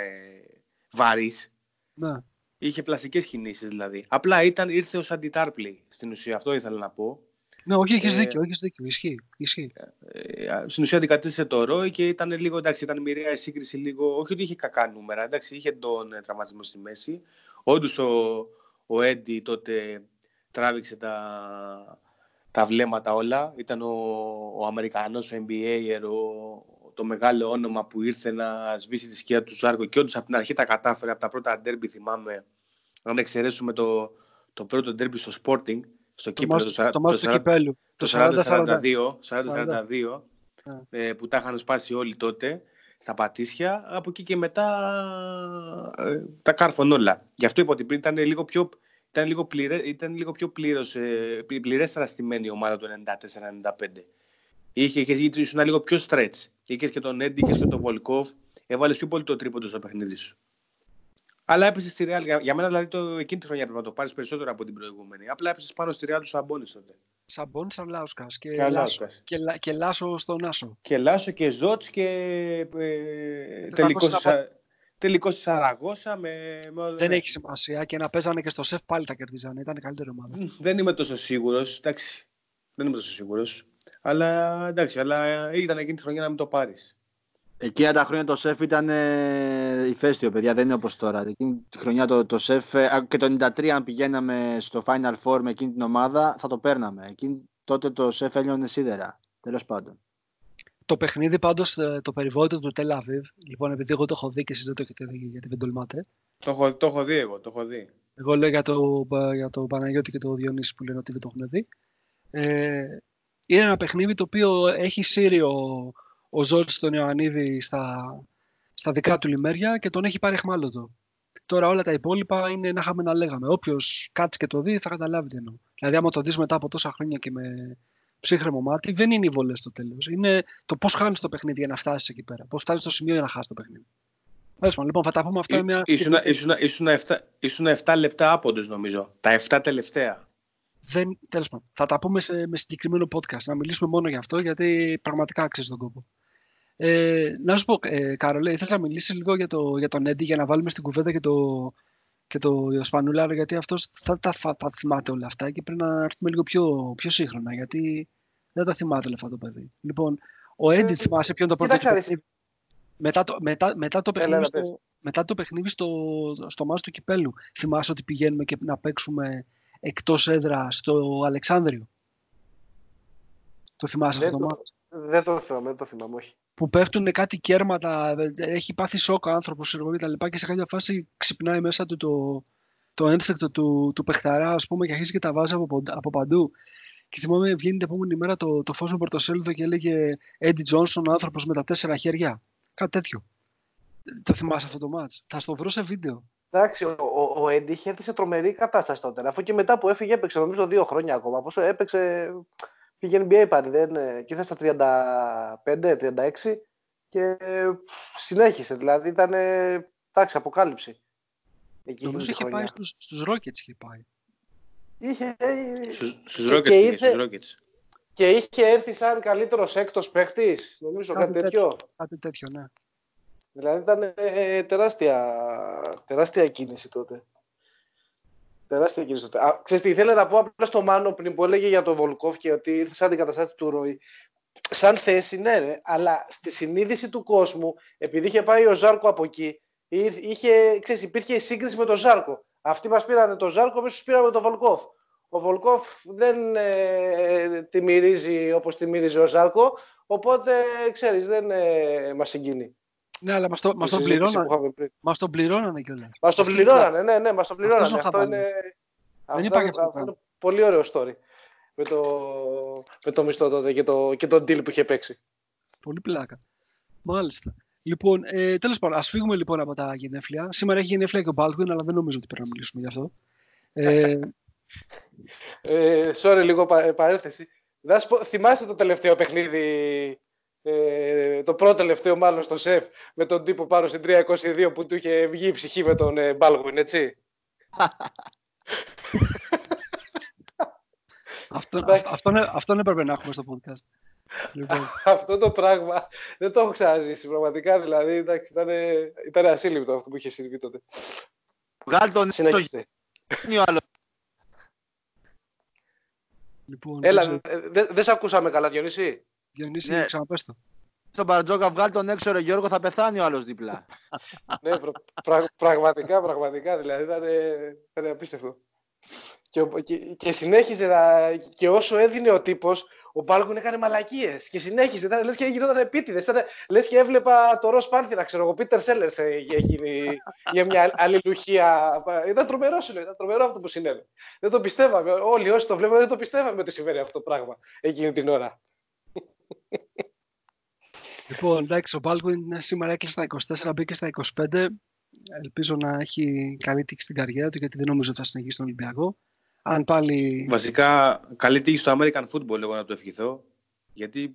βαρύς. Ναι. Είχε πλαστικές κινήσεις δηλαδή. Απλά ήταν, ήρθε ω αντιτάρπλη στην ουσία. Αυτό ήθελα να πω. Ναι, όχι, έχεις ε, δίκιο. Έχεις δίκιο. Ισχύει. Ισχύει. Ε, στην ουσία αντικατέστησε το Ρόι και ήταν λίγο εντάξει, ήταν μοιραία η σύγκριση λίγο. Όχι ότι είχε κακά νούμερα. Εντάξει, είχε τον ε, τραυματισμό στη μέση. Όντως ο, ο Έντι τότε τράβηξε τα, τα βλέμματα όλα. Ήταν ο, ο Αμερικανός, ο NBA, ο, το μεγάλο όνομα που ήρθε να σβήσει τη σκιά του Ζάρκο και όντως από την αρχή τα κατάφερε, από τα πρώτα ντέρμπι θυμάμαι, αν εξαιρέσουμε το, το πρώτο ντέρμπι στο Sporting, στο Κύπρο, το, το, το, το 40-42, 40-42 ε, που τα είχαν σπάσει όλοι τότε στα πατήσια, από εκεί και μετά ε, τα κάρφων όλα. Γι' αυτό είπα ότι πριν ήταν λίγο πιο ήταν λίγο, πληρέ, ήταν λίγο πιο πλήρως, ε, πληρέστερα στημένη η ομάδα του 94-95. Είχε, είχες ήσουν λίγο πιο stretch. Είχες και τον Έντι, είχες και τον Βολκόφ. Έβαλες πιο πολύ το τρίποντο στο παιχνίδι σου. Αλλά έπεσε στη Real. Για, για μένα δηλαδή το, εκείνη τη χρονιά πρέπει να το πάρεις περισσότερο από την προηγούμενη. Απλά έπεσε πάνω στη Real του Σαμπόνι τότε. Σαμπόνι Αρλάουσκα και, και, Λάσο, και, και Λάσο στον Άσο. Και Λάσο και Ζότ και ε, τελικός τελικός στη Σαραγώσα. Με, με... Δεν έχει σημασία και να παίζανε και στο σεφ πάλι τα κερδίζανε. Ήταν η καλύτερη ομάδα. Δεν είμαι τόσο σίγουρος. Εντάξει. Δεν είμαι τόσο σίγουρος. Αλλά εντάξει, αλλά ήταν εκείνη τη χρονιά να μην το πάρεις. Εκείνα τα χρόνια το σεφ ήταν ε, ηφαίστειο, παιδιά, δεν είναι όπως τώρα. Εκείνη τη χρονιά το, το σεφ, ε, και το 93 αν πηγαίναμε στο Final Four με εκείνη την ομάδα, θα το παίρναμε. Εκείνη, τότε το σεφ έλειωνε σίδερα, τέλος πάντων. Το παιχνίδι πάντως, ε, το περιβόητο του Tel Aviv, λοιπόν, επειδή εγώ το έχω δει και εσείς δεν το έχετε δει γιατί δεν τολμάτε. Το έχω, το έχω δει εγώ, το έχω δει. Εγώ λέω για το, για το Παναγιώτη και το Διονύση που λένε ότι δεν το έχουν δει. Ε, είναι ένα παιχνίδι το οποίο έχει σύρει ο, ο Ζόρτς τον Ιωαννίδη στα, στα δικά του λιμέρια και τον έχει πάρει εχμάλωτο. Τώρα όλα τα υπόλοιπα είναι να είχαμε να λέγαμε. Όποιος κάτσει και το δει θα καταλάβει τι εννοώ. Δηλαδή, άμα το δεις μετά από τόσα χρόνια και με ψύχρεμο μάτι, δεν είναι οι βολές στο τέλος. Είναι το πώς χάνεις το παιχνίδι για να φτάσεις εκεί πέρα. Πώς φτάσει στο σημείο για να χάσεις το παιχνίδι. λοιπόν, θα τα πούμε αυτά. Μια... Ήσουν 7 λεπτά άποντο, νομίζω. Τα 7 τελευταία δεν, τέλος πάντων, θα τα πούμε σε, με συγκεκριμένο podcast, να μιλήσουμε μόνο για αυτό, γιατί πραγματικά αξίζει τον κόπο. Ε, να σου πω, ε, Κάρολε, ήθελα να μιλήσεις λίγο για, το, για τον Έντι για να βάλουμε στην κουβέντα και το, και το Σπανούλαρο, γιατί αυτός θα τα θα, θα, θυμάται όλα αυτά και πρέπει να έρθουμε λίγο πιο, πιο σύγχρονα, γιατί δεν τα θυμάται όλα αυτά το παιδί. Λοιπόν, ο Έντι, ε, θυμάσαι ποιον το πρώτο μετά το, μετά, μετά το παιχνίδι, στο, μετά το παιχνίδι στο, στο μάτι του Κυπέλου, θυμάσαι ότι πηγαίνουμε και να παίξουμε εκτός έδρα στο Αλεξάνδριο; Το θυμάσαι αυτό το μάτι. Δεν το θυμάμαι, δεν το θυμάμαι, όχι. Που πέφτουν κάτι κέρματα, έχει πάθει σοκ ο άνθρωπος και τα λοιπά και σε κάποια φάση ξυπνάει μέσα του το, το ένστικτο του, του παιχταρά ας πούμε και αρχίζει και τα βάζει από, από παντού. Και θυμάμαι βγαίνει την επόμενη μέρα το, το φως με πρωτοσέλιδο και έλεγε Eddie Johnson, ο άνθρωπος με τα τέσσερα χέρια. Κάτι τέτοιο. Το θυμάσαι αυτό το μάτς; Θα στο βρω σε βίντεο. Εντάξει, ο, ο, ο Έντι είχε έρθει σε τρομερή κατάσταση τότε. Αφού και μετά που έφυγε, έπαιξε νομίζω δύο χρόνια ακόμα. Πόσο έπαιξε, πήγε NBA πάλι. Δεν, και ήρθε στα 35-36 και συνέχισε. Δηλαδή ήταν, εντάξει, αποκάλυψη. Εκεί νομίζω είχε πάει στους, στους Rockets είχε πάει. Είχε, στους, Rockets, και, ήρθε, Rockets. και είχε έρθει σαν καλύτερος έκτος παίχτης, νομίζω κάτι, κάτι τέτοιο. Κάτι τέτοιο, ναι. Δηλαδή ήταν ε, τεράστια, τεράστια κίνηση τότε. Τεράστια κίνηση τότε. Α, ξέρεις τι, ήθελα να πω απλά στο Μάνο πριν που έλεγε για τον Βολκόφ και ότι ήρθε σαν αντικαταστάτη του Ρόι. Σαν θέση, ναι, ρε, αλλά στη συνείδηση του κόσμου, επειδή είχε πάει ο Ζάρκο από εκεί, είχε, ξέρεις, υπήρχε σύγκριση με τον Ζάρκο. Αυτοί μας πήραν τον Ζάρκο, εμείς πήραμε τον Βολκόφ. Ο Βολκόφ δεν ε, τη μυρίζει όπως τη μυρίζει ο Ζάρκο, οπότε, ξέρεις, δεν ε, μας συγκινεί. Ναι, αλλά μας το, μας το πληρώνανε. Μας το πληρώνανε κιόλας. Μας το πληρώνανε, ναι, ναι, μας το πληρώνανε. Αυτό, αυτό είναι, δεν υπάρχει αυτό. είναι πολύ ωραίο story. Με το, με το μισθό τότε και, το, και τον deal που είχε παίξει. Πολύ πλάκα. Μάλιστα. Λοιπόν, ε, τέλος πάντων, ας φύγουμε λοιπόν από τα γενέθλια. Σήμερα έχει γενέθλια και ο Baldwin, αλλά δεν νομίζω ότι πρέπει να μιλήσουμε γι' αυτό. Ε, ε, sorry, λίγο πα, παρέθεση. Θυμάστε το τελευταίο παιχνίδι ε, το πρώτο τελευταίο μάλλον στο σεφ με τον τύπο πάνω στην 322 που του είχε βγει η ψυχή με τον ε, Μπάλγουιν, έτσι. αυτό, αυτό, αυτό έπρεπε να έχουμε στο podcast. Λοιπόν. αυτό το πράγμα δεν το έχω ξαναζήσει πραγματικά. Δηλαδή εντάξει, ήταν, ήταν ασύλληπτο αυτό που είχε συμβεί τότε. Βγάλει τον Συνεχίστε. Λοιπόν, Έλα, δεν δε, δε σε ακούσαμε καλά, Διονύση; Διονύση, ναι. ξαναπες το. Στον Μπαρτζόκα βγάλει τον έξω, ρε Γιώργο, θα πεθάνει ο άλλος δίπλα. ναι, πρα, πραγματικά, πραγματικά, δηλαδή ήταν, ήταν απίστευτο. Και, και, και συνέχιζε να, και όσο έδινε ο τύπος, ο Μπάλγκον έκανε μαλακίες και συνέχιζε. Ήταν λες και γινόταν επίτηδες. Λες και έβλεπα το Ρος Πάνθυρα, ξέρω εγώ, Πίτερ Σέλλερς για μια αλληλουχία. Ήταν τρομερό, ήταν τρομερό αυτό που συνέβη. Δεν το πιστεύαμε. Όλοι όσοι το βλέπαμε δεν το πιστεύαμε ότι συμβαίνει αυτό το πράγμα εκείνη την ώρα. Λοιπόν, εντάξει, ο Baldwin σήμερα έκλεισε στα 24, μπήκε στα 25. Ελπίζω να έχει καλή τύχη στην καριέρα του, γιατί δεν νομίζω ότι θα συνεχίσει τον Ολυμπιακό. Αν πάλι... Βασικά, καλή τύχη στο American Football, εγώ να το ευχηθώ. Γιατί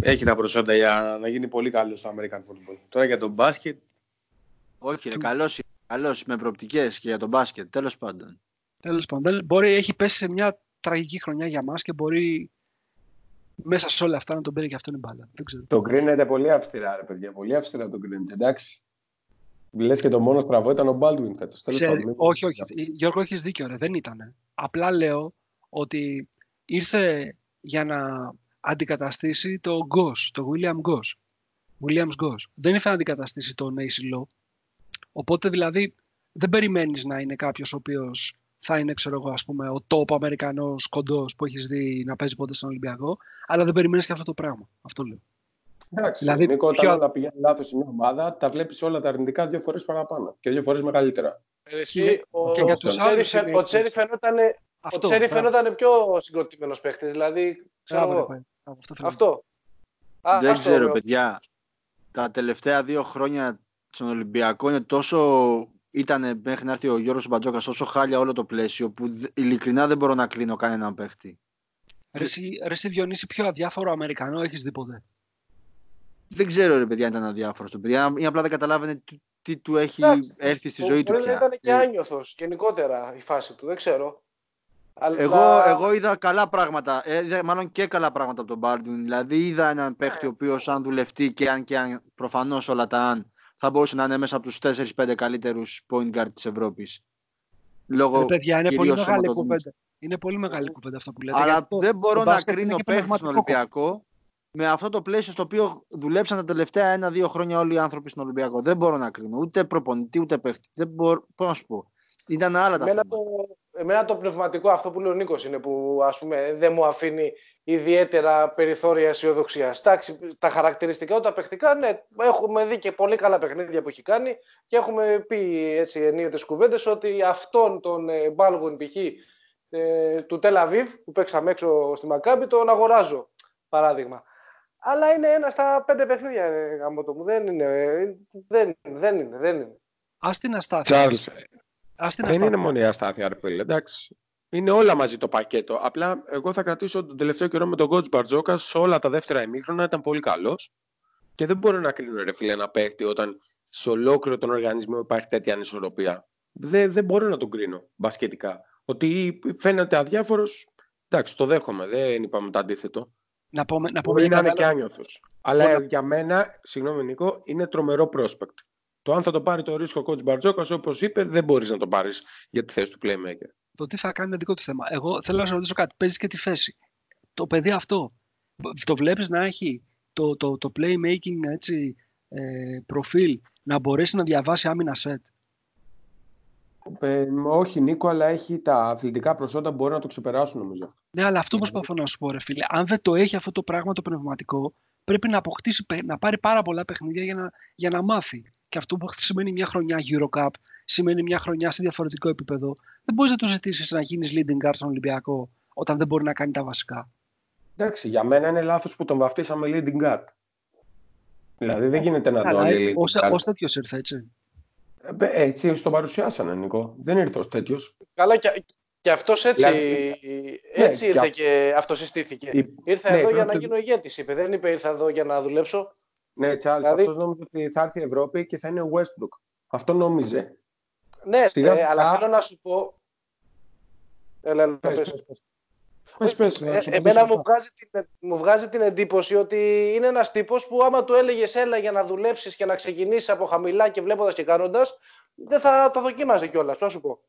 έχει τα προσόντα για να γίνει πολύ καλό στο American Football. Τώρα για τον μπάσκετ... Όχι, ρε, καλός, καλός με προοπτικές και για τον μπάσκετ, τέλος πάντων. Τέλος πάντων. Μπορεί, έχει πέσει σε μια τραγική χρονιά για μας και μπορεί μέσα σε όλα αυτά να τον παίρνει και αυτόν η μπάλα. Δεν ξέρω. Το κρίνεται πολύ αυστηρά, ρε παιδιά. Πολύ αυστηρά το κρίνεται. Εντάξει. Λες και το μόνο στραβό ήταν ο Μπάλτουιν φέτος. Όχι, όχι. Γιώργο, έχεις δίκιο, ρε. Δεν ήταν. Απλά λέω ότι ήρθε για να αντικαταστήσει το Γκος, το William Γκος. Williams Goss. Δεν ήρθε να αντικαταστήσει τον Ace Law. Οπότε δηλαδή δεν περιμένεις να είναι κάποιος ο οποίος θα είναι, ξέρω εγώ, ας πούμε, ο top Αμερικανός κοντός που έχεις δει να παίζει πότε στον Ολυμπιακό, αλλά δεν περιμένεις και αυτό το πράγμα. Αυτό λέω. Εντάξει, δηλαδή, Νίκο, όταν πιο... πηγαίνει λάθος η μια ομάδα, τα βλέπεις όλα τα αρνητικά δύο φορές παραπάνω και δύο φορές μεγαλύτερα. Εσύ, ο, και ο, ο, Τσέρι φαινόταν, ο Τσέρι φαινόταν πιο συγκροτημένος παίχτης. Δηλαδή, ξέρω εγώ. Αυτό. Δεν ξέρω, παιδιά. Τα τελευταία δύο χρόνια στον Ολυμπιακό είναι τόσο ήταν μέχρι να έρθει ο Γιώργος Μπατζόκας τόσο χάλια όλο το πλαίσιο που ειλικρινά δεν μπορώ να κλείνω κανέναν παίχτη. Ρε εσύ Διονύση πιο αδιάφορο Αμερικανό έχεις δει ποτέ; Δεν ξέρω ρε παιδιά αν ήταν αδιάφορος το παιδιά ή απλά δεν καταλάβαινε τι, τι του έχει έρθει στη ζωή του πια. ήταν και ε, άνιωθος γενικότερα η φάση του, δεν ξέρω. Αλλά... Εγώ, εγώ είδα καλά πράγματα, ε, είδα μάλλον και καλά πράγματα από τον Μπάρντιν. Δηλαδή είδα έναν παίχτη ο οποίος αν δουλευτεί και αν και αν προφανώς όλα τα αν θα μπορούσε να είναι μέσα από τους 4-5 καλύτερους point guard της Ευρώπης. Λόγω ε, παιδιά, είναι πολύ μεγάλη κουβέντα. Είναι πολύ μεγάλη κουβέντα αυτό που λέτε. Αλλά δεν μπορώ να κρίνω παίχτη στον Ολυμπιακό με αυτό το πλαίσιο στο οποίο δουλέψαν τα τελευταία ένα-δύο χρόνια όλοι οι άνθρωποι στον Ολυμπιακό. Δεν μπορώ να κρίνω ούτε προπονητή ούτε παίχτη. Δεν μπορώ, πώς να σου πω. Ήταν άλλα τα εμένα το, εμένα το πνευματικό αυτό που λέει ο Νίκος είναι που ας πούμε δεν μου αφήνει ιδιαίτερα περιθώρια αισιοδοξίας. Τα χαρακτηριστικά τα παιχτικά, ναι, έχουμε δει και πολύ καλά παιχνίδια που έχει κάνει και έχουμε πει έτσι ενίοτε κουβέντες ότι αυτόν τον ε, Μπάλγον π.χ. Ε, του Τελαβίβ που παίξαμε έξω στη Μακάμπη τον αγοράζω, παράδειγμα. Αλλά είναι ένα στα πέντε παιχνίδια, ε, γάμο το μου. Δεν είναι, ε, δεν, δεν είναι, δεν είναι. Ας την αστάθεια. δεν είναι μόνο η αστάθεια, ρε φίλε, εντάξει. Είναι όλα μαζί το πακέτο. Απλά εγώ θα κρατήσω τον τελευταίο καιρό με τον coach Μπαρτζόκα σε όλα τα δεύτερα ημίχρονα ήταν πολύ καλός. Και δεν μπορώ να κρίνω ρε φίλε ένα παίχτη όταν σε ολόκληρο τον οργανισμό υπάρχει τέτοια ανισορροπία. Δεν, δεν μπορώ να τον κρίνω μπασκετικά. Ότι φαίνεται αδιάφορος, εντάξει, το δέχομαι. Δεν είπαμε το αντίθετο. Να πούμε, να πούμε να είναι και άνιωθος. Αλλά για μένα, συγγνώμη Νίκο, είναι τρομερό prospect. Το αν θα το πάρει το ρίσκο ο coach Μπαρτζόκας, όπως είπε, δεν μπορείς να το πάρεις για τη θέση του playmaker το τι θα κάνει είναι δικό του θέμα. Εγώ θέλω να σα ρωτήσω κάτι. Παίζεις και τη θέση. Το παιδί αυτό, το βλέπεις να έχει το, το, το playmaking έτσι, ε, προφίλ να μπορέσει να διαβάσει άμυνα σετ; Ε, όχι Νίκο, αλλά έχει τα αθλητικά προσόντα που μπορεί να το ξεπεράσουν νομίζω. Ναι, αλλά αυτό προσπαθώ να σου πω ρε φίλε. Αν δεν το έχει αυτό το πράγμα το πνευματικό, πρέπει να αποκτήσει, να πάρει πάρα πολλά παιχνίδια για να, για να μάθει. Και αυτό που σημαίνει μια χρονιά Eurocup, σημαίνει μια χρονιά σε διαφορετικό επίπεδο. Δεν μπορείς να του ζητήσεις να γίνεις leading guard στον Ολυμπιακό όταν δεν μπορεί να κάνει τα βασικά. Εντάξει, για μένα είναι λάθος που τον βαφτίσαμε leading guard. Δηλαδή δεν γίνεται να το λέει. Ω τέτοιος ήρθε έτσι. Ε, έτσι τον παρουσιάσανε, Νικό. Δεν ήρθε ως τέτοιος. Καλά, και, και αυτός έτσι, δηλαδή, έτσι ναι, ήρθε και, και αυτοσυστήθηκε. Η... Ήρθε ναι, εδώ για να γίνω ηγέτης, είπε. Δεν είπε ήρθα εδώ για να δουλέψω. Ναι, Τσάρλ, δηλαδή... αυτός νόμιζε ότι θα έρθει η Ευρώπη και θα είναι ο Westbrook. Αυτό νόμιζε. Ναι, ε, αλλά θέλω να σου πω. Έλα, έλα, πες, πες, πες. ε, εμένα μου βγάζει, την, μου βγάζει την εντύπωση ότι είναι ένας τύπος που άμα του έλεγες έλα για να δουλέψεις και να ξεκινήσεις από χαμηλά και βλέποντας και κάνοντας, δεν θα το δοκίμαζε κιόλας, θα σου πω.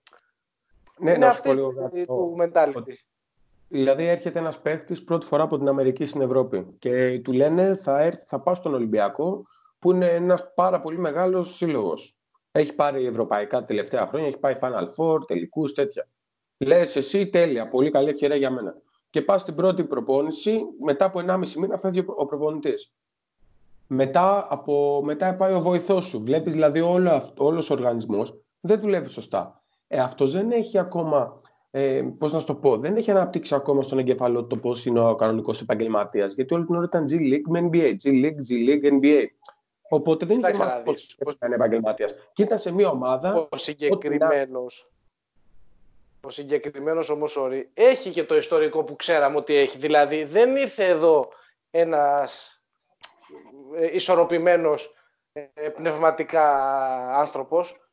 Ναι, είναι αυτή του mentality. Δηλαδή έρχεται ένας παίχτης πρώτη φορά από την Αμερική στην Ευρώπη και του λένε θα, έρθει, θα πάω στον Ολυμπιακό που είναι ένας πάρα πολύ μεγάλος σύλλογος. Έχει πάρει ευρωπαϊκά τελευταία χρόνια, έχει πάει Final Four, τελικούς, τέτοια. Λες εσύ τέλεια, πολύ καλή ευκαιρία για μένα. Και πας στην πρώτη προπόνηση, μετά από 1,5 μήνα φεύγει ο προπονητής. Μετά, από, μετά πάει ο βοηθός σου. Βλέπεις δηλαδή όλο, όλος ο οργανισμός δεν δουλεύει σωστά. Ε, αυτός δεν έχει ακόμα ε, πώς να σου το πω, δεν έχει αναπτύξει ακόμα στον εγκεφαλό το πώς είναι ο κανονικός επαγγελματίας, γιατί όλη την ώρα ήταν G-League με NBA, G-League, G-League, NBA. Οπότε δεν είχε μάθει πώς, πώς είναι επαγγελματίας. Και ήταν σε μια ομάδα... Ο συγκεκριμένος, ο συγκεκριμένος όμως όρη έχει και το ιστορικό που ξέραμε ότι έχει. Δηλαδή δεν ήρθε εδώ ένας ε, ισορροπημένος ε, πνευματικά άνθρωπος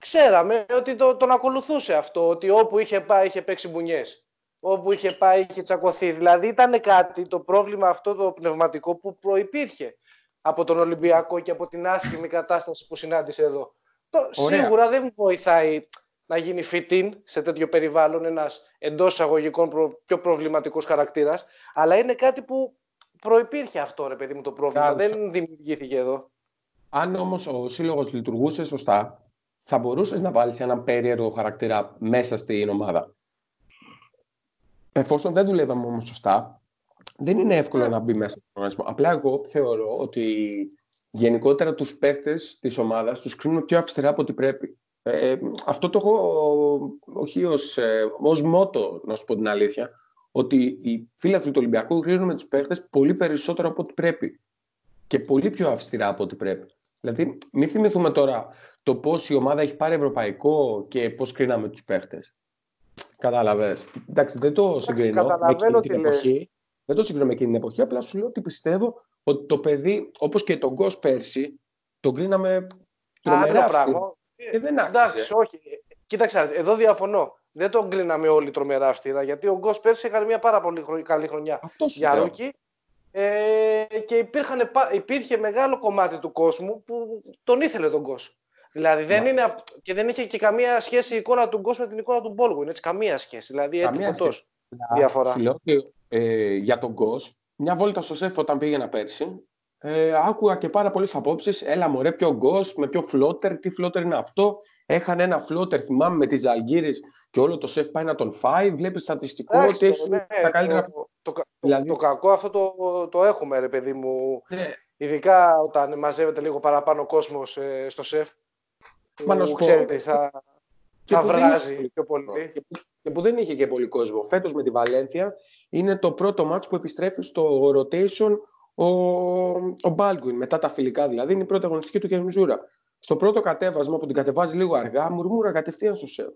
ξέραμε ότι το, τον ακολουθούσε αυτό, ότι όπου είχε πάει είχε παίξει μπουνιές. Όπου είχε πάει είχε τσακωθεί. Δηλαδή ήταν κάτι, το πρόβλημα αυτό το πνευματικό που προϋπήρχε από τον Ολυμπιακό και από την άσχημη κατάσταση που συνάντησε εδώ. Το, σίγουρα δεν βοηθάει να γίνει fit σε τέτοιο περιβάλλον ένας εντός εισαγωγικών πιο προβληματικός χαρακτήρας, αλλά είναι κάτι που προϋπήρχε αυτό ρε παιδί μου το πρόβλημα. Δεν δημιουργήθηκε εδώ. Αν όμως ο σύλλογος λειτουργούσε σωστά, θα μπορούσες να βάλεις έναν περίεργο χαρακτήρα μέσα στην ομάδα. Εφόσον δεν δουλεύαμε όμως σωστά, δεν είναι εύκολο να μπει μέσα στον οργανισμό. Απλά εγώ θεωρώ ότι γενικότερα τους παίκτες της ομάδας τους κρίνουν πιο αυστηρά από ό,τι πρέπει. Ε, αυτό το έχω όχι ως, ε, ως μότο, να σου πω την αλήθεια, ότι οι φίλοι του Ολυμπιακού με τους παίχτες πολύ περισσότερο από ό,τι πρέπει και πολύ πιο αυστηρά από ό,τι πρέπει. Δηλαδή, μην θυμηθούμε τώρα το πώς η ομάδα έχει πάρει ευρωπαϊκό και πώς κρίναμε τους παίχτες. Κατάλαβες. Εντάξει, δεν το συγκρίνω με εκείνη την εποχή. Δεν το συγκρίνω με εκείνη την εποχή, απλά σου λέω ότι πιστεύω ότι το παιδί, όπως και τον Γκος πέρσι, τον κρίναμε τρομερά αυστηρά. Ε, δεν Εντάξει, όχι. Κοίταξε, εδώ διαφωνώ. Δεν τον κρίναμε όλοι τρομερά αυστηρά, γιατί ο Γκος πέρσι έκανε μια πάρα πολύ καλή χρονιά για rookie. Ε, και υπήρχαν, υπήρχε μεγάλο κομμάτι του κόσμου που τον ήθελε τον Γκος. Δηλαδή δεν είναι, και δεν είχε και καμία σχέση η εικόνα του Γκος με την εικόνα του Μπόλγουιν. Έτσι, καμία σχέση. Δηλαδή έτσι φωτός διαφορά. Σου λέω ότι ε, για τον Γκος, μια βόλτα στο σεφ όταν πήγαινα πέρσι, ε, άκουγα και πάρα πολλές απόψεις. Έλα, μωρέ, πιο γκος, με πιο φλότερ. Τι φλότερ είναι αυτό; Έχανε ένα φλότερ, θυμάμαι, με τη Ζαλγκύρη και όλο το σεφ πάει να τον φάει. Βλέπεις στατιστικό ότι έχει ναι, τα καλύτερα. Το, το, δηλαδή... το, κακό αυτό το, το έχουμε, ρε παιδί μου. Ναι. Ειδικά όταν μαζεύεται λίγο παραπάνω κόσμος ε, στο σεφ. Μα να σου πω. θα, θα βράζει πιο πολύ. Και που, και που δεν είχε και πολύ κόσμο. Φέτος με τη Βαλένθια είναι το πρώτο μάτς που επιστρέφει στο rotation ο, ο Baldwin, μετά τα φιλικά δηλαδή, είναι η πρώτη αγωνιστική του Κερμιζούρα. Στο πρώτο κατέβασμα που την κατεβάζει λίγο αργά, μουρμούρα κατευθείαν στο σεφ.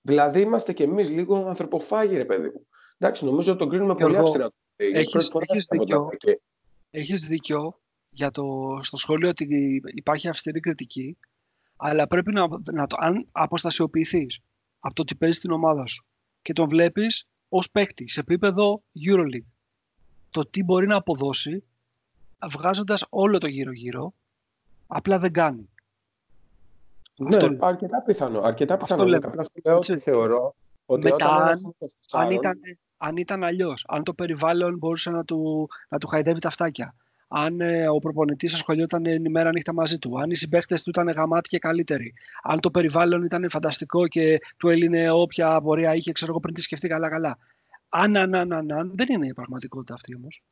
Δηλαδή είμαστε κι εμείς λίγο ανθρωποφάγοι, ρε παιδί μου. Εντάξει, νομίζω ότι τον κρίνουμε πολύ αυστηρά. Έχεις, δίκιο, έχεις δίκιο για το, στο σχόλιο ότι υπάρχει αυστηρή κριτική, αλλά πρέπει να, να το, αν αποστασιοποιηθείς από το ότι παίζεις την ομάδα σου και τον βλέπεις ως παίκτη σε επίπεδο EuroLeague το τι μπορεί να αποδώσει βγάζοντας όλο το γύρω-γύρω, απλά δεν κάνει. Ναι, Αυτό... αρκετά πιθανό. Αρκετά πιθανό. Αυτό Απλά σου λέω ότι θεωρώ ότι Μετά, όταν αν, ήταν, αν ήταν αλλιώς, αν το περιβάλλον μπορούσε να του, να του χαϊδεύει τα φτάκια, αν ε, ο προπονητής ασχολιόταν ημέρα νύχτα μαζί του, αν οι συμπαίχτες του ήταν γαμάτοι και καλύτεροι, αν το περιβάλλον ήταν φανταστικό και του έλυνε όποια απορία είχε, ξέρω εγώ πριν τη σκεφτεί καλά-καλά. Αν, αν, αν, αν, αν, δεν είναι η πραγματικότητα αυτή όμως.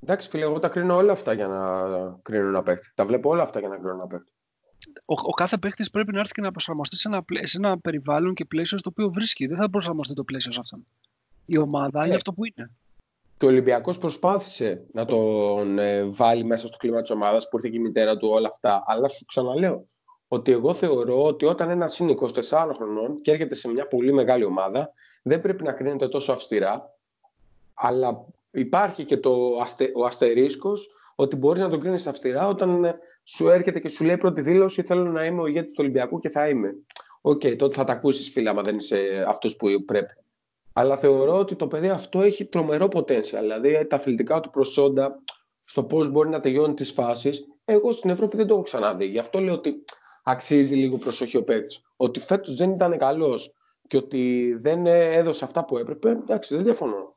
Εντάξει, φίλε, εγώ τα κρίνω όλα αυτά για να κρίνω ένα παίκτη. Τα βλέπω όλα αυτά για να κρίνω ένα παίκτη. Ο, ο κάθε παίκτη πρέπει να έρθει και να προσαρμοστεί σε ένα, σε ένα περιβάλλον και πλαίσιο στο οποίο βρίσκει. Δεν θα προσαρμοστεί το πλαίσιο σε αυτόν. Η ομάδα είναι ε. αυτό που είναι. Και ο Ολυμπιακός προσπάθησε να τον ε, βάλει μέσα στο κλίμα της ομάδας που ήρθε και η μητέρα του, όλα αυτά. Αλλά σου ξαναλέω ότι εγώ θεωρώ ότι όταν ένας είναι 24 χρονών και έρχεται σε μια πολύ μεγάλη ομάδα, δεν πρέπει να κρίνεται τόσο αυστηρά, αλλά υπάρχει και το αστε, ο αστερίσκος ότι μπορείς να τον κρίνεις αυστηρά όταν ε, σου έρχεται και σου λέει πρώτη δήλωση θέλω να είμαι ο ηγέτης του Ολυμπιακού και θα είμαι. OK, okay, τότε θα τα ακούσεις φίλε, άμα δεν είσαι αυτός που πρέπει. Αλλά θεωρώ ότι το παιδί αυτό έχει τρομερό potential. Δηλαδή τα αθλητικά του προσόντα, στο πώς μπορεί να τελειώνει τις φάσεις, εγώ στην Ευρώπη δεν το έχω ξαναδεί. Γι' αυτό λέω ότι αξίζει λίγο προσοχή ο παίκτης. Ότι φέτος δεν ήταν καλός και ότι δεν έδωσε αυτά που έπρεπε, εντάξει, δεν διαφωνώ.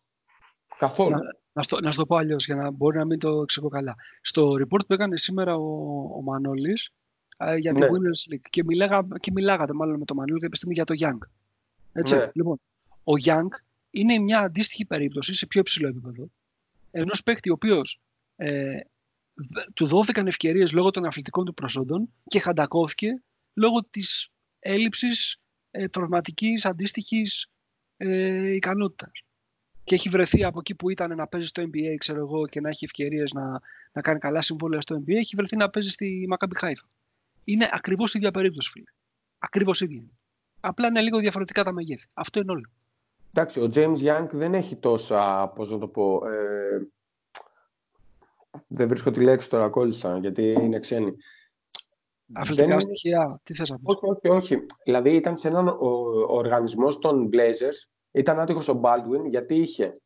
Καθόλου. Να, να, στο, να το πω αλλιώς για να μπορεί να μην το εξηγώ καλά. Στο report που έκανε σήμερα ο, ο Μανώλης ε, για την ναι. Winners League και, μιλάγα, και μιλάγατε μάλλον με τον Μανώλη επιστήμη για το Young. Έτσι, ναι. λοιπόν, ο Young είναι μια αντίστοιχη περίπτωση σε πιο υψηλό επίπεδο ενός παίκτη ο οποίος ε, του δόθηκαν ευκαιρίες λόγω των αθλητικών του προσόντων και χαντακώθηκε λόγω της έλλειψης ε, πραγματικής αντίστοιχης ε, ικανότητας. Και έχει βρεθεί από εκεί που ήταν να παίζει στο NBA, ξέρω εγώ, και να έχει ευκαιρίες να, να κάνει καλά συμβόλαια στο NBA, έχει βρεθεί να παίζει στη Maccabi Haifa. Είναι ακριβώς η ίδια περίπτωση, φίλε. Ακριβώς ίδια. Απλά είναι λίγο διαφορετικά τα μεγέθη. Αυτό είναι όλο. Εντάξει, ο James Young δεν έχει τόσα, πώς να το πω, ε, δεν βρίσκω τη λέξη τώρα, κόλλησα, γιατί είναι ξένη. Αθλητικά στοιχεία, τι θες να πεις; Όχι, όχι, όχι. Δηλαδή ήταν σε έναν οργανισμός των Blazers, ήταν άτυχος ο Baldwin γιατί είχε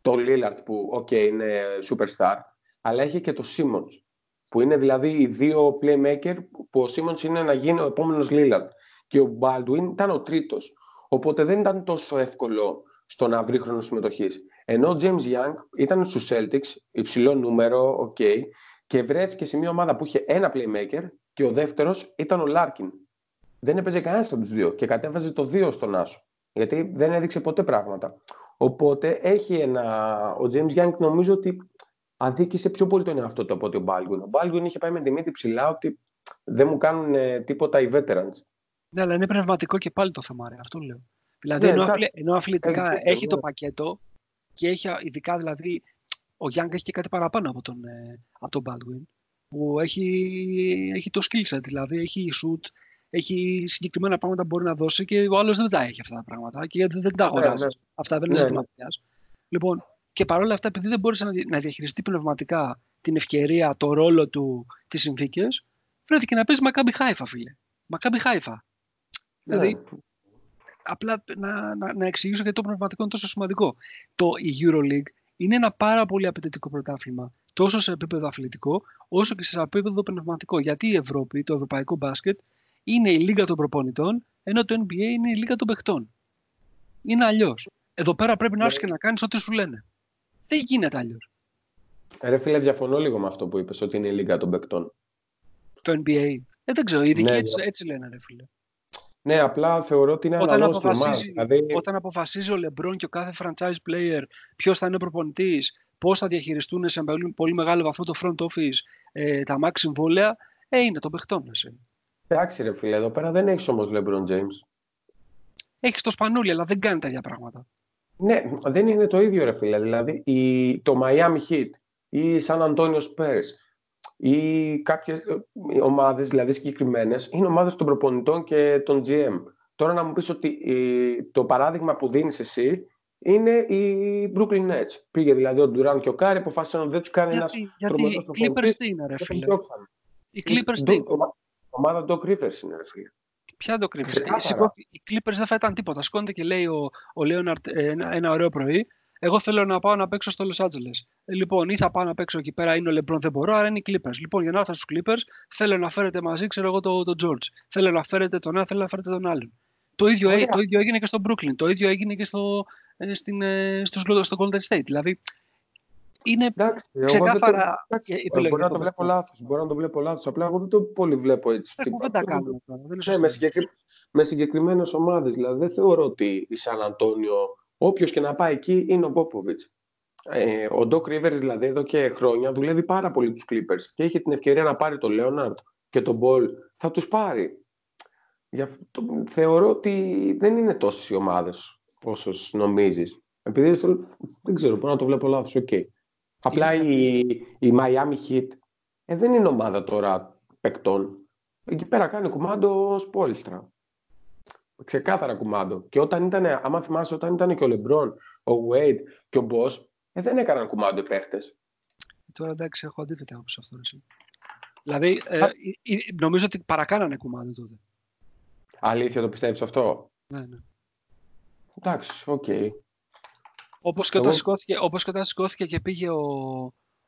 το Lillard που, OK, okay, είναι superstar, αλλά είχε και το Simmons, που είναι δηλαδή οι δύο playmaker που ο Simmons είναι να γίνει ο επόμενος Lillard. Και ο Baldwin ήταν ο τρίτος. Οπότε δεν ήταν τόσο εύκολο στο να βρει χρόνος συμμετοχής. Ενώ ο James Young ήταν στους Celtics, υψηλό νούμερο, ok, και βρέθηκε σε μια ομάδα που είχε ένα playmaker και ο δεύτερος ήταν ο Larkin. Δεν έπαιζε κανένας από τους δύο και κατέβαζε το δύο στον Άσο. Γιατί δεν έδειξε ποτέ πράγματα. Οπότε έχει ένα. Ο James Young νομίζω ότι αδίκησε πιο πολύ τον εαυτό του από ότι ο Baldwin. Ο Baldwin είχε πάει με τη μύτη ψηλά ότι δεν μου κάνουν ε, τίποτα οι veterans. Ναι, αλλά είναι πνευματικό και πάλι το θέμα, ρε. Αυτό λέω. Δηλαδή, ναι, ενώ, ενώ αθλητικά έχει, έχει το ναι. πακέτο και έχει ειδικά δηλαδή. Ο Γιάνγκ έχει και κάτι παραπάνω από τον, ε, από τον Baldwin. Που έχει, έχει το skill set, δηλαδή έχει shoot, έχει συγκεκριμένα πράγματα που μπορεί να δώσει και ο άλλος δεν τα έχει αυτά τα πράγματα και δεν, δεν τα ναι, αγοράζει. Ναι. Αυτά δεν είναι ναι, ζήτημα ναι. Λοιπόν, και παρόλα αυτά, επειδή δεν μπόρεσε να διαχειριστεί πνευματικά την ευκαιρία, το ρόλο του, τις συνθήκες, βρέθηκε να παίζει Μακάμπι Χάιφα, φίλε. Μακάμπι Χάιφα. Δηλαδή, απλά να, να, να εξηγήσω γιατί το πνευματικό είναι τόσο σημαντικό. Το η EuroLeague είναι ένα πάρα πολύ απαιτητικό πρωτάθλημα, τόσο σε επίπεδο αθλητικό, όσο και σε επίπεδο πνευματικό. Γιατί η Ευρώπη, το ευρωπαϊκό μπάσκετ, είναι η λίγα των προπονητών, ενώ το NBA είναι η λίγα των παιχτών. Είναι αλλιώς. Εδώ πέρα πρέπει να έρθεις και να κάνεις ό,τι σου λένε. Δεν γίνεται αλλιώς. Ρε φίλε, διαφωνώ λίγο με αυτό που είπες, ότι είναι η λίγα των παικτών. Το NBA. Ε, δεν ξέρω, οι ειδικοί ναι, έτσι, έτσι λένε, ρε φίλε. Ναι, απλά θεωρώ ότι είναι αναλόγω του Δηλαδή... Όταν αποφασίζει ο Λεμπρόν και ο κάθε franchise player ποιος θα είναι προπονητής, πώς θα διαχειριστούν σε πολύ, πολύ μεγάλο βαθμό το front office ε, τα max συμβόλαια, ε, είναι των παιχτών. Εσύ. Εντάξει, ρε φίλε, εδώ πέρα δεν έχεις όμως LeBron James. Έχεις το σπανούλι, αλλά δεν κάνει τα ίδια πράγματα. Ναι, δεν είναι το ίδιο, ρε φίλε. Δηλαδή, η, το Miami Heat ή η San Antonio Spurs ή κάποιες ε, ομάδες, δηλαδή συγκεκριμένες, είναι ομάδες των προπονητών και των GM. Τώρα να μου πεις ότι το παράδειγμα που δίνεις εσύ είναι η Brooklyn Nets. Πήγε δηλαδή ο Durant και ο Κάιρι, αποφάσισαν ότι δεν τους κάνει ένας τρομερός προπονητής. Οι Clippers τι είναι, ρε φίλε; Οι Clippers τι; ομάδα Doc Rivers είναι, ρε φίλε. Ποια Doc Rivers; Οι Clippers δεν θα ήταν τίποτα. Σηκώνεται και λέει ο, ο Λέοναρτ ένα, ένα ωραίο πρωί. Εγώ θέλω να πάω να παίξω στο Los Angeles. Ε, λοιπόν, ή θα πάω να παίξω εκεί πέρα, είναι ο LeBron, δεν μπορώ, άρα είναι οι Clippers. Λοιπόν, για να έρθω στους Clippers, θέλω να φέρετε μαζί, ξέρω εγώ, τον το George. Θέλω να φέρετε τον ένα, θέλω να φέρετε τον άλλον. Το ίδιο, το ίδιο έγινε και στο Brooklyn, το ίδιο έγινε και στο, ε, στην, ε, στο, στο Golden State. Δηλαδή, είναι εντάξει, εγώ δεν το, εντάξει, μπορεί να το βλέπω λάθος, μπορεί να το βλέπω λάθος, απλά εγώ δεν το πολύ βλέπω έτσι. Εγώ δεν τα κάνω. Ναι, με, συγκεκρι... με συγκεκριμένες ομάδες, δηλαδή δεν θεωρώ ότι η Σαν Αντώνιο, όποιος και να πάει εκεί είναι ο Πόποβιτς. Ε, ο Ντόκ Ρίβερς δηλαδή εδώ και χρόνια δουλεύει πάρα πολύ τους Clippers και είχε την ευκαιρία να πάρει τον Λέοναρντ και τον Μπολ, θα τους πάρει. Για αυτό, θεωρώ ότι δεν είναι τόσες οι ομάδες όσο νομίζεις. Επειδή δεν ξέρω, μπορεί να το βλέπω λάθος, OK. Okay. Απλά η, η Miami Heat ε, δεν είναι ομάδα τώρα παικτών. Εκεί πέρα κάνει κουμάντο Σπόελστρα. Ξεκάθαρα κουμάντο. Και όταν ήταν, άμα θυμάσαι, όταν ήταν και ο Λεμπρόν, ο Wade και ο Μπος, ε, δεν έκαναν κουμάντο οι παίχτες. Τώρα εντάξει, έχω αντίθετα από αυτό. Εσύ. Δηλαδή, ε, νομίζω ότι παρακάνανε κουμάντο τότε. Αλήθεια, το πιστεύεις αυτό; Ναι, ναι. Εντάξει, OK. Okay. Όπως και, όταν σηκώθηκε, όπως και όταν σηκώθηκε και πήγε ο,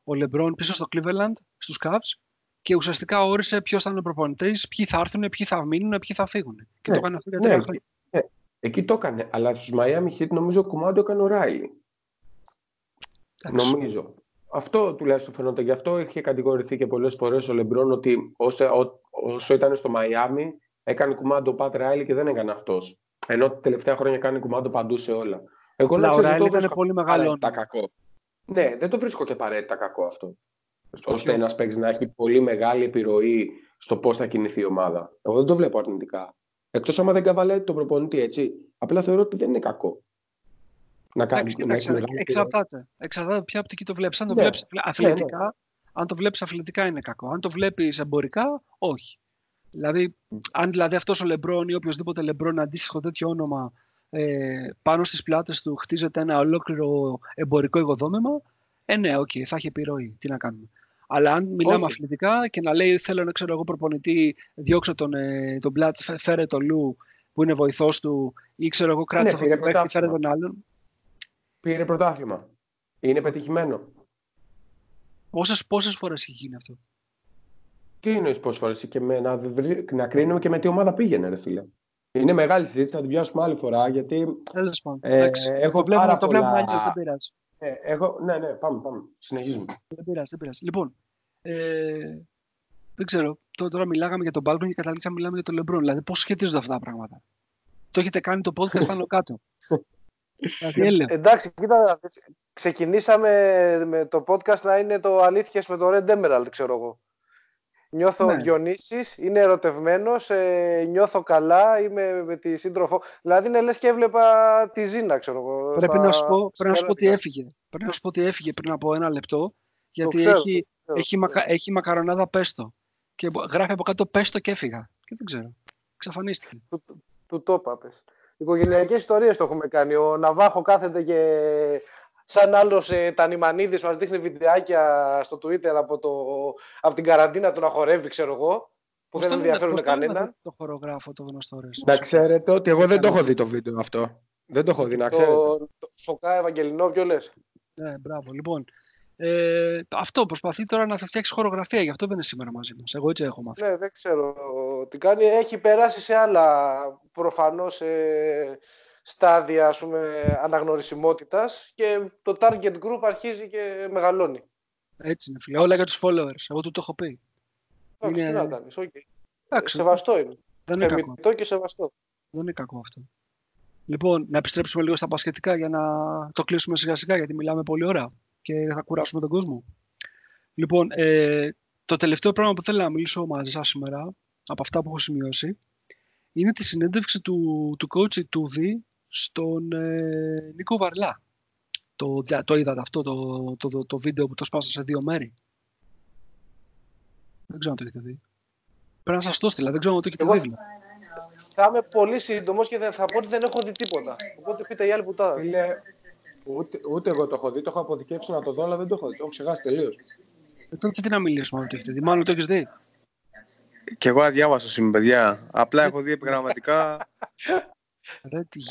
ο Λεμπρόν πίσω στο Cleveland, στους Cavs, και ουσιαστικά όρισε ποιος θα είναι ο προπονητής, ποιοι θα έρθουν, ποιοι θα μείνουν, ποιοι θα φύγουν. Και το ναι, έκανε αυτό για τρία ναι, χρόνια. Ναι. Εκεί το έκανε. Αλλά στους Miami Heat νομίζω κουμάντο έκανε ο Ράιλι. Νομίζω. Αυτό τουλάχιστον φαινόταν. Γι' αυτό είχε κατηγορηθεί και πολλές φορές ο Λεμπρόν ότι όσο, όσο ήταν στο Μαϊάμι έκανε κουμάντο ο Πατ Ράιλι και δεν έκανε αυτός. Ενώ τελευταία χρόνια κάνει κουμάντο παντού σε όλα. Εγώ να ξέρω ότι ήταν πολύ μεγάλο. κακό. Ναι, δεν το βρίσκω και απαραίτητα κακό αυτό. Ώστε ένα παίκτη να έχει πολύ μεγάλη επιρροή στο πώς θα κινηθεί η ομάδα. Εγώ δεν το βλέπω αρνητικά. Εκτός άμα δεν καβαλάει τον προπονητή έτσι. Απλά θεωρώ ότι δεν είναι κακό. Να κάνεις να έχεις μεγάλη Εξαρτάται. Εξαρτάται ποια οπτική το βλέπεις. Αν το ναι. βλέπεις αθλητικά, ναι, ναι. αν το βλέπεις αθλητικά είναι κακό. Αν το βλέπεις εμπορικά, όχι. Δηλαδή, αν δηλαδή αυτός ο Λεμπρόν ή οποιοδήποτε Λεμπρόν αντίστοιχο τέτοιο όνομα ε, πάνω στις πλάτες του χτίζεται ένα ολόκληρο εμπορικό οικοδόμημα, ε, ναι, okay, θα έχει επιρροή. Τι να κάνουμε. Αλλά αν μιλάμε Όχι. αθλητικά και να λέει θέλω να ξέρω εγώ προπονητή, διώξω τον, ε, τον Μπλατ, φέρε τον Λου που είναι βοηθός του ή ξέρω εγώ κράτησα ναι, αυτό το φέρε τον άλλον. Πήρε πρωτάθλημα. Είναι πετυχημένο. Πόσες, πόσες φορές έχει γίνει αυτό; Τι εννοείς πόσες φορές; Και με, να, να κρίνουμε και με τι ομάδα πήγαινε ρε φίλε. Είναι μεγάλη συζήτηση, θα την πιάσουμε άλλη φορά γιατί. Ε, έχω πάρα το πολλά... αλλιώς, δεν πειράζει. Ε, εγώ, ναι, ναι, πάμε, πάμε. Συνεχίζουμε. Δεν πειράζει, δεν πειράζει. Λοιπόν, ε, δεν ξέρω, τώρα μιλάγαμε για τον Μπάλκον και καταλήξαμε μιλάμε για τον Λεμπρόν. Δηλαδή, πώς σχετίζονται αυτά τα πράγματα; Το έχετε κάνει το podcast πάνω κάτω. δηλαδή, Εντάξει, κοίτα, ξεκινήσαμε με το podcast να είναι το αλήθειες με το Red Emerald, ξέρω εγώ. Νιώθω ναι. Διονύσης, είναι ερωτευμένος, ε, νιώθω καλά, είμαι με τη σύντροφο. Δηλαδή είναι λες και έβλεπα τη Ζήνα, ξέρω εγώ. Πρέπει, να σου πω, πρέπει να σου πω ότι έφυγε. Πρέπει να σου πω ότι έφυγε πριν από ένα λεπτό, γιατί ξέρω, έχει, ξέρω, έχει, Μακα, έχει μακαρονάδα πέστο. Και γράφει από κάτω πέστο και έφυγα. Και δεν ξέρω. Ξαφανίστηκε. Του, του το είπα, Οικογενειακές ιστορίες το έχουμε κάνει. Ο Ναβάχο κάθεται και σαν άλλος ε, Τανιμανίδης μας δείχνει βιντεάκια στο Twitter από, το, από την καραντίνα του να χορεύει, ξέρω εγώ, που δεν ενδιαφέρουν κανένα. Το χορογράφο, το γνωστό Να ξέρετε ότι εγώ δεν το έχω δει το βίντεο αυτό. Δεν το έχω δει, να ξέρετε. Το, το Φωκά Ευαγγελινό, ποιο λες; Ναι, μπράβο. Λοιπόν, ε, αυτό προσπαθεί τώρα να θα φτιάξει χορογραφία, γι' αυτό δεν είναι σήμερα μαζί μας. Εγώ έτσι έχω μάθει. Ναι, δεν ξέρω τι κάνει. Έχει περάσει σε άλλα προφανώς ε, στάδια ας πούμε, αναγνωρισιμότητας και το target group αρχίζει και μεγαλώνει. Έτσι είναι φίλε, όλα για τους followers, εγώ του το έχω πει. Εντάξει, είναι... να κάνεις, okay. Σεβαστό είναι. Δεν είναι κακό. και σεβαστό. Δεν είναι κακό αυτό. Λοιπόν, να επιστρέψουμε λίγο στα πασχετικά για να το κλείσουμε σιγά σιγά γιατί μιλάμε πολύ ώρα και θα κουράσουμε τον κόσμο. Λοιπόν, ε, το τελευταίο πράγμα που θέλω να μιλήσω μαζί σας σήμερα, από αυτά που έχω σημειώσει, είναι τη συνέντευξη του, του coach του Δη στον ε, Νίκο Βαρλά. Το, το είδατε αυτό το, το, το, το, βίντεο που το σπάσα σε δύο μέρη; Δεν ξέρω αν το έχετε δει. Πρέπει να σας το στείλα, δεν ξέρω αν το έχετε δει. Θα είμαι πολύ σύντομος και θα πω ότι δεν έχω δει τίποτα. Οπότε πείτε οι άλλοι που τα Φίλε, ούτε, ούτε εγώ το έχω δει, το έχω αποδικεύσει να το δω, αλλά δεν το έχω δει. Το έχω ξεχάσει τελείως. Ε, τότε τι να μιλήσουμε αν το έχετε δει. Μάλλον το έχετε δει. Κι εγώ αδιάβαστο είμαι, παιδιά. Απλά έχω δει επιγραμματικά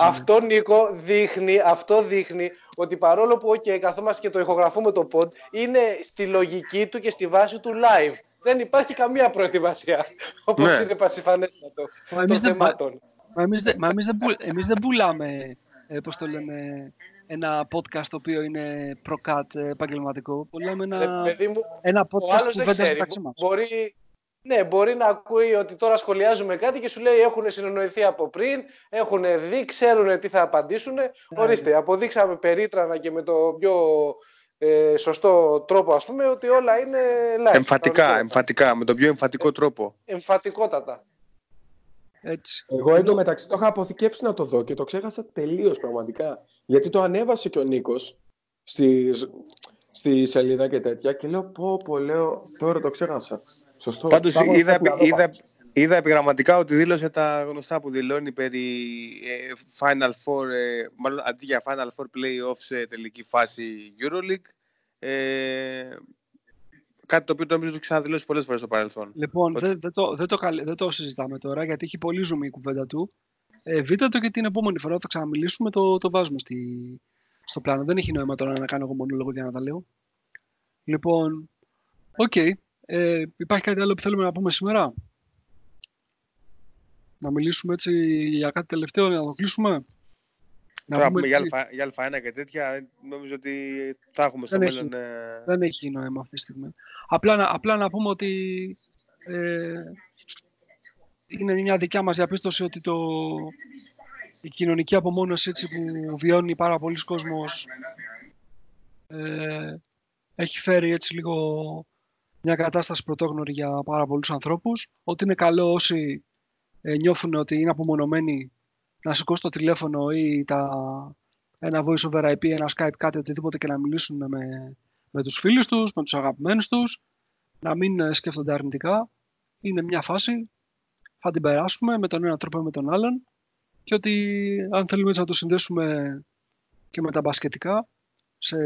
αυτό, Νίκο, δείχνει, αυτό δείχνει ότι παρόλο που okay, καθόμαστε και το ηχογραφούμε το pod, είναι στη λογική του και στη βάση του live. Δεν υπάρχει καμία προετοιμασία, όπως ναι. είναι πασιφανέστατο των θεμάτων. Μα εμείς, εμείς, δεν, πουλάμε, ε, πώς το λέμε, ένα podcast το οποίο είναι προκάτ επαγγελματικό. Πουλάμε ένα, ε, μου, ένα podcast που δεν ξέρει. Μπορεί, ναι, μπορεί να ακούει ότι τώρα σχολιάζουμε κάτι και σου λέει έχουν συνεννοηθεί από πριν, έχουν δει, ξέρουν τι θα απαντήσουν. Ναι. Ορίστε, αποδείξαμε περίτρανα και με το πιο ε, σωστό τρόπο ας πούμε ότι όλα είναι live. Εμφατικά, εμφατικά, με τον πιο εμφατικό τρόπο. Εμφατικότατα. Έτσι. Εγώ εντωμεταξύ το είχα αποθηκεύσει να το δω και το ξέχασα τελείως πραγματικά. Γιατί το ανέβασε και ο Νίκος στη, στη σελίδα και τέτοια και λέω πω πω λέω τώρα το ξέχασα. Σωστό. Πάντως είδα, είδα, είδα, επιγραμματικά ότι δήλωσε τα γνωστά που δηλώνει περί ε, Final Four, ε, μάλλον αντί για Final Four Playoffs σε τελική φάση EuroLeague. Ε, κάτι το οποίο το νομίζω ότι ξαναδηλώσει πολλές φορές στο παρελθόν. Λοιπόν, δεν, δεν, το, δεν, το, δεν το συζητάμε τώρα γιατί έχει πολύ ζουμί η κουβέντα του. Ε, βίτα το και την επόμενη φορά θα ξαναμιλήσουμε, το, το βάζουμε στη, στο πλάνο. Δεν έχει νόημα τώρα να κάνω εγώ μονόλογο για να τα λέω. Λοιπόν, OK. Okay. Ε, υπάρχει κάτι άλλο που θέλουμε να πούμε σήμερα; Να μιλήσουμε έτσι για κάτι τελευταίο, να το κλείσουμε; Να Τώρα πούμε για, αλφα, για Α1 και τέτοια, νομίζω ότι θα έχουμε στο δεν μέλλον... Έχει, ε... Δεν έχει νόημα αυτή τη στιγμή. Απλά, να, απλά να πούμε ότι ε, είναι μια δικιά μας διαπίστωση ότι το, η κοινωνική απομόνωση έτσι, που βιώνει πάρα πολλοί κόσμος ε, έχει φέρει έτσι λίγο μια κατάσταση πρωτόγνωρη για πάρα πολλούς ανθρώπους, ότι είναι καλό όσοι ε, νιώθουν ότι είναι απομονωμένοι να σηκώσουν το τηλέφωνο ή τα, ένα voice over IP, ένα Skype, κάτι οτιδήποτε και να μιλήσουν με, με τους φίλους τους, με τους αγαπημένους τους, να μην ε, σκέφτονται αρνητικά. Είναι μια φάση, θα την περάσουμε με τον ένα τρόπο ή με τον άλλον και ότι αν θέλουμε να το συνδέσουμε και με τα μπασκετικά, σε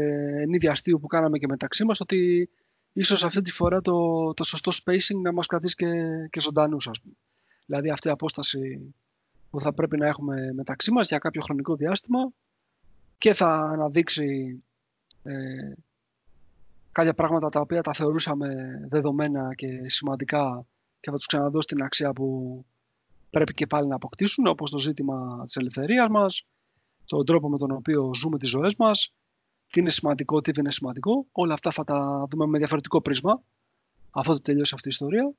ενίδια αστείου που κάναμε και μεταξύ μας, ότι ίσως αυτή τη φορά το, το σωστό spacing να μας κρατήσει και, και ζωντανούς ας πούμε. Δηλαδή αυτή η απόσταση που θα πρέπει να έχουμε μεταξύ μας για κάποιο χρονικό διάστημα και θα αναδείξει ε, κάποια πράγματα τα οποία τα θεωρούσαμε δεδομένα και σημαντικά και θα τους ξαναδώσει την αξία που πρέπει και πάλι να αποκτήσουν όπως το ζήτημα της ελευθερίας μας, τον τρόπο με τον οποίο ζούμε τις ζωές μας, τι είναι σημαντικό, τι δεν είναι σημαντικό. Όλα αυτά θα τα δούμε με διαφορετικό πρίσμα, αφού το τελειώσει αυτή η ιστορία.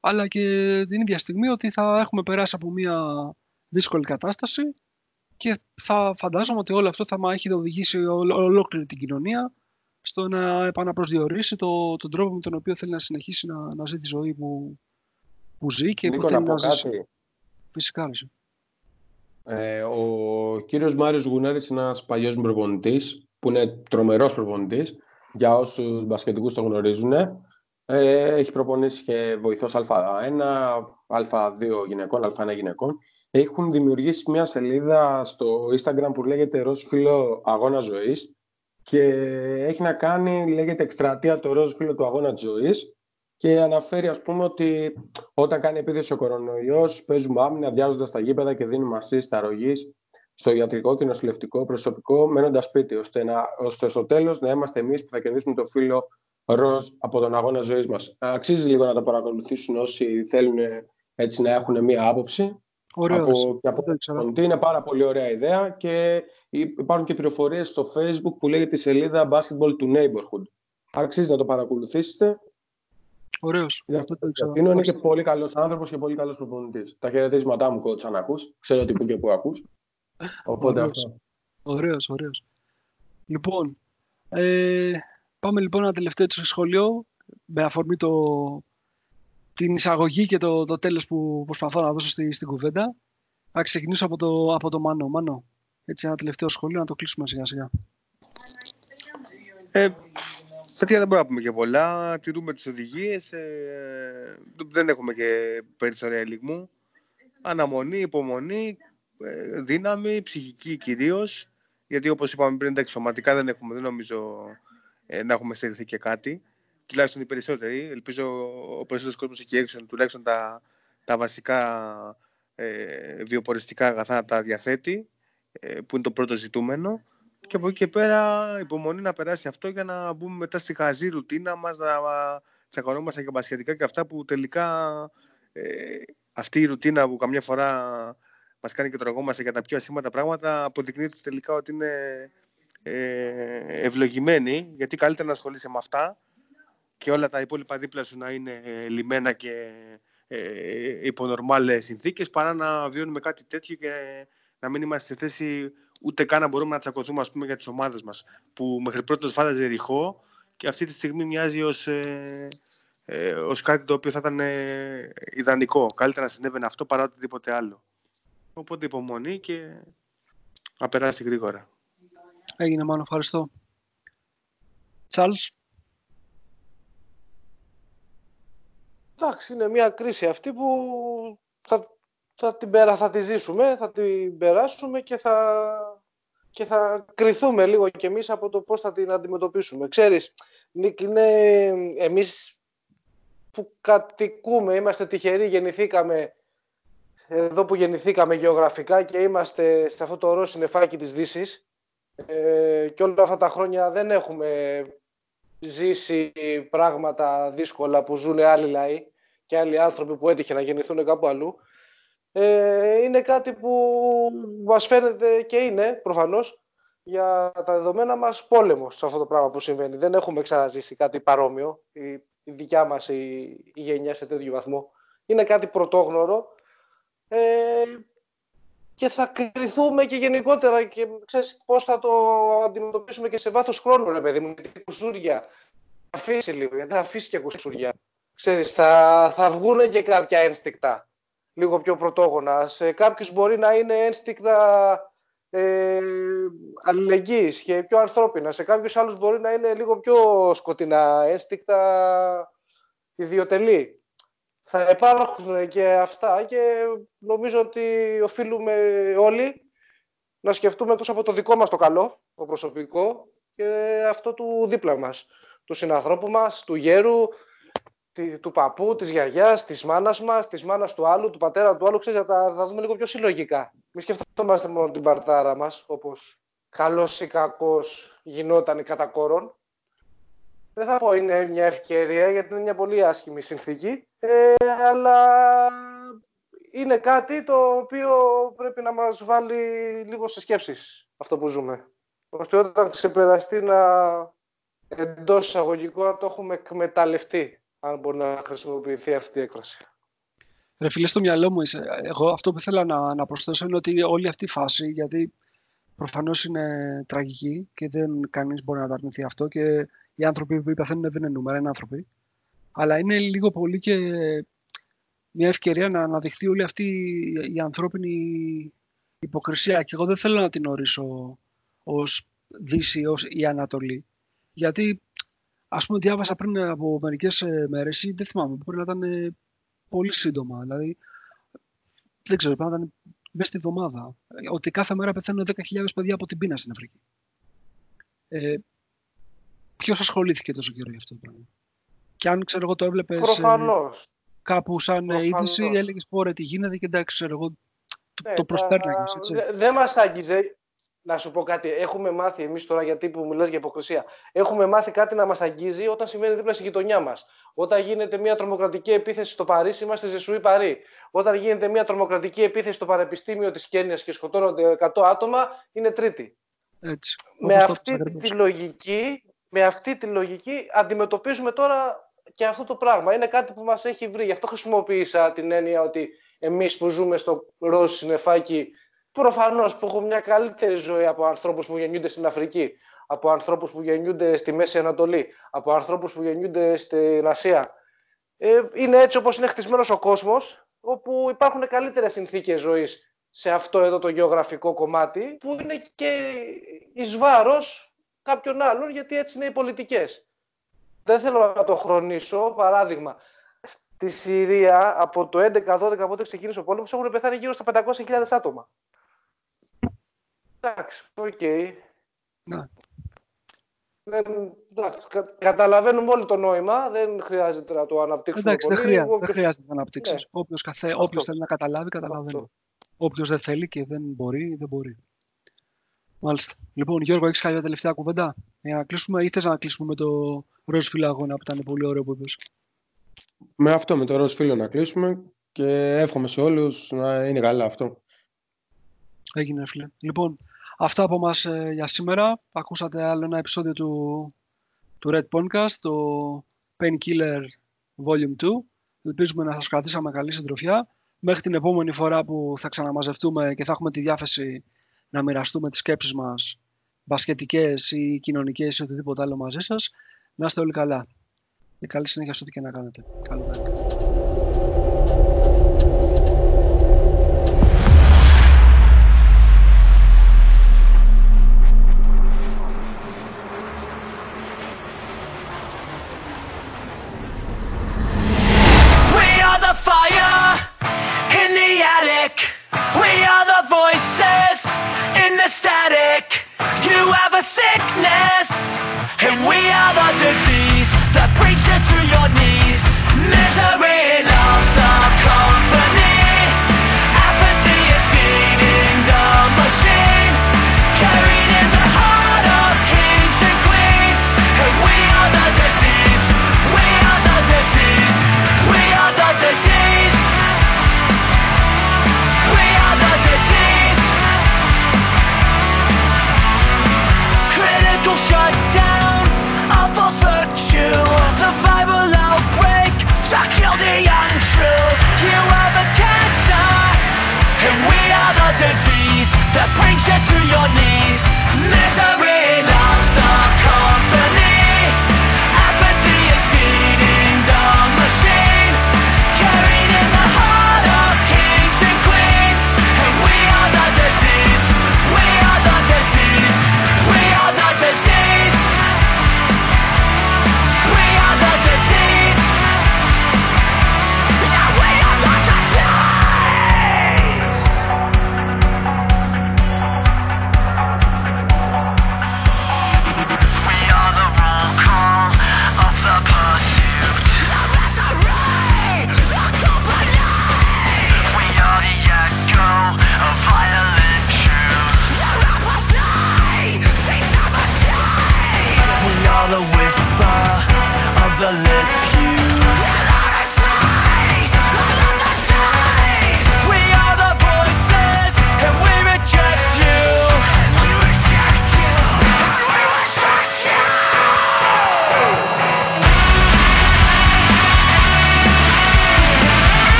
Αλλά και την ίδια στιγμή ότι θα έχουμε περάσει από μια δύσκολη κατάσταση και θα φαντάζομαι ότι όλο αυτό θα έχει οδηγήσει ολόκληρη την κοινωνία στο να επαναπροσδιορίσει το, τον τρόπο με τον οποίο θέλει να συνεχίσει να, να ζει τη ζωή που, που ζει και Νίκο, που θέλει να, να, πω ζήσει. κάτι. Φυσικά, Ε, ο κύριος Μάριος Γουνάρης είναι ένας παλιός μου προπονητής, που είναι τρομερός προπονητής, για όσους μπασκετικούς το γνωρίζουν. Ε, έχει προπονήσει και βοηθός Α1, Α2 γυναικών, Α1 γυναικών. Έχουν δημιουργήσει μια σελίδα στο Instagram που λέγεται Ροζ Φίλο Αγώνα Ζωής και έχει να κάνει, λέγεται εκστρατεία το Ροζ Φίλο του Αγώνα Ζωής και αναφέρει ας πούμε ότι όταν κάνει επίθεση ο κορονοϊός παίζουμε άμυνα διάζοντας τα γήπεδα και δίνουμε assist αρρωγής στο ιατρικό και νοσηλευτικό προσωπικό μένοντας σπίτι ώστε, να, ώστε στο τέλος να είμαστε εμείς που θα κερδίσουμε το φύλλο ροζ από τον αγώνα ζωής μας. Αξίζει λίγο να τα παρακολουθήσουν όσοι θέλουν έτσι να έχουν μία άποψη. Ωραίος. Από, και από Δεν ξέρω. προπονητή. Είναι πάρα πολύ ωραία ιδέα και υπάρχουν και πληροφορίες στο facebook που λέγεται η σελίδα Basketball to Neighborhood. Αξίζει να το παρακολουθήσετε. Ωραίος. Γι' αυτό το εξαρτήνω. Είναι και πολύ καλός άνθρωπος και πολύ καλός προπονητής. Τα χαιρετίσματά μου, coach, αν ακούς. Ξέρω τι που και που ακούς. Οπότε Ωραίος. αυτό. Ωραίος, ωραίος. Λοιπόν, ε, πάμε λοιπόν ένα τελευταίο έτσι σχολείο με αφορμή το, την εισαγωγή και το, το τέλος που προσπαθώ να δώσω στη, στην κουβέντα. Θα ξεκινήσω από το, από το Μάνο. Μάνο, έτσι ένα τελευταίο σχολείο να το κλείσουμε σιγά σιγά. Ε, παιδιά δεν μπορούμε να πούμε και πολλά. Τηρούμε τις οδηγίες. Ε, δεν έχουμε και περιθώρια ελιγμού. Αναμονή, υπομονή, ε, δύναμη, ψυχική κυρίως. Γιατί όπως είπαμε πριν, εντάξει, σωματικά δεν έχουμε, δεν νομίζω ε, να έχουμε στερηθεί και κάτι. Τουλάχιστον οι περισσότεροι. Ελπίζω ο περισσότερος κόσμος εκεί έξω τουλάχιστον τα, τα βασικά ε, βιοποριστικά αγαθά να τα διαθέτει, ε, που είναι το πρώτο ζητούμενο. Και από εκεί και πέρα υπομονή να περάσει αυτό για να μπούμε μετά στη χαζή ρουτίνα μας, να τσακωνόμαστε για μπασχετικά και αυτά που τελικά ε, αυτή η ρουτίνα που καμιά φορά μας κάνει και τρογόμαστε για τα πιο ασήμαντα πράγματα αποδεικνύεται τελικά ότι είναι ε, ευλογημένη γιατί καλύτερα να ασχολείσαι με αυτά και όλα τα υπόλοιπα δίπλα σου να είναι ε, λιμένα και ε, υπό νορμάλ συνθήκες παρά να βιώνουμε κάτι τέτοιο και να μην είμαστε σε θέση ούτε καν να μπορούμε να τσακωθούμε ας πούμε, για τις ομάδες μας που μέχρι πρώτος φάνταζε ρηχό και αυτή τη στιγμή μοιάζει ως, ε, ε, ως κάτι το οποίο θα ήταν ε, ιδανικό. Καλύτερα να συνέβαινε αυτό παρά οτιδήποτε άλλο. Οπότε υπομονή και να περάσει γρήγορα. Έγινε Μάνο, ευχαριστώ. Τσάρλς, Εντάξει, είναι μια κρίση αυτή που θα, θα, την, πέρα, θα τη ζήσουμε, θα την περάσουμε και θα, και θα κρυθούμε λίγο κι εμείς από το πώς θα την αντιμετωπίσουμε. Ξέρεις, Νίκ, είναι εμείς που κατοικούμε, είμαστε τυχεροί, γεννηθήκαμε εδώ που γεννηθήκαμε γεωγραφικά και είμαστε σε αυτό το ορό συννεφάκι της Δύσης ε, και όλα αυτά τα χρόνια δεν έχουμε ζήσει πράγματα δύσκολα που ζουν άλλοι λαοί και άλλοι άνθρωποι που έτυχε να γεννηθούν κάπου αλλού. Ε, είναι κάτι που μας φαίνεται και είναι προφανώς για τα δεδομένα μας πόλεμος σε αυτό το πράγμα που συμβαίνει. Δεν έχουμε ξαναζήσει κάτι παρόμοιο, η, η δικιά μας η, η γενιά σε τέτοιο βαθμό. Είναι κάτι πρωτόγνωρο ε, και θα κρυθούμε και γενικότερα και ξέρεις πώς θα το αντιμετωπίσουμε και σε βάθος χρόνου, ρε παιδί μου, γιατί κουσούρια αφήσει λίγο, γιατί θα αφήσει και κουσούρια. Ξέρεις, θα, θα βγουν και κάποια ένστικτα, λίγο πιο πρωτόγωνα. Σε κάποιους μπορεί να είναι ένστικτα ε, αλληλεγγύης και πιο ανθρώπινα. Σε κάποιους άλλους μπορεί να είναι λίγο πιο σκοτεινά, ένστικτα ιδιωτελή. Θα υπάρχουν και αυτά και νομίζω ότι οφείλουμε όλοι να σκεφτούμε εκτός από το δικό μας το καλό, το προσωπικό και αυτό του δίπλα μας, του συνανθρώπου μας, του γέρου, του παππού, της γιαγιάς, της μάνας μας, της μάνας του άλλου, του πατέρα του άλλου, ξέρεις, θα τα θα δούμε λίγο πιο συλλογικά. Μην σκεφτόμαστε μόνο την παρτάρα μας, όπως καλός ή κακός γινόταν η κατά κόρον. Δεν θα πω είναι μια ευκαιρία, γιατί είναι μια πολύ άσχημη συνθήκη, ε, αλλά είναι κάτι το οποίο πρέπει να μας βάλει λίγο σε σκέψεις αυτό που ζούμε. ώστε όταν ξεπεραστεί να εντός εισαγωγικών να το έχουμε εκμεταλλευτεί, αν μπορεί να χρησιμοποιηθεί αυτή η έκφραση. Ρε φίλε, στο μυαλό μου είσαι. Εγώ αυτό που ήθελα να, να προσθέσω είναι ότι όλη αυτή η φάση, γιατί προφανώς είναι τραγική και δεν κανείς μπορεί να τα αρνηθεί αυτό και οι άνθρωποι που πεθαίνουν δεν είναι νούμερα, είναι άνθρωποι. Αλλά είναι λίγο πολύ και μια ευκαιρία να αναδειχθεί όλη αυτή η ανθρώπινη υποκρισία. Και εγώ δεν θέλω να την ορίσω ως Δύση, ως η Ανατολή. Γιατί, ας πούμε, διάβασα πριν από μερικές ε, μέρες ή δεν θυμάμαι, μπορεί να ήταν ε, πολύ σύντομα. Δηλαδή, δεν ξέρω, πρέπει να ήταν μέσα στη εβδομάδα. Ότι κάθε μέρα πεθαίνουν 10.000 παιδιά από την πείνα στην Αφρική. Ε, Ποιος ασχολήθηκε τόσο καιρό για αυτό το πράγμα; Και αν ξέρω εγώ το έβλεπες. Προφανώς. Κάπου σαν Προφανώς. είδηση, έλεγες πόρε τι γίνεται και εντάξει, ξέρω εγώ. Ναι, το προσπέρναγες. Δεν δε μας άγγιζε. Να σου πω κάτι. Έχουμε μάθει εμείς τώρα, γιατί που μιλάς για υποκρισία, έχουμε μάθει κάτι να μας αγγίζει όταν συμβαίνει δίπλα στη γειτονιά μας. Όταν γίνεται μια τρομοκρατική επίθεση στο Παρίσι, είμαστε Ζεσουή Παρί. Όταν γίνεται μια τρομοκρατική επίθεση στο Πανεπιστήμιο της Κένιας και σκοτώνονται 100 άτομα, είναι τρίτη. Έτσι. Με αυτή τη λογική, με αυτή τη λογική αντιμετωπίζουμε τώρα και αυτό το πράγμα. Είναι κάτι που μας έχει βρει. Γι' αυτό χρησιμοποίησα την έννοια ότι εμείς που ζούμε στο ροζ συννεφάκι προφανώς που έχουμε μια καλύτερη ζωή από ανθρώπους που γεννιούνται στην Αφρική, από ανθρώπους που γεννιούνται στη Μέση Ανατολή, από ανθρώπους που γεννιούνται στην Ασία. Ε, είναι έτσι όπως είναι χτισμένος ο κόσμος, όπου υπάρχουν καλύτερες συνθήκες ζωής σε αυτό εδώ το γεωγραφικό κομμάτι, που είναι και εις βάρος κάποιον άλλον, γιατί έτσι είναι οι πολιτικές. Δεν θέλω να το χρονίσω, παράδειγμα. Στη Συρία από το 11-12 από όταν ξεκίνησε ο πόλεμος έχουν πεθάνει γύρω στα 500.000 άτομα. Εντάξει, OK. Okay. Ναι. κα, καταλαβαίνουμε όλοι το νόημα, δεν χρειάζεται να το αναπτύξουμε εντάξει, πολύ. Δεν, δεν χρειάζεται να αναπτύξεις. Ναι. Όποιος, καθέ, όποιος θέλει να καταλάβει, καταλαβαίνει. Όποιος δεν θέλει και δεν μπορεί, δεν μπορεί. Μάλιστα. Λοιπόν, Γιώργο, έχεις κάποια τελευταία κουβέντα; Για να κλείσουμε ή θες να κλείσουμε με το ροζ αγώνα που ήταν πολύ ωραίο που είπες; Με αυτό, με το ροζ φίλο να κλείσουμε και εύχομαι σε όλους να είναι καλά αυτό. Έγινε, φίλε. Λοιπόν, αυτά από μας ε, για σήμερα. Ακούσατε άλλο ένα επεισόδιο του, του Red Podcast, το Painkiller Volume 2. Ελπίζουμε να σας κρατήσαμε καλή συντροφιά. Μέχρι την επόμενη φορά που θα ξαναμαζευτούμε και θα έχουμε τη διάθεση να μοιραστούμε τις σκέψεις μας μπασκετικές ή κοινωνικές ή οτιδήποτε άλλο μαζί σας. Να είστε όλοι καλά. Και καλή συνέχεια σε ό,τι και να κάνετε. Καλό sickness